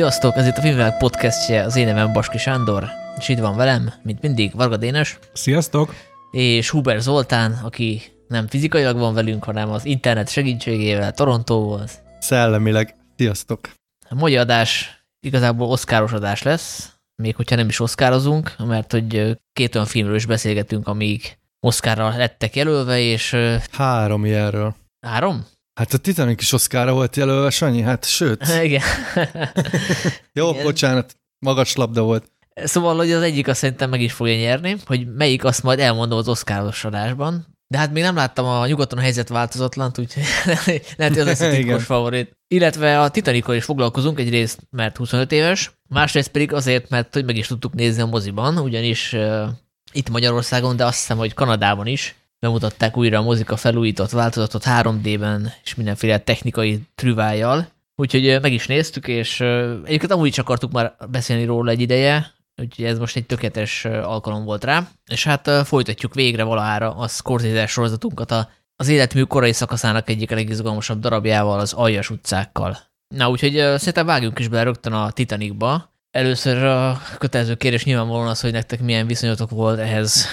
Sziasztok, ez itt a Filmvilág podcastje, az én nevem Baski Sándor, és itt van velem, mint mindig, Varga Dénes. Sziasztok! És Huber Zoltán, aki nem fizikailag van velünk, hanem az internet segítségével Torontóból. Szellemileg. Sziasztok! A mai adás igazából oszkáros adás lesz, még hogyha nem is oszkározunk, mert hogy két olyan filmről is beszélgetünk, amíg oszkárra lettek jelölve, és... Három ilyenről. Három? Hát a Titanic is Oscarra volt jelölve, Sanyi, hát sőt. Igen. Jó, Igen. bocsánat, magas labda volt. Szóval, hogy az egyik azt szerintem meg is fogja nyerni, hogy melyik azt majd elmondom az Oscaros adásban. De hát még nem láttam a nyugaton a helyzet változatlant, úgyhogy lehet, hogy az lesz a titkos favorit. Illetve a Titanikkal is foglalkozunk egyrészt, mert 25 éves, másrészt pedig azért, mert hogy meg is tudtuk nézni a moziban, ugyanis uh, itt Magyarországon, de azt hiszem, hogy Kanadában is bemutatták újra a mozika felújított változatot 3D-ben és mindenféle technikai trüvájjal. Úgyhogy meg is néztük, és egyébként amúgy is akartuk már beszélni róla egy ideje, úgyhogy ez most egy tökéletes alkalom volt rá. És hát folytatjuk végre valahára a Scorsese sorozatunkat a, az életmű korai szakaszának egyik legizgalmasabb darabjával, az Aljas utcákkal. Na, úgyhogy szerintem vágjunk is bele rögtön a Titanicba, Először a kötelező kérdés nyilvánvalóan az, hogy nektek milyen viszonyotok volt ehhez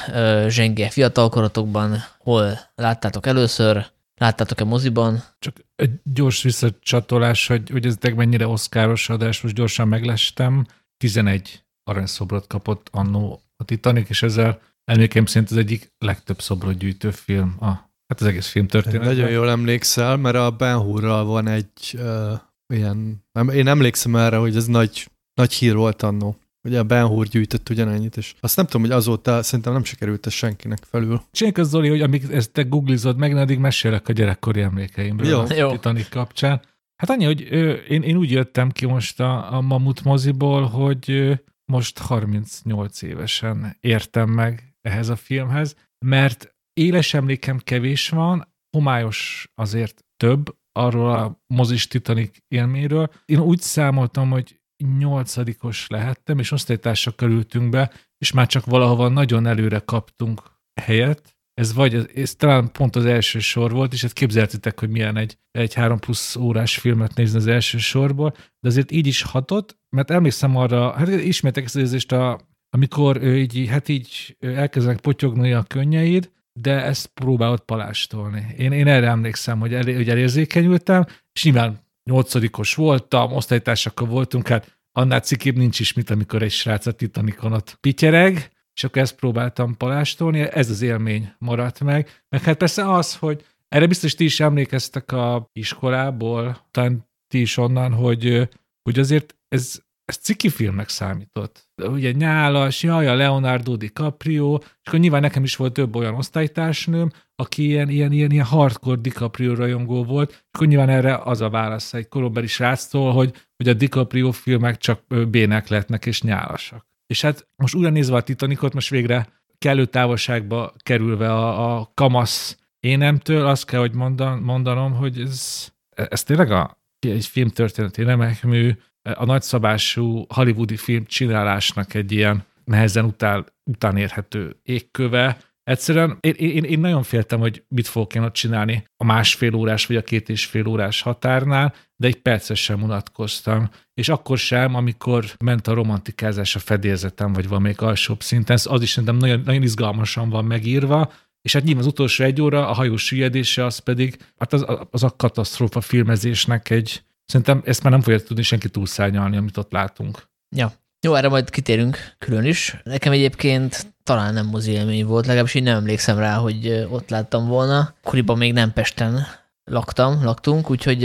zsenge fiatalkorotokban, hol láttátok először, láttátok-e moziban? Csak egy gyors visszacsatolás, hogy, hogy ez mennyire oszkáros adás, most gyorsan meglestem. 11 aranyszobrot kapott annó a Titanic, és ezzel emlékeim szerint az egyik legtöbb szobrot gyűjtő film a, hát az egész film történet. Nagyon jól emlékszel, mert a Ben Hurral van egy uh, ilyen, én emlékszem erre, hogy ez nagy nagy hír volt annó. Ugye a Ben Hur gyűjtött ugyanennyit, és azt nem tudom, hogy azóta szerintem nem sikerült ez senkinek felül. Csináljuk az, Zoli, hogy amíg ezt te googlizod meg, addig mesélek a gyerekkori emlékeimről Jó. a Jó. Titanic kapcsán. Hát annyi, hogy ö, én, én úgy jöttem ki most a, a Mamut moziból, hogy ö, most 38 évesen értem meg ehhez a filmhez, mert éles emlékem kevés van, homályos azért több, arról a mozis Titanic élményről. Én úgy számoltam, hogy nyolcadikos lehettem, és osztálytársak kerültünk be, és már csak valahova nagyon előre kaptunk helyet. Ez vagy, ez talán pont az első sor volt, és ezt képzeltitek, hogy milyen egy, egy három plusz órás filmet nézni az első sorból, de azért így is hatott, mert emlékszem arra, hát ismertek ezt az érzést, a, amikor így, hát így elkezdenek potyogni a könnyeid, de ezt próbálod palástolni. Én, én erre emlékszem, hogy, el, hogy elérzékenyültem, és nyilván nyolcadikos voltam, osztálytársakkal voltunk, hát annál cikibb nincs is, mint amikor egy srác a Titanicon ott pityereg, és akkor ezt próbáltam palástolni, ez az élmény maradt meg. Meg hát persze az, hogy erre biztos ti is emlékeztek a iskolából, talán ti is onnan, hogy, hogy azért ez, ez ciki filmnek számított. Ugye nyálas, jaj, a Leonardo DiCaprio, és akkor nyilván nekem is volt több olyan osztálytársnőm, aki ilyen, ilyen, ilyen, ilyen hardcore DiCaprio rajongó volt, és akkor nyilván erre az a válasz egy korombeli sráctól, hogy, hogy a DiCaprio filmek csak bének lehetnek és nyálasak. És hát most újra nézve a Titanicot, most végre kellő távolságba kerülve a, a kamasz énemtől, azt kell, hogy mondan, mondanom, hogy ez, ez tényleg a, egy filmtörténeti remekmű, a nagyszabású hollywoodi film csinálásnak egy ilyen nehezen után, utánérhető égköve, Egyszerűen én, én, én nagyon féltem, hogy mit fogok én ott csinálni a másfél órás vagy a két és fél órás határnál, de egy percet sem unatkoztam. És akkor sem, amikor ment a romantikázás a fedélzetem, vagy valamelyik alsóbb szinten, az is szerintem nagyon, nagyon izgalmasan van megírva, és hát nyilván az utolsó egy óra, a hajó süllyedése, az pedig, hát az, az a katasztrófa filmezésnek egy, szerintem ezt már nem fogja tudni senki túlszárnyalni, amit ott látunk. Ja, jó, erre majd kitérünk külön is. Nekem egyébként talán nem mozi élmény volt, legalábbis én nem emlékszem rá, hogy ott láttam volna. Akkoriban még nem Pesten laktam, laktunk, úgyhogy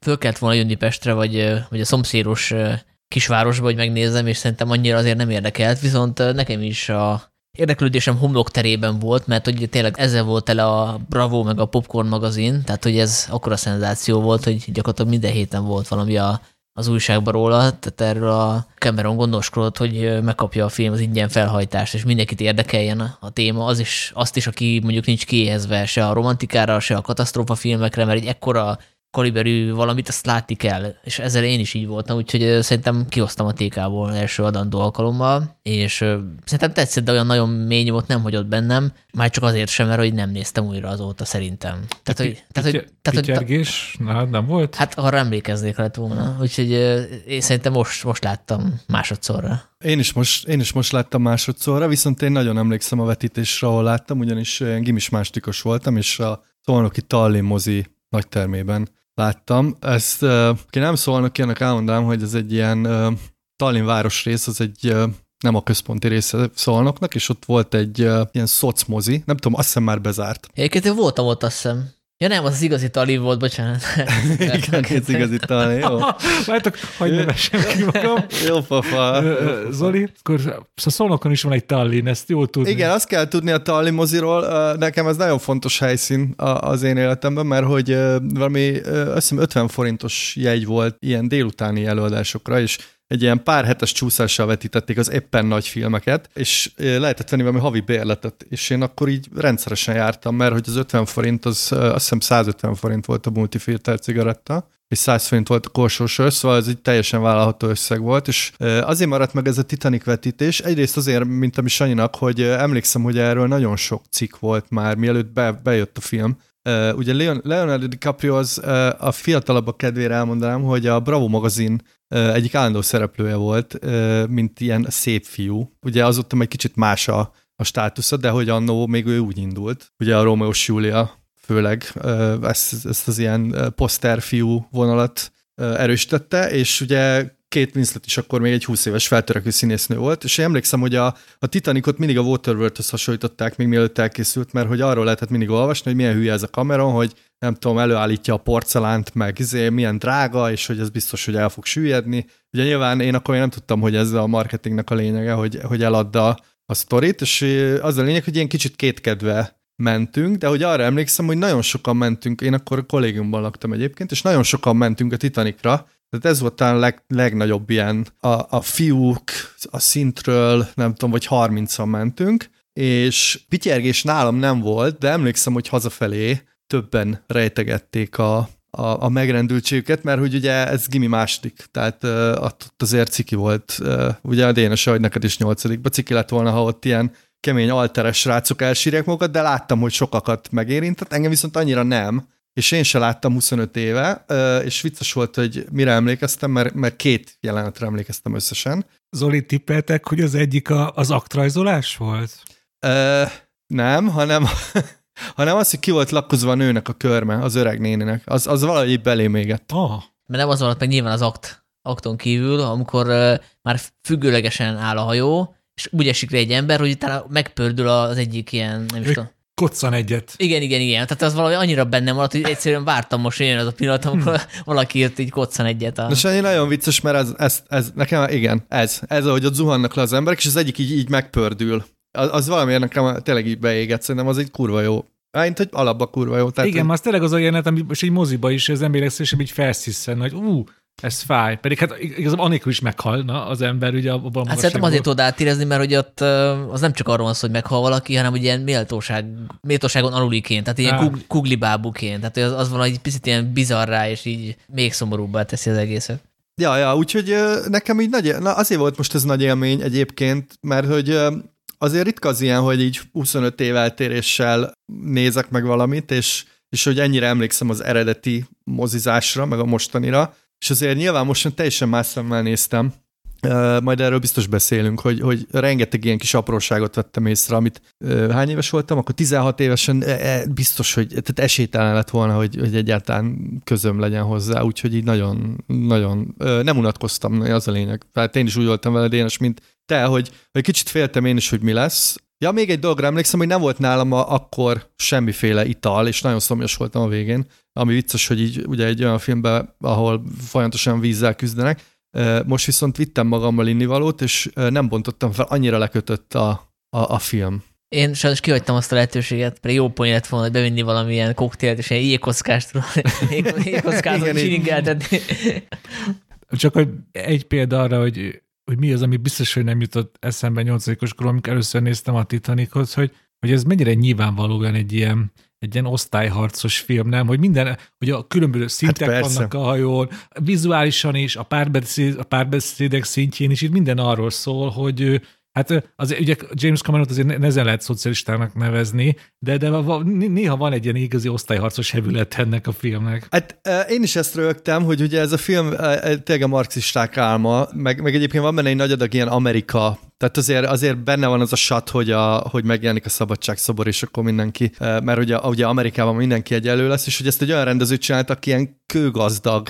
föl kellett volna jönni Pestre, vagy, vagy a szomszédos kisvárosba, hogy megnézzem, és szerintem annyira azért nem érdekelt, viszont nekem is a érdeklődésem homlok terében volt, mert hogy tényleg ezzel volt tele a Bravo meg a Popcorn magazin, tehát hogy ez akkora szenzáció volt, hogy gyakorlatilag minden héten volt valami a az újságban róla, tehát erről a Cameron gondoskodott, hogy megkapja a film az ingyen felhajtást, és mindenkit érdekeljen a téma, az is, azt is, aki mondjuk nincs kiéhezve se a romantikára, se a katasztrófa filmekre, mert egy ekkora kaliberű valamit, azt látni kell, és ezzel én is így voltam, úgyhogy szerintem kihoztam a TK-ból első adandó alkalommal, és szerintem tetszett, de olyan nagyon mély nyomot nem hagyott bennem, már csak azért sem, mert hogy nem néztem újra azóta szerintem. Tehát, hogy, tehát, hogy, tehát, Pityergés? Na, nem volt? Hát arra emlékeznék lett volna, úgyhogy én szerintem most, most láttam másodszorra. Én is, most, én is most láttam másodszorra, viszont én nagyon emlékszem a vetítésre, ahol láttam, ugyanis én gimis másodikos voltam, és a Szolnoki Tallinn mozi nagy termében láttam. Ezt, ki nem szólnak, ennek elmondanám, hogy ez egy ilyen Tallinn városrész, az egy nem a központi része szolnoknak, és ott volt egy ilyen szocmozi, nem tudom, azt hiszem már bezárt. Egyébként én voltam ott, azt hiszem. Ja nem, az az igazi tali volt, bocsánat. Igen, ez igazi tali, jó. Várjátok, hagyd ne vessem ki magam. jó fafa. Zoli, akkor szóval Szolnokon is van egy Tallinn, ezt jól tudni. Igen, azt kell tudni a Tallinn moziról. Nekem ez nagyon fontos helyszín az én életemben, mert hogy valami, azt hiszem 50 forintos jegy volt ilyen délutáni előadásokra, és egy ilyen pár hetes csúszással vetítették az éppen nagy filmeket, és lehetett venni valami havi bérletet, és én akkor így rendszeresen jártam, mert hogy az 50 forint, az azt hiszem 150 forint volt a multifilter cigaretta, és 100 forint volt a korsós szóval ez egy teljesen vállalható összeg volt, és azért maradt meg ez a Titanic vetítés, egyrészt azért, mint ami Sanyinak, hogy emlékszem, hogy erről nagyon sok cikk volt már, mielőtt be, bejött a film, Uh, ugye Leon, Leonardo DiCaprio az uh, a fiatalabbak kedvére elmondanám, hogy a Bravo magazin uh, egyik állandó szereplője volt, uh, mint ilyen szép fiú. Ugye azóta egy kicsit más a, a státusza, de hogy annó még ő úgy indult. Ugye a Romeo Julia főleg uh, ezt, ezt az ilyen poszterfiú vonalat uh, erősítette, és ugye két Winslet is akkor még egy 20 éves feltörekvő színésznő volt, és én emlékszem, hogy a, a Titanicot mindig a Waterworld-höz hasonlították, még mielőtt elkészült, mert hogy arról lehetett mindig olvasni, hogy milyen hülye ez a Cameron, hogy nem tudom, előállítja a porcelánt, meg izé, milyen drága, és hogy ez biztos, hogy el fog süllyedni. Ugye nyilván én akkor nem tudtam, hogy ez a marketingnek a lényege, hogy, hogy eladda a sztorit, és az a lényeg, hogy ilyen kicsit kétkedve mentünk, de hogy arra emlékszem, hogy nagyon sokan mentünk, én akkor a kollégiumban laktam egyébként, és nagyon sokan mentünk a Titanicra, tehát ez volt talán a leg, legnagyobb ilyen, a, a fiúk a szintről, nem tudom, vagy 30-an mentünk, és pityergés nálam nem volt, de emlékszem, hogy hazafelé többen rejtegették a, a, a megrendültségüket, mert hogy ugye ez gimi második, tehát uh, ott azért ciki volt, uh, ugye a Dénes, hogy neked is nyolcadikba ciki lett volna, ha ott ilyen kemény alteres srácok elsírják magukat, de láttam, hogy sokakat megérintett, engem viszont annyira nem, és én se láttam 25 éve, és vicces volt, hogy mire emlékeztem, mert, mert két jelenetre emlékeztem összesen. Zoli, tippeltek, hogy az egyik a, az aktrajzolás volt? Ö, nem, hanem, hanem az, hogy ki volt lakkozva a nőnek a körme, az öreg néninek. Az, az valahogy belém égett. Oh. Mert nem az volt meg nyilván az akt, akton kívül, amikor uh, már függőlegesen áll a hajó, és úgy esik le egy ember, hogy utána megpördül az egyik ilyen, nem is tudom koccan egyet. Igen, igen, igen. Tehát az valami annyira bennem maradt, hogy egyszerűen vártam most, hogy jön az a pillanat, amikor hmm. valaki írt így koccan egyet. A... De Sanyi nagyon vicces, mert ez, ez, ez, nekem, igen, ez, ez, ahogy ott zuhannak le az emberek, és az egyik így, így megpördül. Az, az valamiért nekem tényleg így beégett, szerintem az egy kurva jó Mint, hogy alapba kurva jó. Tehát, Igen, hogy... az tényleg az a jelenet, ami most egy moziba is az emberek szerint így felsziszen, hogy ú, ez fáj. Pedig hát igazából anélkül is meghalna az ember, ugye abban Hát szerintem azért tudod átérezni, mert hogy ott az nem csak arról van szó, hogy meghal valaki, hanem hogy ilyen méltóság, méltóságon aluliként, tehát ilyen kug, kuglibábuként. Tehát az, az van egy picit ilyen bizarrá, és így még szomorúbbá teszi az egészet. Ja, ja, úgyhogy nekem így nagy, na azért volt most ez nagy élmény egyébként, mert hogy azért ritka az ilyen, hogy így 25 év eltéréssel nézek meg valamit, és, és hogy ennyire emlékszem az eredeti mozizásra, meg a mostanira, és azért nyilván most teljesen más szemmel néztem, majd erről biztos beszélünk, hogy, hogy rengeteg ilyen kis apróságot vettem észre, amit hány éves voltam, akkor 16 évesen e, biztos, hogy tehát esélytelen lett volna, hogy, hogy egyáltalán közöm legyen hozzá, úgyhogy így nagyon, nagyon nem unatkoztam, az a lényeg. Tehát én is úgy voltam vele, Dénes, mint te, hogy, hogy kicsit féltem én is, hogy mi lesz. Ja, még egy dologra emlékszem, hogy nem volt nálam a, akkor semmiféle ital, és nagyon szomjas voltam a végén, ami vicces, hogy így ugye egy olyan filmben, ahol folyamatosan vízzel küzdenek. Most viszont vittem magammal innivalót, és nem bontottam fel, annyira lekötött a, a, a film. Én sajnos kihagytam azt a lehetőséget, pedig jó poén lett volna, hogy bevinni valamilyen koktélt, és ilyen jégkockást, jégkockázat csilingeltetni. Csak hogy egy példa arra, hogy, hogy mi az, ami biztos, hogy nem jutott eszembe nyolcadikos korom, amikor először néztem a Titanicot, hogy, hogy ez mennyire nyilvánvalóan egy ilyen, egy ilyen osztályharcos film, nem? Hogy minden, hogy a különböző szintek hát vannak a hajón, vizuálisan is, a, párbeszéd, a párbeszédek szintjén is, itt minden arról szól, hogy Hát azért ugye James Cameron azért nehezen lehet szocialistának nevezni, de, de néha van egy ilyen igazi osztályharcos hevület ennek a filmnek. Hát én is ezt rögtem, hogy ugye ez a film tényleg a marxisták álma, meg, meg egyébként van benne egy nagy adag ilyen Amerika tehát azért, azért benne van az a sat, hogy, a, hogy megjelenik a szabadságszobor, és akkor mindenki, mert ugye, ugye Amerikában mindenki egyelő lesz, és hogy ezt egy olyan rendező csinált, aki ilyen kőgazdag,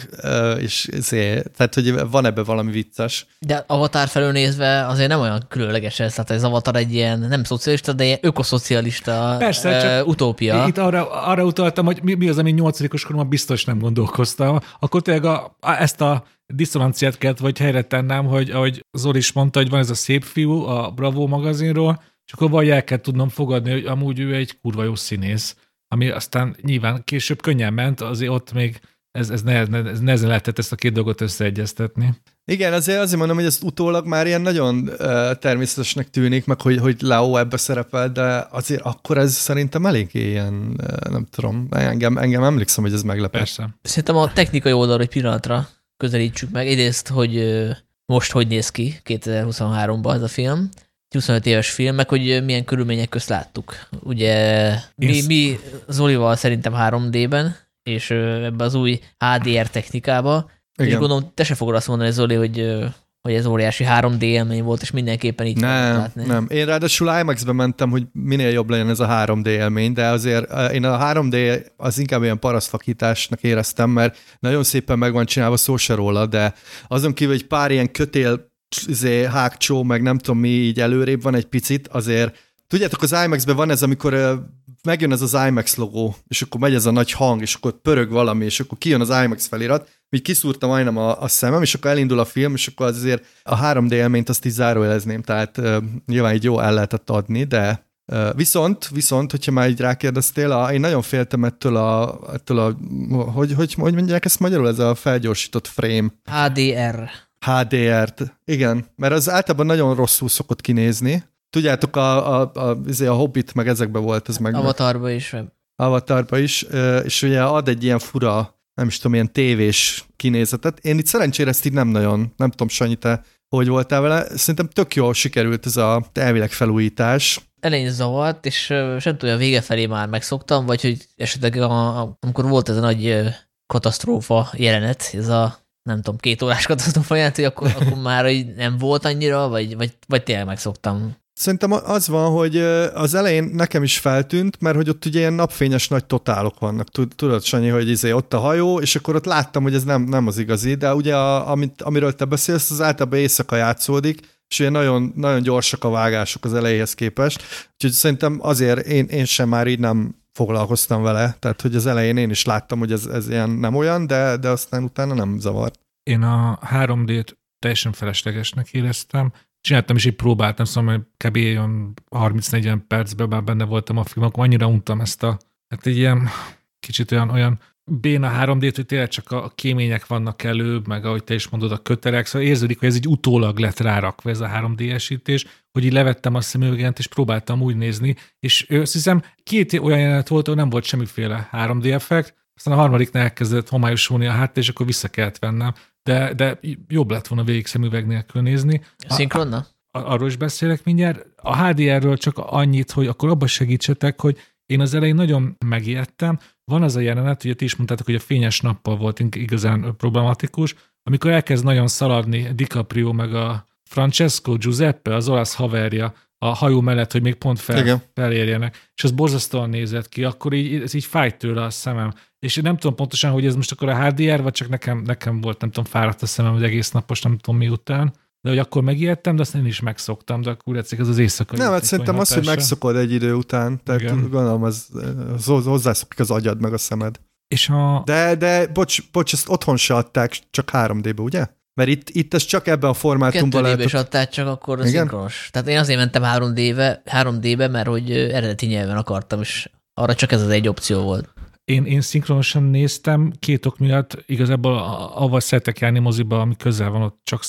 és azért, tehát hogy van ebbe valami vicces. De Avatar felől nézve azért nem olyan különleges ez, tehát ez Avatar egy ilyen nem szocialista, de ilyen ökoszocialista Persze, csak utópia. Itt arra, arra utaltam, hogy mi, mi az, ami nyolcadikos koromban biztos nem gondolkoztam. Akkor tényleg a, a, ezt a diszonanciát kellett vagy helyre tennem, hogy ahogy Zoli is mondta, hogy van ez a szép fiú a Bravo magazinról, és akkor vagy el kell tudnom fogadni, hogy amúgy ő egy kurva jó színész, ami aztán nyilván később könnyen ment, azért ott még ez, ez, ne, ez nehezen lehetett ezt a két dolgot összeegyeztetni. Igen, azért azért mondom, hogy ez utólag már ilyen nagyon uh, természetesnek tűnik, meg hogy, hogy Leo ebbe szerepel, de azért akkor ez szerintem eléggé ilyen, uh, nem tudom, engem, engem emlékszem, hogy ez meglepett. Persze. Szerintem a technikai oldalra egy pillanatra közelítsük meg. Egyrészt, hogy most hogy néz ki 2023-ban ez a film, 25 éves film, meg hogy milyen körülmények közt láttuk. Ugye mi, mi Zolival szerintem 3D-ben, és ebbe az új HDR technikába, Igen. és gondolom, te se fogod azt mondani, Zoli, hogy hogy ez óriási 3D élmény volt, és mindenképpen így nem, látni. Nem, én ráadásul IMAX-be mentem, hogy minél jobb legyen ez a 3D élmény, de azért én a 3D az inkább ilyen parasztfakításnak éreztem, mert nagyon szépen meg van csinálva, szó se róla, de azon kívül egy pár ilyen kötél izé, hágcsó, meg nem tudom mi így előrébb van egy picit, azért Tudjátok, az IMAX-ben van ez, amikor megjön ez az IMAX logó, és akkor megy ez a nagy hang, és akkor pörög valami, és akkor kijön az IMAX felirat, így kiszúrta majdnem a, a szemem, és akkor elindul a film, és akkor azért a 3D élményt azt is zárójelezném, tehát uh, nyilván így jó el lehetett adni, de uh, viszont, viszont, hogyha már így rákérdeztél, a, én nagyon féltem ettől a, ettől a hogy, hogy, hogy mondják ezt magyarul, ez a felgyorsított frame. HDR. HDR-t, igen, mert az általában nagyon rosszul szokott kinézni. Tudjátok, a, a, a, a, a Hobbit meg ezekben volt ez meg. Avatarba is. Avatarba is, és ugye ad egy ilyen fura nem is tudom, ilyen tévés kinézetet. Én itt szerencsére ezt így nem nagyon, nem tudom, Sanyi, te hogy voltál vele. Szerintem tök jól sikerült ez a elvileg felújítás. Elején zavart, és sem tudom, a vége felé már megszoktam, vagy hogy esetleg a, amikor volt ez a nagy katasztrófa jelenet, ez a nem tudom, két órás katasztrófa jelenet, hogy akkor, akkor már hogy nem volt annyira, vagy, vagy, vagy tényleg megszoktam. Szerintem az van, hogy az elején nekem is feltűnt, mert hogy ott ugye ilyen napfényes nagy totálok vannak. Tudod, Sanyi, hogy izé ott a hajó, és akkor ott láttam, hogy ez nem, nem az igazi, de ugye a, amit, amiről te beszélsz, az általában éjszaka játszódik, és ugye nagyon, nagyon gyorsak a vágások az elejéhez képest. Úgyhogy szerintem azért én, én sem már így nem foglalkoztam vele, tehát hogy az elején én is láttam, hogy ez, ez ilyen nem olyan, de, de aztán utána nem zavart. Én a 3D-t teljesen feleslegesnek éreztem, csináltam is egy próbáltam, szóval kb. 30-40 percben már benne voltam a film, akkor annyira untam ezt a, hát egy ilyen kicsit olyan, olyan béna 3 d hogy tényleg csak a kémények vannak előbb, meg ahogy te is mondod, a köterek, szóval érződik, hogy ez egy utólag lett rárakva ez a 3D-esítés, hogy így levettem a szemüveget, és próbáltam úgy nézni, és azt hiszem két olyan jelenet volt, ahol nem volt semmiféle 3D effekt, aztán a harmadiknál elkezdett homályosulni a háttér, és akkor vissza kellett vennem de, de jobb lett volna végig szemüveg nélkül nézni. Szinkronna? Arról is beszélek mindjárt. A HDR-ről csak annyit, hogy akkor abba segítsetek, hogy én az elején nagyon megijedtem. Van az a jelenet, ugye ti is mondtátok, hogy a fényes nappal volt igazán problematikus, amikor elkezd nagyon szaladni DiCaprio meg a Francesco Giuseppe, az olasz haverja, a hajó mellett, hogy még pont fel, felérjenek, és az borzasztóan nézett ki, akkor így, ez így fájt tőle a szemem. És én nem tudom pontosan, hogy ez most akkor a HDR, vagy csak nekem, nekem volt, nem tudom, fáradt a szemem, hogy egész napos, nem tudom miután. De hogy akkor megijedtem, de azt én is megszoktam, de akkor úgy ez az éjszaka. Nem, hát szerintem az, hogy megszokod egy idő után, tehát Igen. gondolom, az, az hozzászokik az agyad meg a szemed. És a... De, de bocs, bocs, ezt otthon se adták, csak 3D-be, ugye? Mert itt, itt ez csak ebben a formátumban lehet. is adták, csak akkor a szinkronos. Tehát én azért mentem 3D-be, 3D-be, mert hogy eredeti nyelven akartam, és arra csak ez az egy opció volt. Én, én szinkronosan néztem két ok miatt, igazából avval szeretek járni moziba, ami közel van, ott csak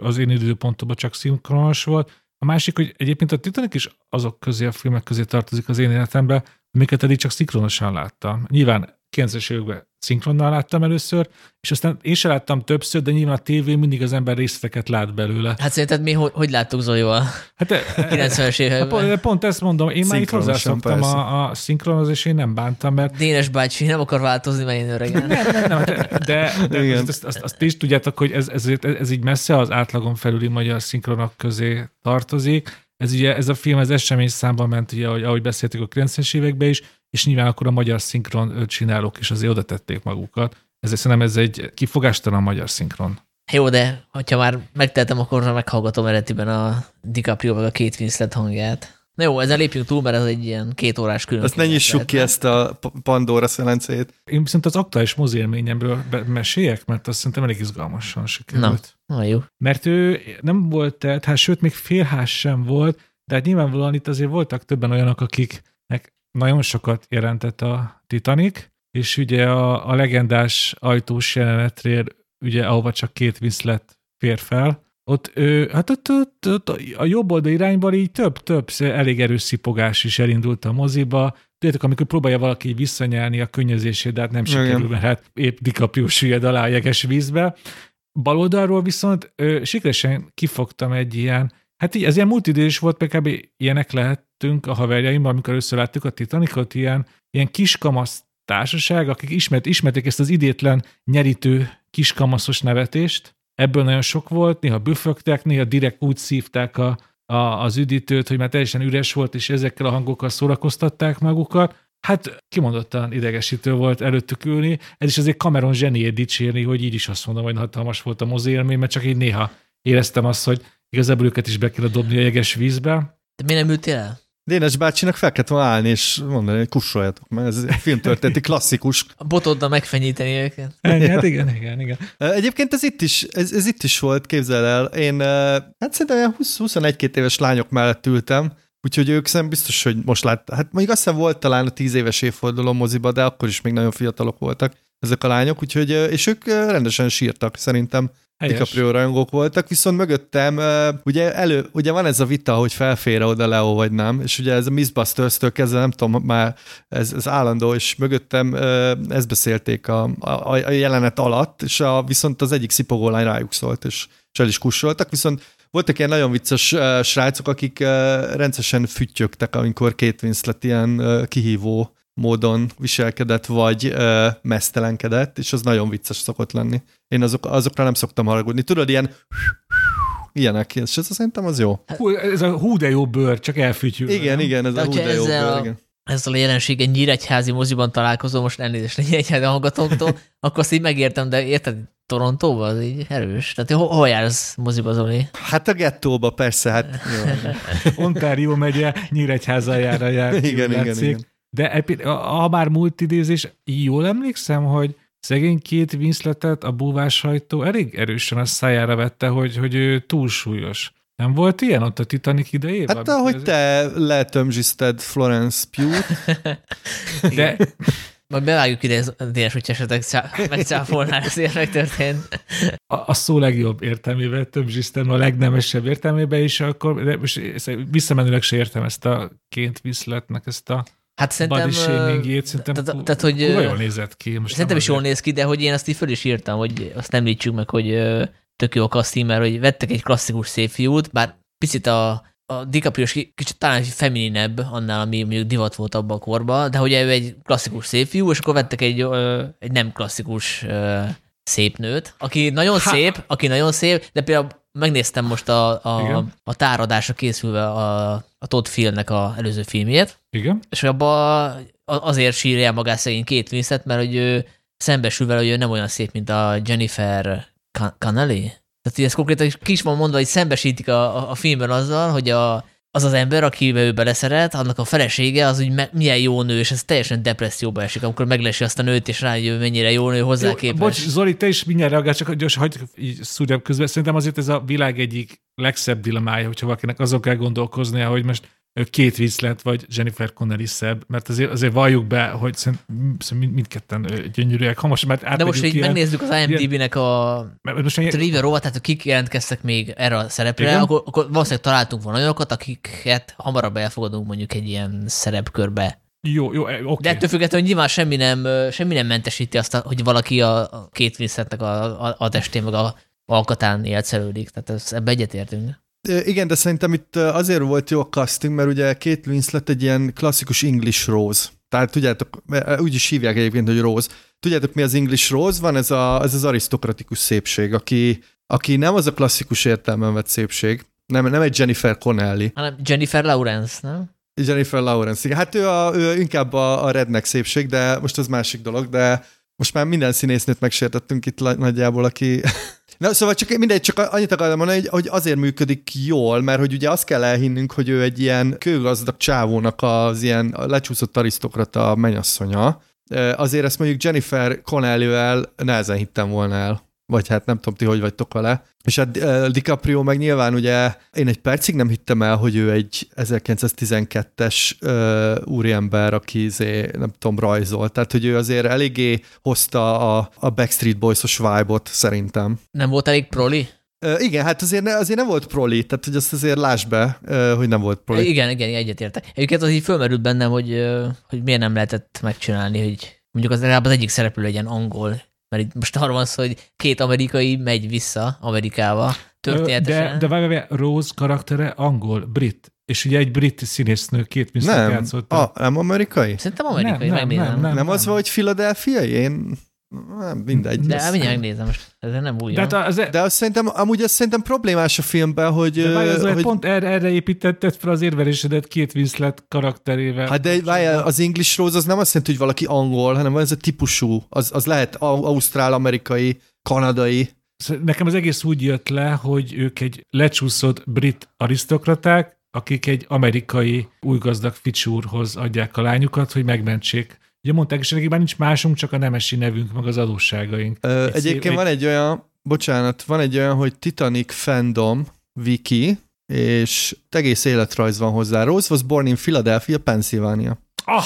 az én időpontomban csak szinkronos volt. A másik, hogy egyébként a Titanic is azok közé, a filmek közé tartozik az én életemben, amiket eddig csak szinkronosan láttam. Nyilván 90-es években szinkronnal láttam először, és aztán én sem láttam többször, de nyilván a tévé mindig az ember részleteket lát belőle. Hát szerinted mi hogy, hogy láttuk Zolival? Hát, 90-es években. Pont, pont ezt mondom, én már itt hozzászoktam a, a szinkronhoz, és én nem bántam, mert... Dénes bácsi nem akar változni, mert én öregen. Nem, nem, nem, de, de, de azt, azt, azt, azt, is tudjátok, hogy ez, ez, ez, ez így messze az átlagon felüli magyar szinkronok közé tartozik. Ez ugye, ez a film az esemény számban ment, ugye, ahogy, ahogy beszéltük a 90-es években is, és nyilván akkor a magyar szinkron csinálók is azért oda tették magukat. Ezért szerintem ez egy kifogástalan magyar szinkron. Jó, de hogyha már megteltem, akkor meghallgatom eredetiben a DiCaprio meg a két Winslet hangját. Na jó, ezzel lépjünk túl, mert ez egy ilyen két órás külön. Azt ne nyissuk ki ezt a Pandora szelencét. Én viszont az aktuális mozi élményemről meséljek, mert azt szerintem elég izgalmasan sikerült. Na, na jó. Mert ő nem volt, tehát, hát sőt, még félház sem volt, de hát nyilvánvalóan itt azért voltak többen olyanok, akiknek nagyon sokat jelentett a Titanic, és ugye a, a legendás ajtós jelenetrér, ugye ahova csak két viszlet fér fel, ott, ő, hát ott, ott, ott a jobb oldal irányban így több-több elég erős szipogás is elindult a moziba. Tudjátok, amikor próbálja valaki visszanyelni a könnyezését, de hát nem sikerül, mert hát épp DiCaprio süllyed alá a jeges vízbe. Baloldalról viszont ö, sikeresen kifogtam egy ilyen, hát így ez ilyen multidős volt, kb. ilyenek lehettünk a haverjaimban, amikor először láttuk a Titanicot, ilyen, ilyen kiskamasz társaság, akik ismert, ismerték ezt az idétlen nyerítő kiskamaszos nevetést, ebből nagyon sok volt, néha büfögtek, néha direkt úgy szívták a, a, az üdítőt, hogy már teljesen üres volt, és ezekkel a hangokkal szórakoztatták magukat. Hát kimondottan idegesítő volt előttük ülni. Ez is azért Cameron zseniét dicsérni, hogy így is azt mondom, hogy hatalmas volt a mozi mert csak így néha éreztem azt, hogy igazából őket is be kell dobni a jeges vízbe. De miért nem ültél el? Dénes bácsinak fel kellett volna állni, és mondani, hogy kussoljatok, mert ez egy filmtörténeti klasszikus. A botoddal megfenyíteni őket. hát igen, igen, igen. Egyébként ez itt is, ez, ez itt is volt, képzel el. Én hát szerintem 20-21-2 éves lányok mellett ültem, Úgyhogy ők szerintem biztos, hogy most lát. Hát mondjuk azt hiszem volt talán a 10 éves évforduló moziba, de akkor is még nagyon fiatalok voltak ezek a lányok, úgyhogy, és ők rendesen sírtak szerintem. DiCaprio rajongók voltak, viszont mögöttem, ugye elő, ugye van ez a vita, hogy felfér oda Leo vagy nem, és ugye ez a Mythbusters-től kezdve, nem tudom, már ez, ez állandó, és mögöttem ezt beszélték a, a, a jelenet alatt, és a, viszont az egyik szipogólány rájuk szólt, és, és el is kussoltak, viszont voltak ilyen nagyon vicces uh, srácok, akik uh, rendszeresen füttyögtek, amikor két Winslet ilyen uh, kihívó módon viselkedett, vagy ö, mesztelenkedett, és az nagyon vicces szokott lenni. Én azok, azokra nem szoktam haragudni. Tudod, ilyen ilyenek, és ez szerintem az jó. Hú, ez a hú de jó bőr, csak elfütyül. Igen, nem? igen, ez De a hú de jó bőr, a... igen ezzel a jelenség egy nyíregyházi moziban találkozom, most elnézést a nyíregyházi hallgatóktól, akkor azt így megértem, de érted, Torontóba az így erős. Tehát hol, hol jársz moziba, Zoli? Hát a gettóba persze, hát Ontario megye, Nyíregyházájára jár. igen, igen, igen. De ha már multidézés, jól emlékszem, hogy szegény két Winsletet a búvás sajtó elég erősen a szájára vette, hogy, hogy ő túlsúlyos. Nem volt ilyen ott a Titanic idejében? Hát ahogy te letömzsiszted Florence Pugh-t. De... Majd bevágjuk ide dénes, hogy esetleg megcáfolnál, ezért megtörtént. A, a szó legjobb értelmével tömzsisztem, a legnemesebb értelmében is, akkor de most visszamenőleg se értem ezt a ként Winsletnek ezt a Hát szerintem... Body shaming szerintem tehát, tehát, hogy, jól nézett ki. Most szerintem is jól néz ki, de hogy én azt így föl is írtam, hogy azt említsük meg, hogy tök jó a casting, mert hogy vettek egy klasszikus szép fiút, bár picit a, a DiCaprio kicsit talán femininebb annál, ami mondjuk divat volt abban a korban, de hogy ő egy klasszikus szép fiú, és akkor vettek egy, egy nem klasszikus szép nőt, aki nagyon ha. szép, aki nagyon szép, de például megnéztem most a, a, a táradásra készülve a, a Todd Fieldnek a előző filmjét. Igen. És abban azért sírja magát szegény két Winslet, mert hogy ő szembesül vele, hogy ő nem olyan szép, mint a Jennifer Connelly. Tehát ez konkrétan ki is van mondva, hogy szembesítik a, a, a filmben azzal, hogy a, az az ember, akivel ő beleszeret, annak a felesége az, hogy me, milyen jó nő, és ez teljesen depresszióba esik, amikor meglesi azt a nőt, és rájön, hogy mennyire jó nő hozzá képes. Bocs, Zoli, te is mindjárt reagál, csak gyors, hogy így szúrjam közben. Szerintem azért ez a világ egyik legszebb dilemája, hogyha valakinek azon kell gondolkoznia, hogy most két Winslet vagy Jennifer Connelly szebb, mert azért, azért valljuk be, hogy szerintem mindketten gyönyörűek. Ha most már De most, hogy ilyen, megnézzük az IMDb-nek a trivia rovat, tehát kik jelentkeztek még erre a szerepre, akkor, akkor valószínűleg találtunk volna olyanokat, akiket hamarabb elfogadunk mondjuk egy ilyen szerepkörbe. Jó, jó, oké. Okay. De ettől függetlenül nyilván semmi nem, semmi nem mentesíti azt, hogy valaki a, a két Winsletnek a, a, a testén, meg a alkatán élcelődik. Tehát ez, ebbe egyetértünk. Igen, de szerintem itt azért volt jó a casting, mert ugye két Winslet egy ilyen klasszikus English Rose. Tehát tudjátok, úgy is hívják egyébként, hogy Rose. Tudjátok, mi az English Rose? Van ez, a, ez az arisztokratikus szépség, aki, aki nem az a klasszikus értelmen vett szépség, nem, nem egy Jennifer Connelly. Hanem Jennifer Lawrence, nem? Jennifer Lawrence. Igen, hát ő, a, ő inkább a, a redneck szépség, de most az másik dolog, de most már minden színésznőt megsértettünk itt nagyjából, aki... Na, szóval csak mindegy, csak annyit akartam mondani, hogy azért működik jól, mert hogy ugye azt kell elhinnünk, hogy ő egy ilyen kőgazdag csávónak az ilyen lecsúszott arisztokrata menyasszonya. Azért ezt mondjuk Jennifer Connelly-vel nehezen hittem volna el vagy hát nem tudom ti, hogy vagytok vele. És hát DiCaprio meg nyilván ugye én egy percig nem hittem el, hogy ő egy 1912-es uh, úriember, aki zé, nem tudom, rajzol. Tehát, hogy ő azért eléggé hozta a, a Backstreet Boys-os vibe-ot szerintem. Nem volt elég proli? Uh, igen, hát azért, ne, azért nem volt proli, tehát hogy azt azért láss be, uh, hogy nem volt proli. Igen, igen, egyetértek. Egyébként az így fölmerült bennem, hogy, hogy miért nem lehetett megcsinálni, hogy mondjuk az legalább az egyik szereplő legyen angol, mert itt most arról van szó, hogy két amerikai megy vissza Amerikába történetesen. De, de várj, várj, Rose karaktere angol, brit, és ugye egy brit színésznő két. Nem, játszott. A, nem amerikai? Szerintem amerikai, nem, nem, nem, nem, nem, az volt, hogy Philadelphia? Én nem, mindegy. De mindjárt nézem most, ez nem új. De, az, az, de azt szerintem, amúgy azt szerintem problémás a filmben, hogy... De várj, az hogy... pont erre, erre építetted fel az érvelésedet két Winslet karakterével. Hát de várj, az English Rose az nem azt jelenti, hogy valaki angol, hanem ez a típusú, az, az lehet ausztrál, amerikai, kanadai. Nekem az egész úgy jött le, hogy ők egy lecsúszott brit arisztokraták, akik egy amerikai új gazdag ficsúrhoz adják a lányukat, hogy megmentsék Ugye mondták is, nekik már nincs másunk, csak a nemesi nevünk, meg az adósságaink. Ö, egy egyébként szép, van egy olyan, bocsánat, van egy olyan, hogy Titanic fandom wiki, és egész életrajz van hozzá. Rose was born in Philadelphia, Pennsylvania. Ah,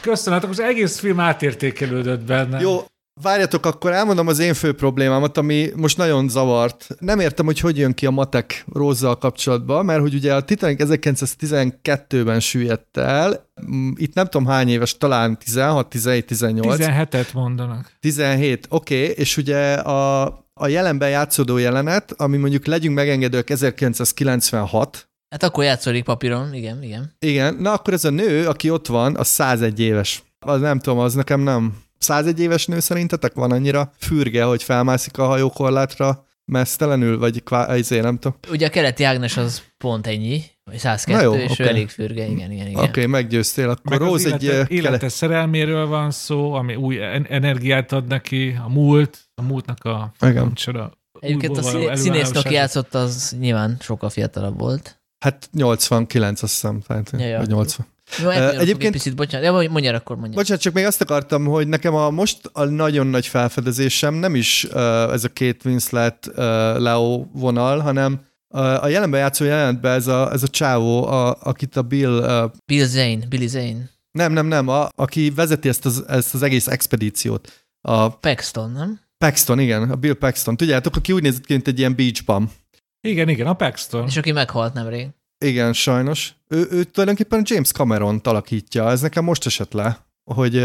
köszönöm, hát akkor az egész film átértékelődött benne. Jó, Várjatok, akkor elmondom az én fő problémámat, ami most nagyon zavart. Nem értem, hogy hogy jön ki a matek Rózzal kapcsolatban, mert hogy ugye a Titanic 1912-ben süllyedt el, itt nem tudom hány éves, talán 16, 17, 18. 17-et mondanak. 17, oké, okay, és ugye a, a jelenben játszódó jelenet, ami mondjuk legyünk megengedők 1996, Hát akkor játszódik papíron, igen, igen. Igen, na akkor ez a nő, aki ott van, az 101 éves. Az nem tudom, az nekem nem, 101 éves nő szerintetek van annyira fürge, hogy felmászik a hajókorlátra mesztelenül, vagy kvá, izé, nem tudom. Ugye a keleti Ágnes az pont ennyi, vagy 102, jó, és okay. elég fürge, igen, igen, igen. Oké, okay, meggyőztél. Akkor Meg Róz egy... Élete, élete szerelméről van szó, ami új energiát ad neki, a múlt, a múltnak a csoda. Egyébként a színész, aki játszott, az nyilván sokkal fiatalabb volt. Hát 89, azt hiszem, tehát, ja, ja. vagy 80. Jó, uh, egyébként... Picit, bocsánat, ja, mondjál akkor, mondjál. Bocsánat, csak még azt akartam, hogy nekem a most a nagyon nagy felfedezésem nem is uh, ez a két Winslet uh, Leo vonal, hanem uh, a jelenben játszó jelentben ez a, ez a csávó, a, akit a Bill... Uh, Bill Zane, Billy Zane. Nem, nem, nem, a, aki vezeti ezt az, ezt az egész expedíciót. A Paxton, nem? Paxton, igen, a Bill Paxton. Tudjátok, aki úgy nézett ki, mint egy ilyen beach bum. Igen, igen, a Paxton. És aki meghalt nemrég. Igen, sajnos. Ő, ő tulajdonképpen James Cameron alakítja, ez nekem most esett le, hogy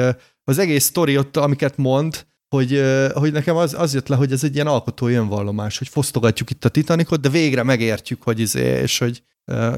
az egész sztori ott, amiket mond, hogy, hogy nekem az, az jött le, hogy ez egy ilyen alkotói önvallomás, hogy fosztogatjuk itt a Titanicot, de végre megértjük, hogy izé, és hogy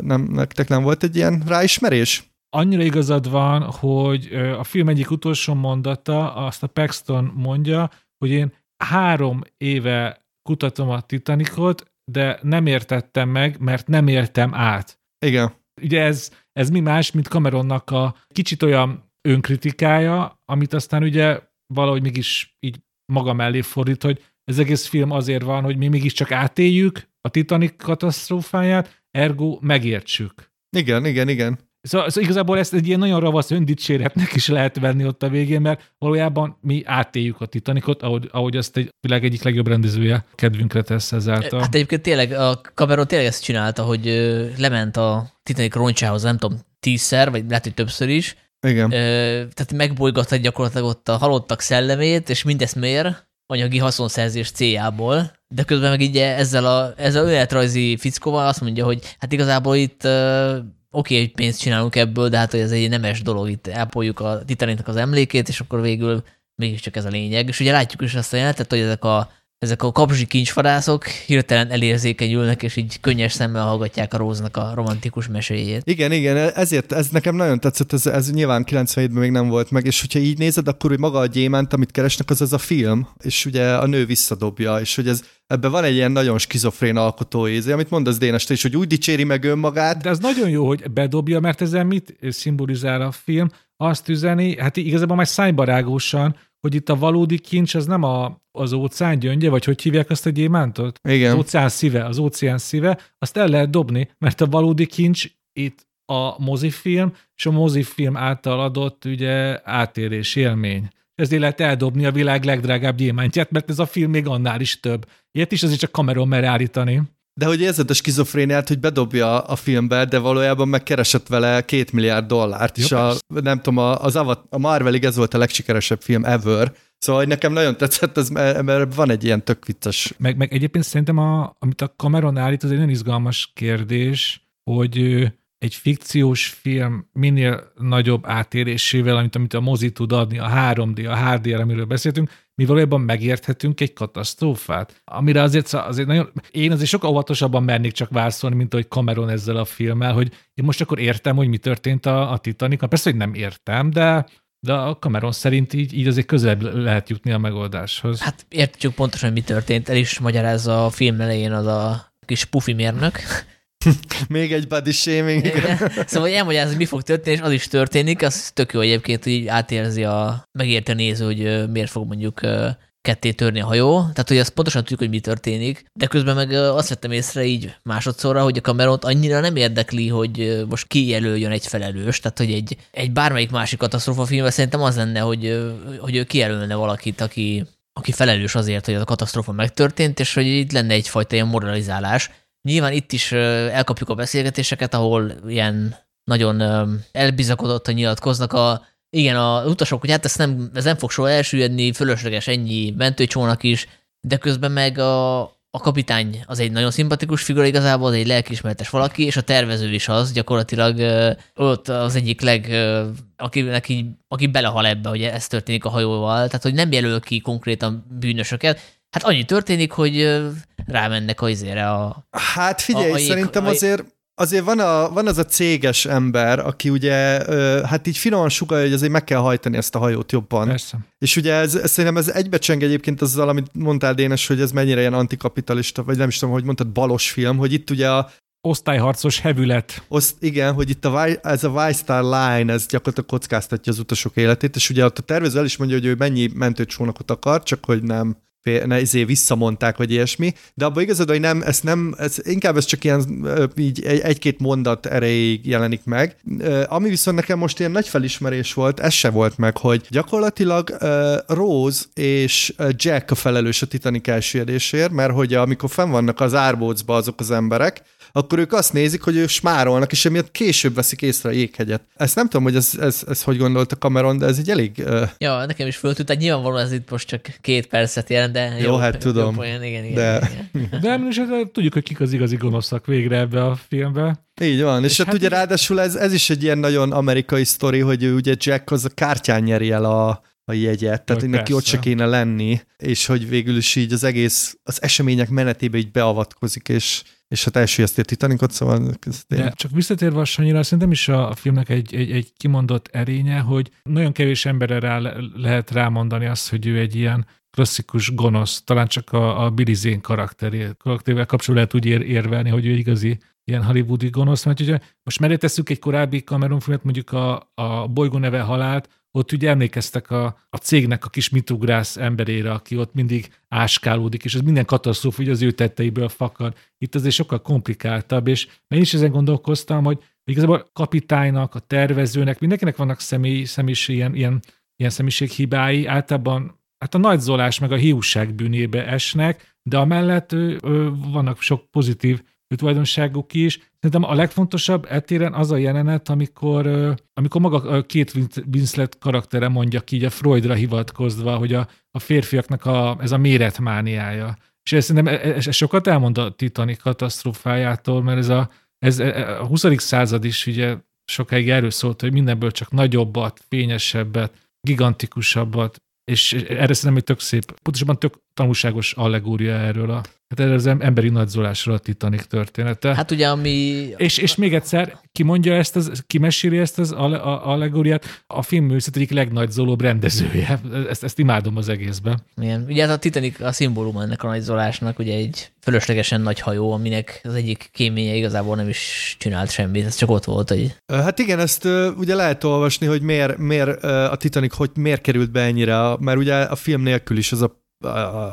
nem, nektek nem volt egy ilyen ráismerés? Annyira igazad van, hogy a film egyik utolsó mondata, azt a Paxton mondja, hogy én három éve kutatom a Titanicot, de nem értettem meg, mert nem éltem át. Igen. Ugye ez, ez mi más, mint Cameronnak a kicsit olyan önkritikája, amit aztán ugye valahogy mégis így maga mellé fordít, hogy ez egész film azért van, hogy mi mégiscsak átéljük a Titanic katasztrófáját, ergo megértsük. Igen, igen, igen. Szóval, szóval igazából ezt egy ilyen nagyon ravasz öndicséretnek is lehet venni ott a végén, mert valójában mi átéljük a Titanicot, ahogy, ahogy azt egy világ egyik legjobb rendezője kedvünkre tesz ezáltal. Hát egyébként tényleg a Cameron tényleg ezt csinálta, hogy lement a Titanic roncsához, nem tudom, tízszer, vagy lehet, hogy többször is. Igen. Ö, tehát megbolygatta gyakorlatilag ott a halottak szellemét, és mindezt miért? anyagi haszonszerzés céljából, de közben meg így ezzel a, ezzel a önéletrajzi fickóval azt mondja, hogy hát igazából itt oké, okay, hogy pénzt csinálunk ebből, de hát hogy ez egy nemes dolog, itt elpoljuk a Titanicnak az emlékét, és akkor végül mégiscsak ez a lényeg. És ugye látjuk is azt a jelenetet, hogy ezek a ezek a kapzsi kincsvadászok hirtelen elérzékenyülnek, és így könnyes szemmel hallgatják a Róznak a romantikus meséjét. Igen, igen, ezért ez nekem nagyon tetszett, ez, ez nyilván 97-ben még nem volt meg, és hogyha így nézed, akkor hogy maga a gyémánt, amit keresnek, az ez a film, és ugye a nő visszadobja, és hogy ez ebben van egy ilyen nagyon skizofrén alkotóézé, amit mondasz Dénes, te is, hogy úgy dicséri meg önmagát. De ez nagyon jó, hogy bedobja, mert ezzel mit szimbolizál a film? Azt üzeni, hát igazából már szájbarágósan, hogy itt a valódi kincs az nem a, az óceán gyöngye, vagy hogy hívják azt a gyémántot? Igen. Az óceán szíve, az óceán szíve, azt el lehet dobni, mert a valódi kincs itt a mozifilm, és a mozifilm által adott ugye átérés élmény. Ezért lehet eldobni a világ legdrágább gyémántját, mert ez a film még annál is több. Ilyet is azért csak kameron mer állítani. De hogy érzed a skizofréniát, hogy bedobja a filmbe, de valójában megkeresett vele két milliárd dollárt, Jobb és a, nem tudom, az Avat, a Marvelig ez volt a legsikeresebb film ever, Szóval hogy nekem nagyon tetszett, ez, mert van egy ilyen tök vicces. Meg, meg egyébként szerintem, a, amit a Cameron állít, az egy nagyon izgalmas kérdés, hogy egy fikciós film minél nagyobb átérésével, amit, amit a mozi tud adni, a 3D, a HDR, amiről beszéltünk, mi valójában megérthetünk egy katasztrófát. Amire azért, azért nagyon, én azért sokkal óvatosabban mernék csak válaszolni, mint ahogy Cameron ezzel a filmmel, hogy én most akkor értem, hogy mi történt a, a Titanic. Persze, hogy nem értem, de de a Cameron szerint így, így azért közelebb lehet jutni a megoldáshoz. Hát értjük pontosan, hogy mi történt. El is magyarázza a film elején az a kis pufi mérnök, Még egy body shaming. Szóval hogy elmagyarázza, hogy mi fog történni, és az is történik, az tök jó egyébként, hogy átérzi a megérte néző, hogy miért fog mondjuk ketté törni a hajó, tehát hogy azt pontosan tudjuk, hogy mi történik, de közben meg azt vettem észre így másodszorra, hogy a kameront annyira nem érdekli, hogy most ki jelöljön egy felelős, tehát hogy egy, egy bármelyik másik katasztrófa filmben szerintem az lenne, hogy, hogy ő kijelölne valakit, aki, aki felelős azért, hogy a katasztrófa megtörtént, és hogy itt lenne egyfajta ilyen moralizálás. Nyilván itt is elkapjuk a beszélgetéseket, ahol ilyen nagyon elbizakodottan nyilatkoznak a igen, a utasok, hogy hát ez nem, ez nem fog soha elsüllyedni, fölösleges ennyi mentőcsónak is, de közben meg a, a kapitány az egy nagyon szimpatikus figura igazából, az egy lelkismeretes valaki, és a tervező is az, gyakorlatilag ott az egyik leg, aki, neki, aki belehal ebbe, hogy ez történik a hajóval, tehát hogy nem jelöl ki konkrétan bűnösöket, Hát annyi történik, hogy rámennek a izére a... Hát figyelj, a, a szerintem azért azért van, a, van az a céges ember, aki ugye, hát így finoman sugalja, hogy azért meg kell hajtani ezt a hajót jobban. Persze. És ugye ez, ez szerintem ez egybecseng egyébként azzal, amit mondtál Dénes, hogy ez mennyire ilyen antikapitalista, vagy nem is tudom, hogy mondtad, balos film, hogy itt ugye a osztályharcos hevület. Oszt, igen, hogy itt a, ez a Y-Star Line, ez gyakorlatilag kockáztatja az utasok életét, és ugye ott a tervező el is mondja, hogy ő mennyi mentőcsónakot akar, csak hogy nem ne, izé visszamondták, vagy ilyesmi, de abban igazad, hogy nem, ez nem, ez, inkább ez csak ilyen így egy-két mondat erejéig jelenik meg. Ami viszont nekem most ilyen nagy felismerés volt, ez se volt meg, hogy gyakorlatilag Rose és Jack a felelős a Titanic elsüllyedésért, mert hogy amikor fenn vannak az árbócba azok az emberek, akkor ők azt nézik, hogy ők smárolnak, és emiatt később veszik észre a jéghegyet. Ezt nem tudom, hogy ez, ez, ez hogy gondolta Cameron, de ez egy elég... Uh... Ja, nekem is föltűnt, tehát nyilvánvalóan ez itt most csak két percet jelent, de jó, jó hát tudom. Jó igen, igen, de... Igen. de is tudjuk, hogy kik az igazi gonoszak végre ebbe a filmbe. Így van, és, és hát, hát ugye ráadásul ez, ez is egy ilyen nagyon amerikai sztori, hogy ugye Jack az a kártyán nyeri el a, a jegyet, tehát hogy neki ott se kéne lenni, és hogy végül is így az egész, az események menetébe így beavatkozik, és és hát elsüllyeszti a Titanicot, szóval... De csak visszatérve a Sanyira, szerintem is a filmnek egy, egy, egy kimondott erénye, hogy nagyon kevés emberre rá lehet rámondani azt, hogy ő egy ilyen klasszikus gonosz, talán csak a, a Billy Zane karakterével kapcsolatban lehet úgy ér, érvelni, hogy ő igazi ilyen hollywoodi gonosz, mert ugye most mellé tesszük egy korábbi Cameron filmet, mondjuk a, a bolygó neve halált, ott ugye emlékeztek a, a cégnek a kis mitugrász emberére, aki ott mindig áskálódik, és ez minden katasztrófa, hogy az ő tetteiből fakad. Itt azért sokkal komplikáltabb, és én is ezen gondolkoztam, hogy igazából a kapitánynak, a tervezőnek, mindenkinek vannak személy, személyiség, ilyen, ilyen, ilyen személyiséghibái, általában hát a nagy zolás meg a hiúság bűnébe esnek, de amellett ő, ő, vannak sok pozitív tulajdonságuk is. Szerintem a legfontosabb etéren az a jelenet, amikor, amikor maga a két Winslet karaktere mondja ki, így a Freudra hivatkozva, hogy a, a férfiaknak a, ez a méretmániája. És ez szerintem ez, ez sokat elmond a Titanic katasztrófájától, mert ez a, ez a 20. század is ugye sokáig erről szólt, hogy mindenből csak nagyobbat, fényesebbet, gigantikusabbat, és erre szerintem egy tök szép, pontosabban tök tanulságos allegória erről a Hát ez az emberi nagyzolásra a Titanic története. Hát ugye, ami... És, és még egyszer, ki mondja ezt, az, ki meséli ezt az allegóriát? A filmművészet egyik legnagyobb rendezője. Ezt, ezt imádom az egészben. Igen. Ugye hát a Titanic a szimbólum ennek a nagyzolásnak, ugye egy fölöslegesen nagy hajó, aminek az egyik kéménye igazából nem is csinált semmit, ez csak ott volt. Hogy... Hát igen, ezt ugye lehet olvasni, hogy miért, miért a Titanic hogy miért került be ennyire, mert ugye a film nélkül is az a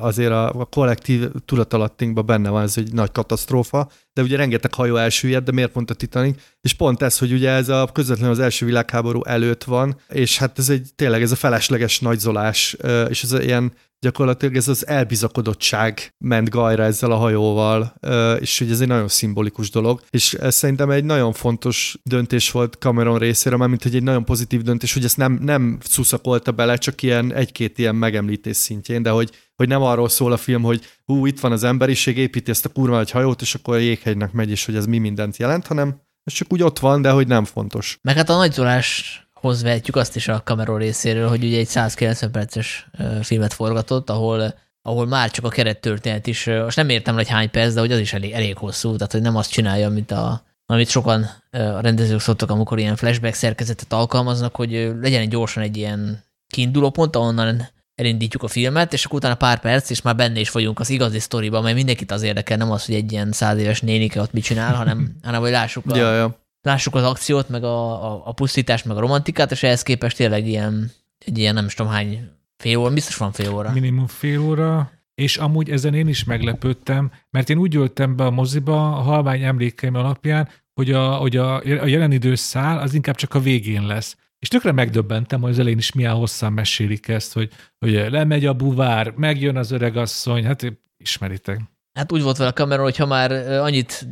azért a, kollektív tudatalattinkban benne van ez egy nagy katasztrófa, de ugye rengeteg hajó elsüllyedt, de miért pont a Titanic? És pont ez, hogy ugye ez a közvetlenül az első világháború előtt van, és hát ez egy tényleg ez a felesleges nagyzolás, és ez ilyen gyakorlatilag ez az elbizakodottság ment gajra ezzel a hajóval, és hogy ez egy nagyon szimbolikus dolog, és ez szerintem egy nagyon fontos döntés volt Cameron részéről, mint hogy egy nagyon pozitív döntés, hogy ezt nem, nem szuszakolta bele, csak ilyen egy-két ilyen megemlítés szintjén, de hogy, hogy nem arról szól a film, hogy hú, itt van az emberiség, építi ezt a kurva nagy hajót, és akkor a jéghegynek megy, és hogy ez mi mindent jelent, hanem ez csak úgy ott van, de hogy nem fontos. Meg hát a nagyzolás hoz vehetjük azt is a Cameron részéről, hogy ugye egy 190 perces filmet forgatott, ahol ahol már csak a kerettörténet is, most nem értem, hogy hány perc, de hogy az is elég, elég hosszú, tehát hogy nem azt csinálja, mint a, amit sokan a rendezők szoktak, amikor ilyen flashback szerkezetet alkalmaznak, hogy legyen gyorsan egy ilyen kiinduló pont, ahonnan elindítjuk a filmet, és akkor utána pár perc, és már benne is vagyunk az igazi sztoriban, mert mindenkit az érdekel, nem az, hogy egy ilyen száz éves nénike ott mit csinál, hanem, hanem hogy lássuk a, ja, ja lássuk az akciót, meg a, a, a pusztítást, meg a romantikát, és ehhez képest tényleg ilyen, egy ilyen nem is tudom hány fél óra, biztos van fél óra. Minimum fél óra, és amúgy ezen én is meglepődtem, mert én úgy ültem be a moziba a halvány emlékeim alapján, hogy a, hogy a, a jelen időszál az inkább csak a végén lesz. És tökre megdöbbentem, hogy az elején is milyen hosszan mesélik ezt, hogy, hogy lemegy a buvár, megjön az öregasszony, hát ismeritek. Hát úgy volt vele a Cameron, hogy ha már annyit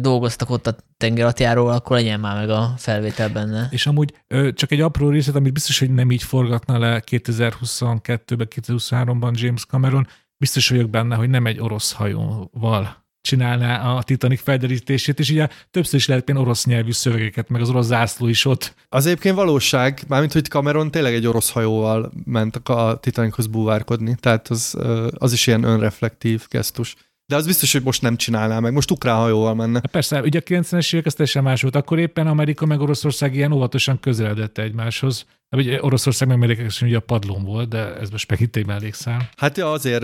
dolgoztak ott a tengeratjáról, akkor legyen már meg a felvétel benne. És amúgy csak egy apró részlet, amit biztos, hogy nem így forgatna le 2022-ben, 2023-ban James Cameron, biztos vagyok benne, hogy nem egy orosz hajóval csinálná a Titanic felderítését, és ugye többször is lehet orosz nyelvű szövegeket, meg az orosz zászló is ott. Az egyébként valóság, mármint, hogy Cameron tényleg egy orosz hajóval ment a Titanichoz búvárkodni, tehát az, az is ilyen önreflektív gesztus. De az biztos, hogy most nem csinálná meg. Most ukrán hajóval menne. Hát persze, ugye a 90-es évek ez teljesen más volt. Akkor éppen Amerika meg Oroszország ilyen óvatosan közeledett egymáshoz. Ugye Oroszország meg Amerika ugye a padlón volt, de ez most meg itt egy mellékszám. Hát ja, azért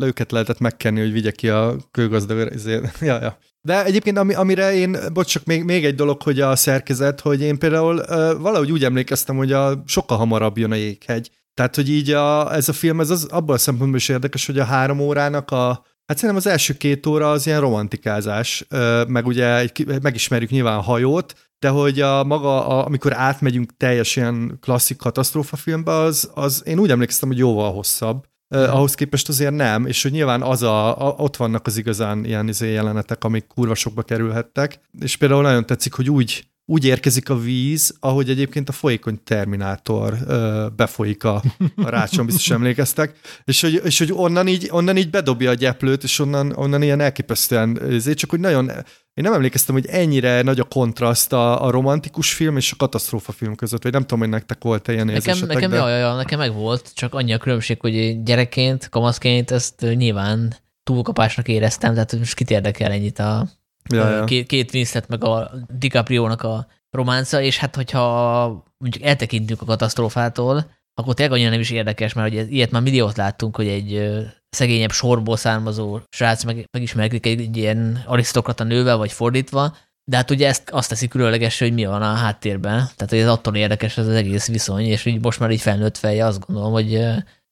őket lehetett megkenni, hogy vigye ki a kőgazdag. Ja, ja. De egyébként ami, amire én, bocs, csak még, még egy dolog, hogy a szerkezet, hogy én például uh, valahogy úgy emlékeztem, hogy a, sokkal hamarabb jön a jéghegy. Tehát, hogy így a, ez a film, ez az abban a szempontból is érdekes, hogy a három órának a, Hát szerintem az első két óra az ilyen romantikázás, meg ugye megismerjük nyilván a hajót, de hogy a maga, a, amikor átmegyünk teljes ilyen klasszik katasztrófa filmbe, az, az én úgy emlékeztem, hogy jóval hosszabb. Uh, ahhoz képest azért nem, és hogy nyilván az a, a, ott vannak az igazán ilyen izé jelenetek, amik kurva sokba kerülhettek, és például nagyon tetszik, hogy úgy úgy érkezik a víz, ahogy egyébként a folyékony Terminátor ö, befolyik a, a rácson, biztos emlékeztek, és hogy, és hogy onnan, így, onnan így bedobja a gyeplőt, és onnan, onnan ilyen elképesztően, ezért csak hogy nagyon, én nem emlékeztem, hogy ennyire nagy a kontraszt a, a romantikus film és a katasztrófa film között, vagy nem tudom, hogy nektek volt-e ilyen Nekem, nekem, de... jaj, jaj, nekem meg volt, csak annyi a különbség, hogy gyerekként, kamaszként ezt nyilván túlkapásnak éreztem, tehát most kit érdekel ennyit a ja, ja. Két, két Winslet meg a DiCaprio-nak a románca, és hát hogyha mondjuk eltekintünk a katasztrófától, akkor tényleg annyira nem is érdekes, mert ugye ilyet már milliót láttunk, hogy egy szegényebb sorból származó srác meg, megismerkedik egy, egy ilyen arisztokrata nővel, vagy fordítva, de hát ugye ezt azt teszi különleges, hogy mi van a háttérben, tehát hogy ez attól érdekes ez az egész viszony, és így most már így felnőtt feje azt gondolom, hogy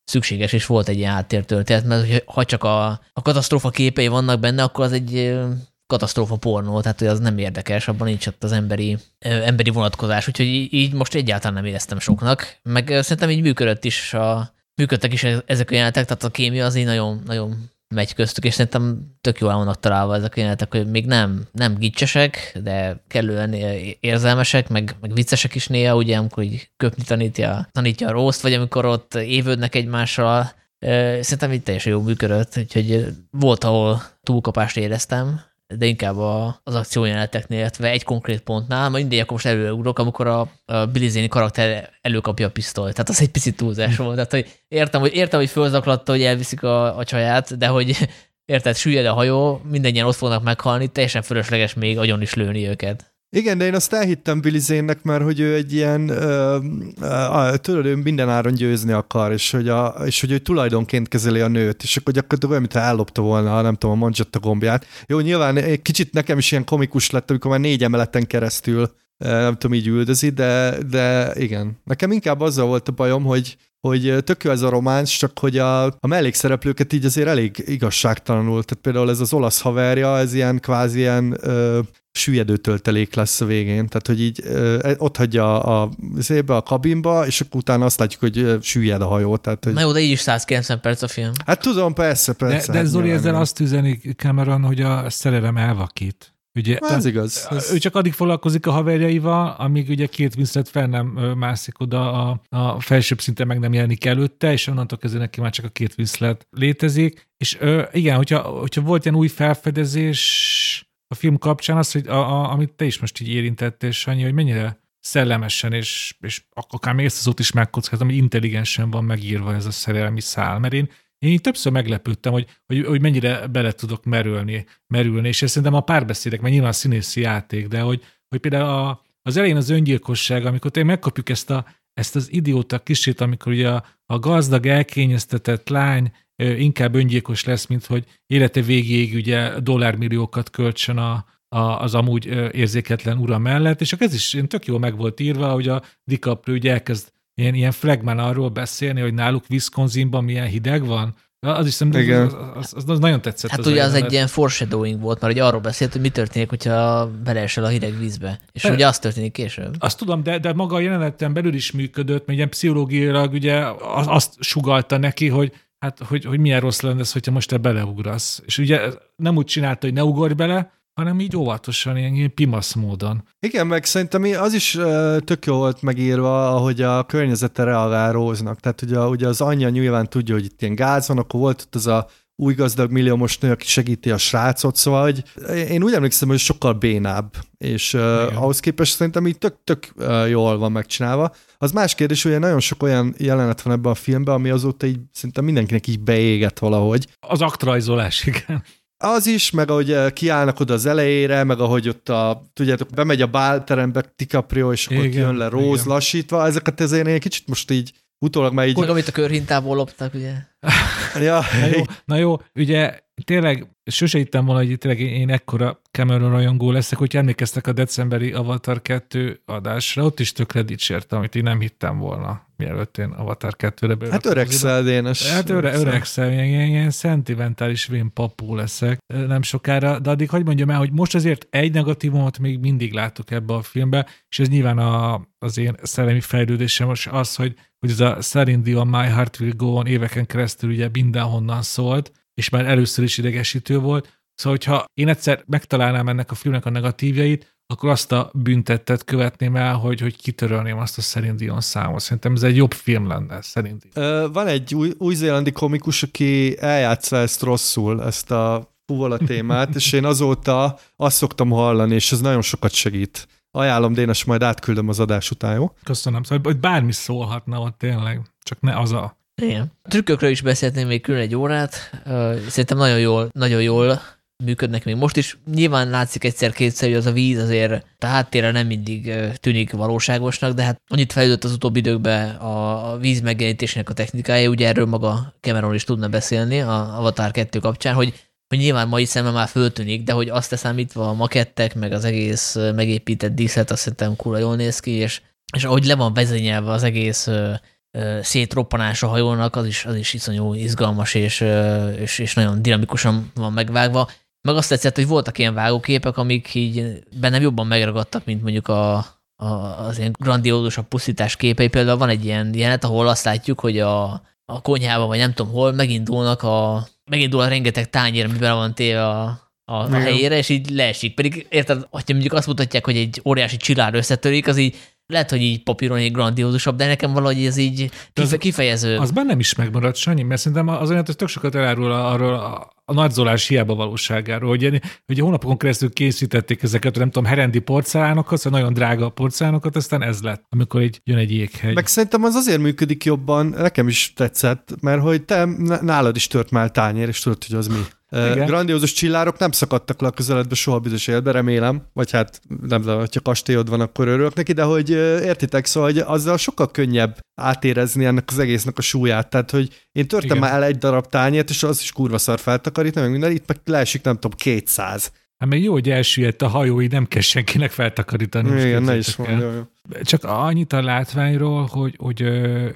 szükséges, és volt egy ilyen háttértörténet, mert ha csak a, a katasztrófa képei vannak benne, akkor az egy katasztrófa pornó, tehát hogy az nem érdekes, abban nincs ott az emberi, emberi vonatkozás, úgyhogy így most egyáltalán nem éreztem soknak, meg szerintem így működött is a, működtek is ezek a jelenetek, tehát a kémia az így nagyon, nagyon megy köztük, és szerintem tök jól vannak találva ezek a jelenetek, hogy még nem, nem gicsesek, de kellően érzelmesek, meg, meg viccesek is néha, ugye, amikor így köpni tanítja, tanítja a rószt, vagy amikor ott évődnek egymással, Szerintem így teljesen jó működött, úgyhogy volt, ahol túlkapást éreztem, de inkább a, az akciójeleneteknél, illetve egy konkrét pontnál, majd mindegy, akkor most előugrok, amikor a, a Billy Zane karakter előkapja a pisztolyt. Tehát az egy picit túlzás volt. Tehát, hogy értem, hogy, értem, hogy fölzaklatta, hogy elviszik a, a csaját, de hogy érted, süllyed a hajó, mindennyien ott fognak meghalni, teljesen fölösleges még agyon is lőni őket. Igen, de én azt elhittem Billy Zane-nek, mert hogy ő egy ilyen, tudod, ő minden áron győzni akar, és hogy, a, és hogy ő tulajdonként kezeli a nőt, és akkor gyakorlatilag olyan, mintha ellopta volna, nem tudom, a manzsetta gombját. Jó, nyilván egy kicsit nekem is ilyen komikus lett, amikor már négy emeleten keresztül nem tudom, így üldözi, de, de igen. Nekem inkább azzal volt a bajom, hogy, hogy tök jó ez a románc, csak hogy a, a mellékszereplőket így azért elég igazságtalanul. Tehát például ez az olasz haverja, ez ilyen kvázi ilyen ö, süllyedő töltelék lesz a végén. Tehát, hogy így ö, e, ott hagyja a, a, a kabinba, és akkor utána azt látjuk, hogy süllyed a hajó. Tehát, hogy... Na jó, de így is 190 perc a film. Hát tudom, persze, persze. De, de Zoli ezzel azt üzeni Cameron, hogy a szerelem elvakít. Ugye, ez igaz. Ez... Ő csak addig foglalkozik a haverjaival, amíg ugye két Winslet fel nem mászik oda, a, a felsőbb szinten meg nem jelenik előtte, és onnantól kezdve neki már csak a két Winslet létezik. És ö, igen, hogyha, hogyha volt ilyen új felfedezés a film kapcsán, az, hogy a, a, amit te is most így érintettél, Sanyi, hogy mennyire szellemesen, és, és akár még ezt az ott is megkockáztam, hogy intelligensen van megírva ez a szerelmi szál. Mert én én így többször meglepődtem, hogy, hogy, hogy mennyire bele tudok merülni, merülni, és szerintem a párbeszédek, mert nyilván színészi játék, de hogy, hogy például a, az elején az öngyilkosság, amikor tényleg megkapjuk ezt, a, ezt az idióta kisét, amikor ugye a, a gazdag, elkényeztetett lány inkább öngyilkos lesz, mint hogy élete végéig ugye dollármilliókat költsön a, a, az amúgy érzéketlen ura mellett, és ez is én tök jól meg volt írva, hogy a DiCaprio ugye elkezd ilyen, ilyen flagman arról beszélni, hogy náluk Wisconsinban milyen hideg van. Az is szerintem az, az, az, az, nagyon tetszett. Hát az ugye az egy ilyen foreshadowing volt, mert ugye arról beszélt, hogy mi történik, hogyha beleesel a hideg vízbe. És De, ugye az történik később. Azt tudom, de, de maga a jeleneten belül is működött, mert ilyen pszichológiailag ugye azt sugalta neki, hogy hát hogy, hogy milyen rossz lenne ez, hogyha most te beleugrasz. És ugye nem úgy csinálta, hogy ne ugorj bele, hanem így óvatosan, ilyen, ilyen pimasz módon. Igen, meg szerintem az is tök jó volt megírva, ahogy a környezete reagál Róznak. Tehát ugye, ugye az anyja nyilván tudja, hogy itt ilyen gáz van, akkor volt ott az a új gazdag milliómos nő, aki segíti a srácot, szóval hogy én úgy emlékszem, hogy sokkal bénább, és uh, ahhoz képest szerintem így tök, tök uh, jól van megcsinálva. Az más kérdés, hogy nagyon sok olyan jelenet van ebben a filmben, ami azóta így szerintem mindenkinek így beégett valahogy. Az aktrajzolás, igen. Az is, meg ahogy eh, kiállnak oda az elejére, meg ahogy ott a, tudjátok, bemegy a bálterembe DiCaprio, és akkor jön le Róz igen. lassítva, ezeket ezért én kicsit most így utólag már így... Hogy amit a körhintából loptak, ugye? ja. na, jó, na jó, ugye tényleg sose hittem volna, hogy tényleg én ekkora Cameron rajongó leszek, hogy emlékeztek a decemberi Avatar 2 adásra, ott is tökre dicsértem, amit én nem hittem volna, mielőtt én Avatar 2-re be. Hát öregszel, Dénes. Hát öre, öregszel, ilyen, ilyen, ilyen szentimentális vén papú leszek nem sokára, de addig hagyd mondjam el, hogy most azért egy negatívumot még mindig látok ebbe a filmbe, és ez nyilván a, az én szellemi fejlődésem most az, hogy, hogy ez a Celine Dion My Heart Will Go On éveken keresztül ugye mindenhonnan szólt, és már először is idegesítő volt. Szóval, hogyha én egyszer megtalálnám ennek a filmnek a negatívjait, akkor azt a büntettet követném el, hogy, hogy kitörölném azt a Celine Dion számot. Szerintem ez egy jobb film lenne, szerintem. Van egy új, új-zélandi komikus, aki eljátsza ezt rosszul, ezt a fuvola témát, és én azóta azt szoktam hallani, és ez nagyon sokat segít. Ajánlom, Dénes, majd átküldöm az adás után, jó? Köszönöm. Szóval, hogy bármi szólhatna ott tényleg, csak ne az a igen. Trükkökről is beszélhetnénk még külön egy órát. Szerintem nagyon jól, nagyon jól működnek még most is. Nyilván látszik egyszer-kétszer, hogy az a víz azért a háttérre nem mindig tűnik valóságosnak, de hát annyit fejlődött az utóbbi időkben a víz megjelenítésének a technikája, ugye erről maga Cameron is tudna beszélni a Avatar 2 kapcsán, hogy hogy nyilván mai szemmel már föltűnik, de hogy azt leszámítva a makettek, meg az egész megépített díszlet, azt szerintem kura jól néz ki, és, és ahogy le van vezényelve az egész szétroppanás a hajónak, az is, az is iszonyú izgalmas, és, és, és nagyon dinamikusan van megvágva. Meg azt tetszett, hogy voltak ilyen vágóképek, amik így bennem jobban megragadtak, mint mondjuk a, a, az ilyen grandiózusabb pusztítás képei. Például van egy ilyen jelenet, ahol azt látjuk, hogy a, a konyhában, vagy nem tudom hol, megindulnak a, megindul a rengeteg tányér, amiben van téve a, a, a helyére, és így leesik. Pedig érted, hogyha mondjuk azt mutatják, hogy egy óriási csillár összetörik, az így lehet, hogy így papíron egy grandiózusabb, de nekem valahogy ez így kife- kifejező. Az bennem is megmaradt, Sanyi, mert szerintem az olyan, hogy tök sokat elárul arról a, a nagyzolás hiába valóságáról, hogy hogy hónapokon keresztül készítették ezeket, nem tudom, herendi porcelánokat, szóval nagyon drága porcelánokat, aztán ez lett, amikor így jön egy jéghegy. Meg szerintem az azért működik jobban, nekem is tetszett, mert hogy te nálad is tört már tányér, és tudod, hogy az mi. Igen. Grandiózus csillárok nem szakadtak le a közeledbe soha bizonyos életbe, remélem, vagy hát nem tudom, hogyha kastélyod van, akkor örülök neki, de hogy értitek, szóval hogy azzal sokkal könnyebb átérezni ennek az egésznek a súlyát. Tehát, hogy én törtem Igen. már el egy darab tányért, és az is kurva szar feltakarítani, meg minden, itt meg leesik, nem tudom, 200. Hát még jó, hogy elsüllyedt a hajói, nem kell senkinek feltakarítani. Igen, ne is mondja. Csak annyit a látványról, hogy, hogy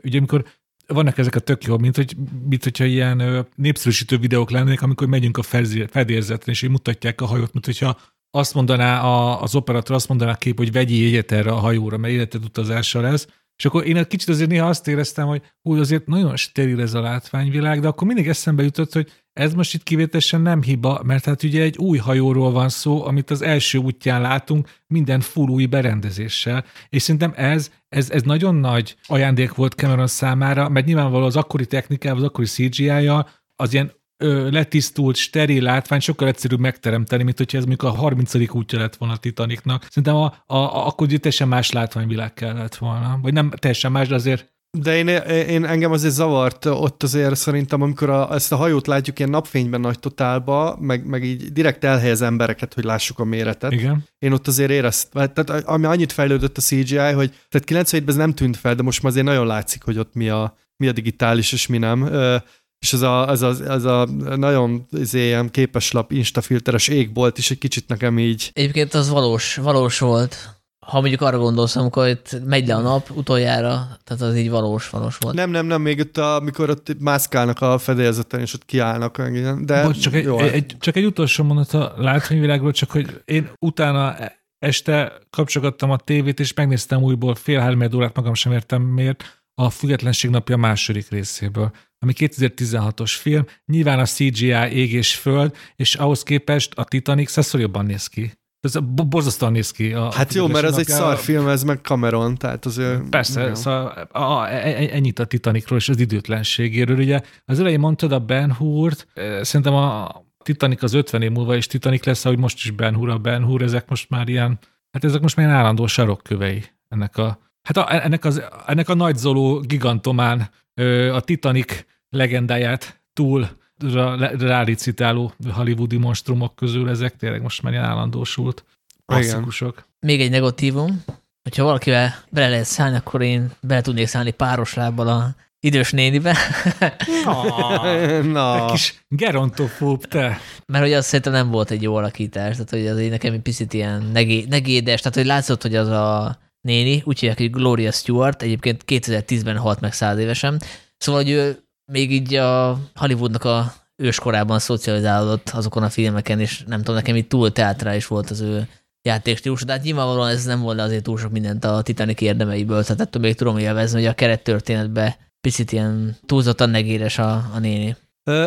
ugye amikor vannak ezek a tök jó, mint, hogy, mint hogyha ilyen népszerűsítő videók lennének, amikor megyünk a fedélzetre, és így mutatják a hajót, mint hogyha azt mondaná a, az operatőr, azt mondaná a kép, hogy vegyi jegyet erre a hajóra, mert életed utazása lesz, és akkor én egy kicsit azért néha azt éreztem, hogy úgy azért nagyon steril ez a látványvilág, de akkor mindig eszembe jutott, hogy ez most itt kivételesen nem hiba, mert hát ugye egy új hajóról van szó, amit az első útján látunk, minden full új berendezéssel, és szerintem ez, ez, ez nagyon nagy ajándék volt Cameron számára, mert nyilvánvalóan az akkori technikával, az akkori CGI-jal az ilyen ö, letisztult, steril látvány sokkal egyszerűbb megteremteni, mint hogyha ez mondjuk a 30. útja lett volna a Titanicnak. Szerintem a, a, a, akkor teljesen más látványvilág kellett volna. Vagy nem teljesen más, de azért de én, én engem azért zavart ott azért szerintem, amikor a, ezt a hajót látjuk ilyen napfényben nagy totálba, meg, meg így direkt elhelyez embereket, hogy lássuk a méretet. Igen. Én ott azért éreztem, tehát ami annyit fejlődött a CGI, hogy tehát 97-ben ez nem tűnt fel, de most már azért nagyon látszik, hogy ott mi a, mi a digitális és mi nem. És ez a, ez a, ez a nagyon ez ilyen képeslap, instafilteres égbolt is egy kicsit nekem így. Egyébként az valós, valós volt ha mondjuk arra gondolsz, amikor itt megy le a nap utoljára, tehát az így valós, valós volt. Nem, nem, nem, még itt, a, amikor ott mászkálnak a fedélzeten, és ott kiállnak, de Bocs, csak, egy, egy, csak egy utolsó mondat a látványvilágról, csak hogy én utána este kapcsolgattam a tévét, és megnéztem újból fél három órát, magam sem értem miért, a Függetlenség napja második részéből, ami 2016-os film. Nyilván a CGI ég és föld, és ahhoz képest a Titanic szeszor jobban néz ki. Ez borzasztóan néz ki. A, hát jó, mert ez egy szar film, ez meg Cameron, tehát az Persze, jó. szóval a, e- e- ennyit a Titanicról és az időtlenségéről. Ugye az elején mondtad a Ben Hurt, szerintem a Titanic az 50 év múlva is Titanic lesz, ahogy most is Ben Hur, a Ben Hur, ezek most már ilyen, hát ezek most már ilyen állandó sarokkövei ennek a, hát a, ennek, az, ennek a nagyzoló gigantomán a Titanic legendáját túl rálicitáló hollywoodi monstrumok közül ezek tényleg most már ilyen állandósult klasszikusok. Még egy negatívum, hogyha valakivel bele lehet szállni, akkor én bele tudnék szállni páros lábbal a idős nénibe. Na, na. kis gerontofób te. Mert hogy az szerintem nem volt egy jó alakítás, tehát hogy az nekem egy picit ilyen negé, negédes, tehát hogy látszott, hogy az a néni, úgy hívják, hogy Gloria Stewart, egyébként 2010-ben halt meg száz évesen, szóval, hogy ő még így a Hollywoodnak a őskorában szocializálódott azokon a filmeken, és nem tudom, nekem itt túl teátrális volt az ő játékstílus, de hát nyilvánvalóan ez nem volna azért túl sok mindent a Titanic érdemeiből, tehát ettől még tudom élvezni, hogy a kerettörténetben picit ilyen túlzottan negéres a, a néni.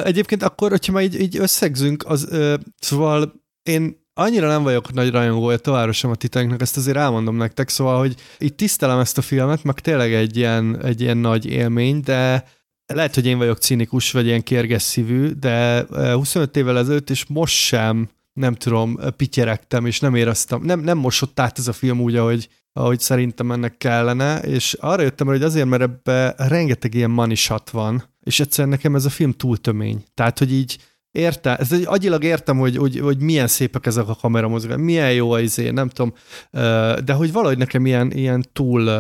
Egyébként akkor, hogyha már így, így összegzünk, az, ö, szóval én annyira nem vagyok nagy rajongója továbbra sem a Titanicnak, ezt azért elmondom nektek, szóval, hogy itt tisztelem ezt a filmet, meg tényleg egy ilyen, egy ilyen nagy élmény, de lehet, hogy én vagyok cinikus, vagy ilyen kérges szívű, de 25 évvel ezelőtt, és most sem, nem tudom, pityeregtem, és nem éreztem, nem, nem mosott át ez a film úgy, ahogy, ahogy szerintem ennek kellene, és arra jöttem hogy azért, mert ebbe rengeteg ilyen manisat van, és egyszerűen nekem ez a film túl tömény. Tehát, hogy így érte, ez egy, agyilag értem, hogy, hogy, hogy milyen szépek ezek a kameramozgások, milyen jó az izé, nem tudom, de hogy valahogy nekem ilyen, ilyen túl,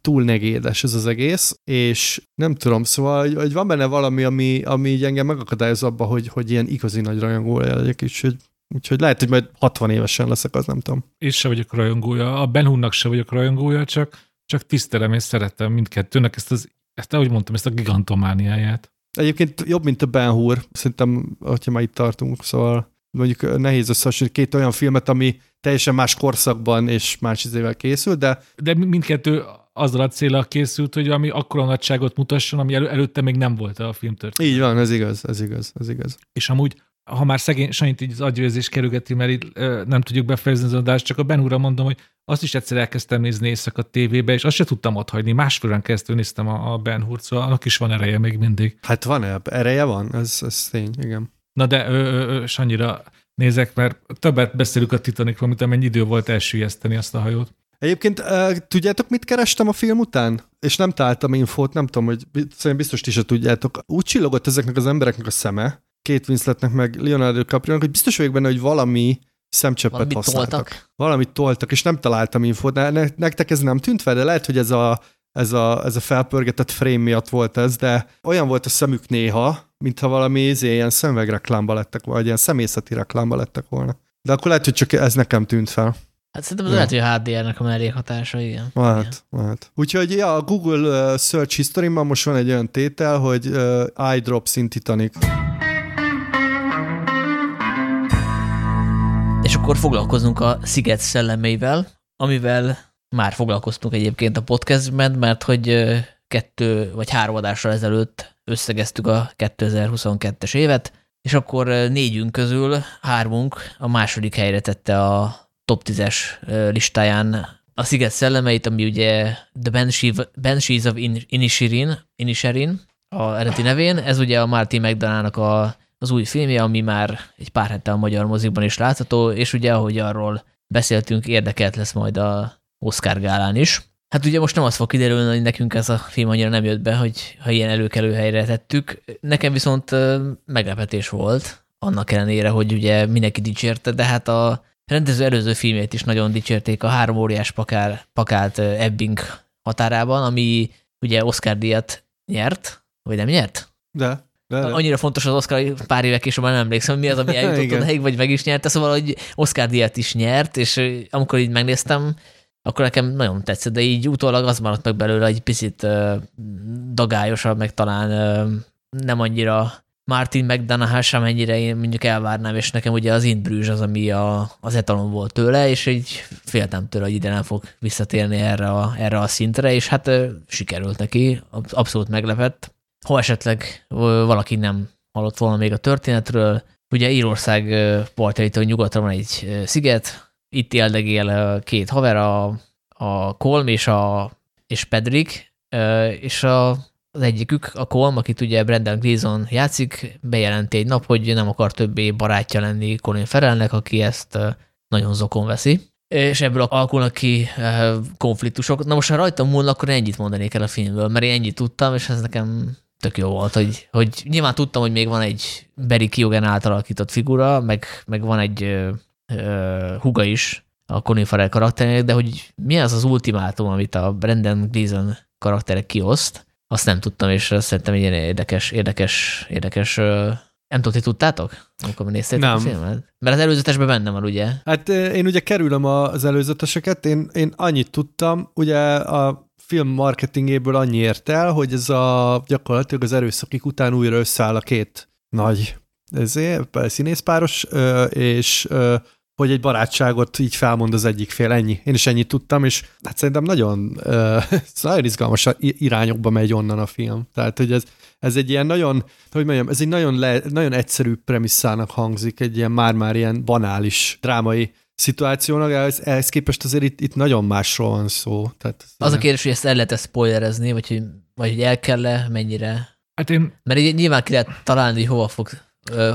túl negédes ez az egész, és nem tudom, szóval, hogy, hogy van benne valami, ami, ami így engem megakadályoz abba, hogy, hogy ilyen igazi nagy rajongó legyek, és hogy Úgyhogy lehet, hogy majd 60 évesen leszek, az nem tudom. És se vagyok rajongója, a Ben Hunnak se vagyok rajongója, csak, csak tisztelem és szeretem mindkettőnek ezt az, ezt ahogy mondtam, ezt a gigantomániáját. Egyébként jobb, mint a Ben Hur, szerintem, hogyha már itt tartunk, szóval mondjuk nehéz összehasonlítani két olyan filmet, ami teljesen más korszakban és más izével készült, de... De mindkettő azzal a célra készült, hogy ami akkora nagyságot mutasson, ami elő, előtte még nem volt a filmtörténet. Így van, ez igaz, ez igaz, ez igaz. És amúgy ha már szegény Sanit így az agyvérzés kerülgeti, mert itt ö, nem tudjuk befejezni az adást, csak a Ben úrra mondom, hogy azt is egyszer elkezdtem nézni éjszaka tévébe, és azt se tudtam ott hagyni. Másfél keresztül néztem a, a Ben Hurt, szóval annak is van ereje még mindig. Hát van -e, ereje van, ez, ez tény, igen. Na de ö, ö, Sanyira nézek, mert többet beszélünk a Titanicról, mint amennyi idő volt elsüllyeszteni azt a hajót. Egyébként tudjátok, mit kerestem a film után? És nem találtam infót, nem tudom, hogy szerintem biztos ti se tudjátok. Úgy csillogott ezeknek az embereknek a szeme, két Winsletnek meg Leonardo DiCaprio, hogy biztos vagyok benne, hogy valami szemcsöppet Valamit használtak. Toltak. Valamit toltak, és nem találtam infót. Ne, ne, nektek ez nem tűnt fel, de lehet, hogy ez a, ez a, ez a felpörgetett frame miatt volt ez, de olyan volt a szemük néha, mintha valami izé, ilyen szemüvegreklámba lettek, vagy ilyen szemészeti reklámba lettek volna. De akkor lehet, hogy csak ez nekem tűnt fel. Hát szerintem az ja. lehet, hogy a HDR-nek a mellékhatása, igen. Lehet, igen. lehet. Úgyhogy ja, a Google Search History-ban most van egy olyan tétel, hogy uh, eye drops in Titanic. Akkor foglalkozunk a Sziget szellemeivel, amivel már foglalkoztunk egyébként a podcastben, mert hogy kettő vagy három adással ezelőtt összegeztük a 2022-es évet, és akkor négyünk közül hármunk a második helyre tette a top 10-es listáján a Sziget szellemeit, ami ugye The Banshees of Inisherin, Inisherin a eredeti nevén, ez ugye a Martin McDonough-nak a az új filmje, ami már egy pár hete a magyar mozikban is látható, és ugye, ahogy arról beszéltünk, érdekelt lesz majd a Oscar gálán is. Hát ugye most nem az fog kiderülni, hogy nekünk ez a film annyira nem jött be, hogy ha ilyen előkelő helyre tettük. Nekem viszont meglepetés volt, annak ellenére, hogy ugye mindenki dicsérte, de hát a rendező előző filmét is nagyon dicsérték, a három óriás pakár, pakált Ebbing határában, ami ugye Oscar díjat nyert, vagy nem nyert? De. De, de. Annyira fontos az Oscar, hogy pár évek később már nem emlékszem, mi az, ami eljutott odáig, vagy meg is nyerte, szóval, hogy Oscar díjat is nyert, és amikor így megnéztem, akkor nekem nagyon tetszett, de így utólag az maradt meg belőle egy picit uh, dagályosabb, meg talán uh, nem annyira Martin McDonough sem ennyire én mondjuk elvárnám, és nekem ugye az Bruges az, ami a, az etalon volt tőle, és így féltem tőle, hogy ide nem fog visszatérni erre a, erre a szintre, és hát uh, sikerült neki, abszolút meglepett ha esetleg valaki nem hallott volna még a történetről, ugye Írország partjaitól nyugatra van egy sziget, itt éldegél két haver, a, a Kolm és, a, és Pedrik, és a, az egyikük, a Kolm, akit ugye Brendan Gleeson játszik, bejelenti egy nap, hogy nem akar többé barátja lenni Colin Ferelnek, aki ezt nagyon zokon veszi. És ebből alakulnak ki konfliktusok. Na most, ha rajtam múlna, akkor ennyit mondanék el a filmből, mert én ennyit tudtam, és ez nekem tök jó volt, hogy, hogy nyilván tudtam, hogy még van egy Barry Kiogen által alakított figura, meg, meg van egy ö, ö, huga is a Colin Farrell karakterének, de hogy mi az az ultimátum, amit a Brendan Gleeson karakterek kioszt, azt nem tudtam, és szerintem egy ilyen érdekes, érdekes, érdekes nem tudom, ti tudtátok, amikor néztétek nem. a filmet? Mert az előzetesben benne van, ugye? Hát én ugye kerülöm az előzeteseket, én, én annyit tudtam, ugye a film marketingéből annyi ért el, hogy ez a gyakorlatilag az erőszakik után újra összeáll a két nagy ezért, színészpáros, és hogy egy barátságot így felmond az egyik fél, ennyi. Én is ennyit tudtam, és hát szerintem nagyon, nagyon izgalmas irányokba megy onnan a film. Tehát, hogy ez, ez egy ilyen nagyon, hogy mondjam, ez egy nagyon, le, nagyon egyszerű premisszának hangzik, egy ilyen már-már ilyen banális drámai szituációnak, ehhez, ehhez képest azért itt, itt nagyon másról van szó. Tehát az a kérdés, hogy ezt el lehet -e spoilerezni, vagy hogy, vagy hogy el kell-e, mennyire? Hát én... Mert így nyilván ki lehet találni, hogy hova fog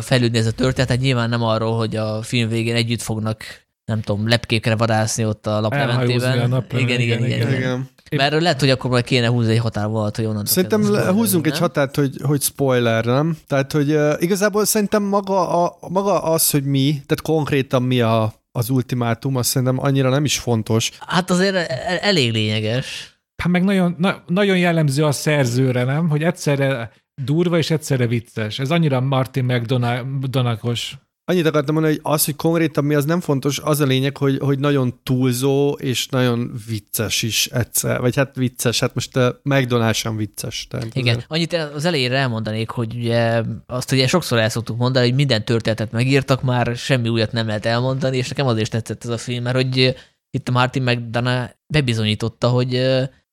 fejlődni ez a történet, tehát nyilván nem arról, hogy a film végén együtt fognak nem tudom, lepkékre vadászni ott a laplementében. A igen, igen, igen, igen, igen. igen. Mert erről lehet, hogy akkor majd kéne húzni egy határvonalat, hogy onnan. Szerintem le, húzzunk egy határt, hogy, hogy spoiler, nem? Tehát, hogy uh, igazából szerintem maga, a, maga az, hogy mi, tehát konkrétan mi a, az ultimátum, azt szerintem annyira nem is fontos. Hát azért e, e, elég lényeges. Hát meg nagyon, na, nagyon jellemző a szerzőre, nem? Hogy egyszerre durva és egyszerre vicces. Ez annyira Martin McDonagh-os. Annyit akartam mondani, hogy az, hogy konkrétan mi az nem fontos, az a lényeg, hogy, hogy nagyon túlzó és nagyon vicces is egyszer. Vagy hát vicces, hát most a McDonald's sem vicces. Tehát Igen, azért. annyit az elejére elmondanék, hogy ugye azt ugye sokszor el szoktuk mondani, hogy minden történetet megírtak, már semmi újat nem lehet elmondani, és nekem azért tetszett ez a film, mert hogy itt a Martin McDonagh bebizonyította, hogy,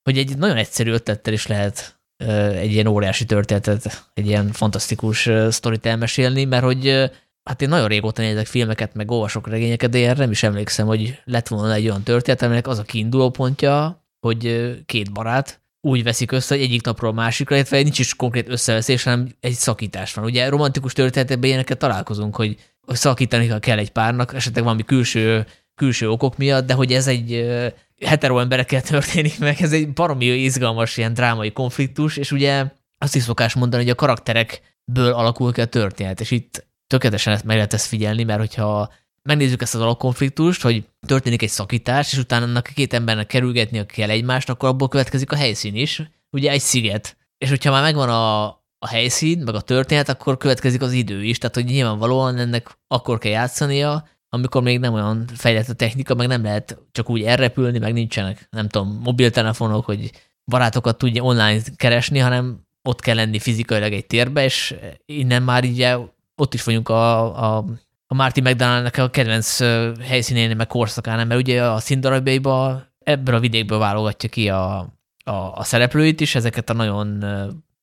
hogy egy nagyon egyszerű ötlettel is lehet egy ilyen óriási történetet, egy ilyen fantasztikus sztorit elmesélni, mert hogy hát én nagyon régóta nézek filmeket, meg olvasok regényeket, de én nem is emlékszem, hogy lett volna egy olyan történet, aminek az a kiinduló pontja, hogy két barát úgy veszik össze, hogy egyik napról a másikra, illetve nincs is konkrét összeveszés, hanem egy szakítás van. Ugye romantikus történetekben ilyeneket találkozunk, hogy szakítani kell egy párnak, esetleg valami külső, külső okok miatt, de hogy ez egy hetero emberekkel történik meg, ez egy baromi izgalmas ilyen drámai konfliktus, és ugye azt is szokás mondani, hogy a karakterekből alakul ki a történet, és itt tökéletesen meg lehet ezt figyelni, mert hogyha megnézzük ezt az alapkonfliktust, hogy történik egy szakítás, és utána annak a két embernek kerülgetni kell egymást, akkor abból következik a helyszín is, ugye egy sziget. És hogyha már megvan a, a helyszín, meg a történet, akkor következik az idő is, tehát hogy nyilvánvalóan ennek akkor kell játszania, amikor még nem olyan fejlett a technika, meg nem lehet csak úgy elrepülni, meg nincsenek, nem tudom, mobiltelefonok, hogy barátokat tudja online keresni, hanem ott kell lenni fizikailag egy térbe, és innen már így ott is vagyunk a, a, a Martin McDonald-nak a kedvenc helyszínén, meg korszakán, mert ugye a színdarabjaiba ebből a vidékből válogatja ki a, a, a szereplőit is, ezeket a nagyon